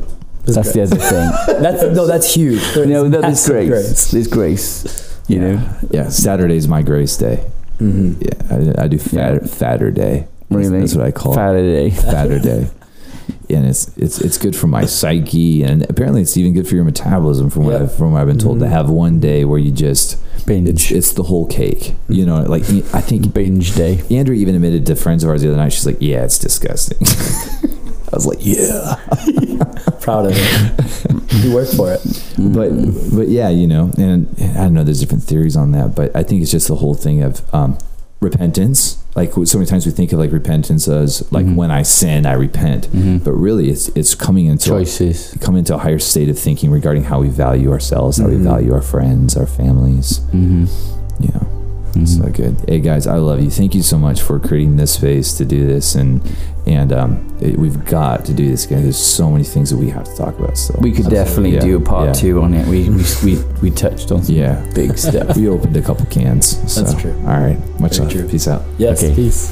Speaker 4: That's the other thing.
Speaker 3: That's no, that's huge. There
Speaker 4: No,
Speaker 3: is
Speaker 4: no, there's
Speaker 3: massive
Speaker 4: grace. There's grace. You know,
Speaker 5: Yeah, Saturday's my grace day.
Speaker 3: Mhm.
Speaker 5: Yeah, I, I do fat, fatter day. That's-
Speaker 4: really.
Speaker 5: That's what I call it.
Speaker 4: day.
Speaker 5: fatter day. And it's it's it's good for my psyche, and apparently it's even good for your metabolism. From what
Speaker 3: Yeah.
Speaker 5: I've, from what I've been told, to
Speaker 3: Mhm.
Speaker 5: have one day where you just
Speaker 4: Binge.
Speaker 5: it's it's the whole cake. You know, like I think
Speaker 4: Binge day.
Speaker 5: Andrea even admitted to friends of ours the other night. She's like, "Yeah, it's disgusting." I was like, "Yeah,"
Speaker 3: Proud of it. you work for it.
Speaker 5: but but yeah, you know, and I don't know. There's different theories on that, but I think it's just the whole thing of um, repentance. Like so many times we think of like repentance as like
Speaker 4: Mhm.
Speaker 5: when I sin, I repent,
Speaker 4: Mhm.
Speaker 5: but really it's it's coming into
Speaker 4: Choices.
Speaker 5: come into a higher state of thinking regarding how we value ourselves, how we
Speaker 3: Mhm.
Speaker 5: value our friends, our families.
Speaker 4: Mm-hmm.
Speaker 5: So good. Hey guys, I love you. Thank you so much for creating this space to do this, and and um, it, we've got to do this, guys. There's so many things that we have to talk about. So
Speaker 4: We could definitely
Speaker 5: Yeah,
Speaker 4: do a part
Speaker 5: yeah.
Speaker 4: two on it. We we we, we touched on some
Speaker 5: Yeah,
Speaker 4: big stuff.
Speaker 5: we opened a couple cans. So.
Speaker 3: That's true.
Speaker 5: All right, much
Speaker 3: Very
Speaker 5: love.
Speaker 3: true.
Speaker 5: Peace out.
Speaker 3: Yes.
Speaker 4: Okay.
Speaker 3: Peace.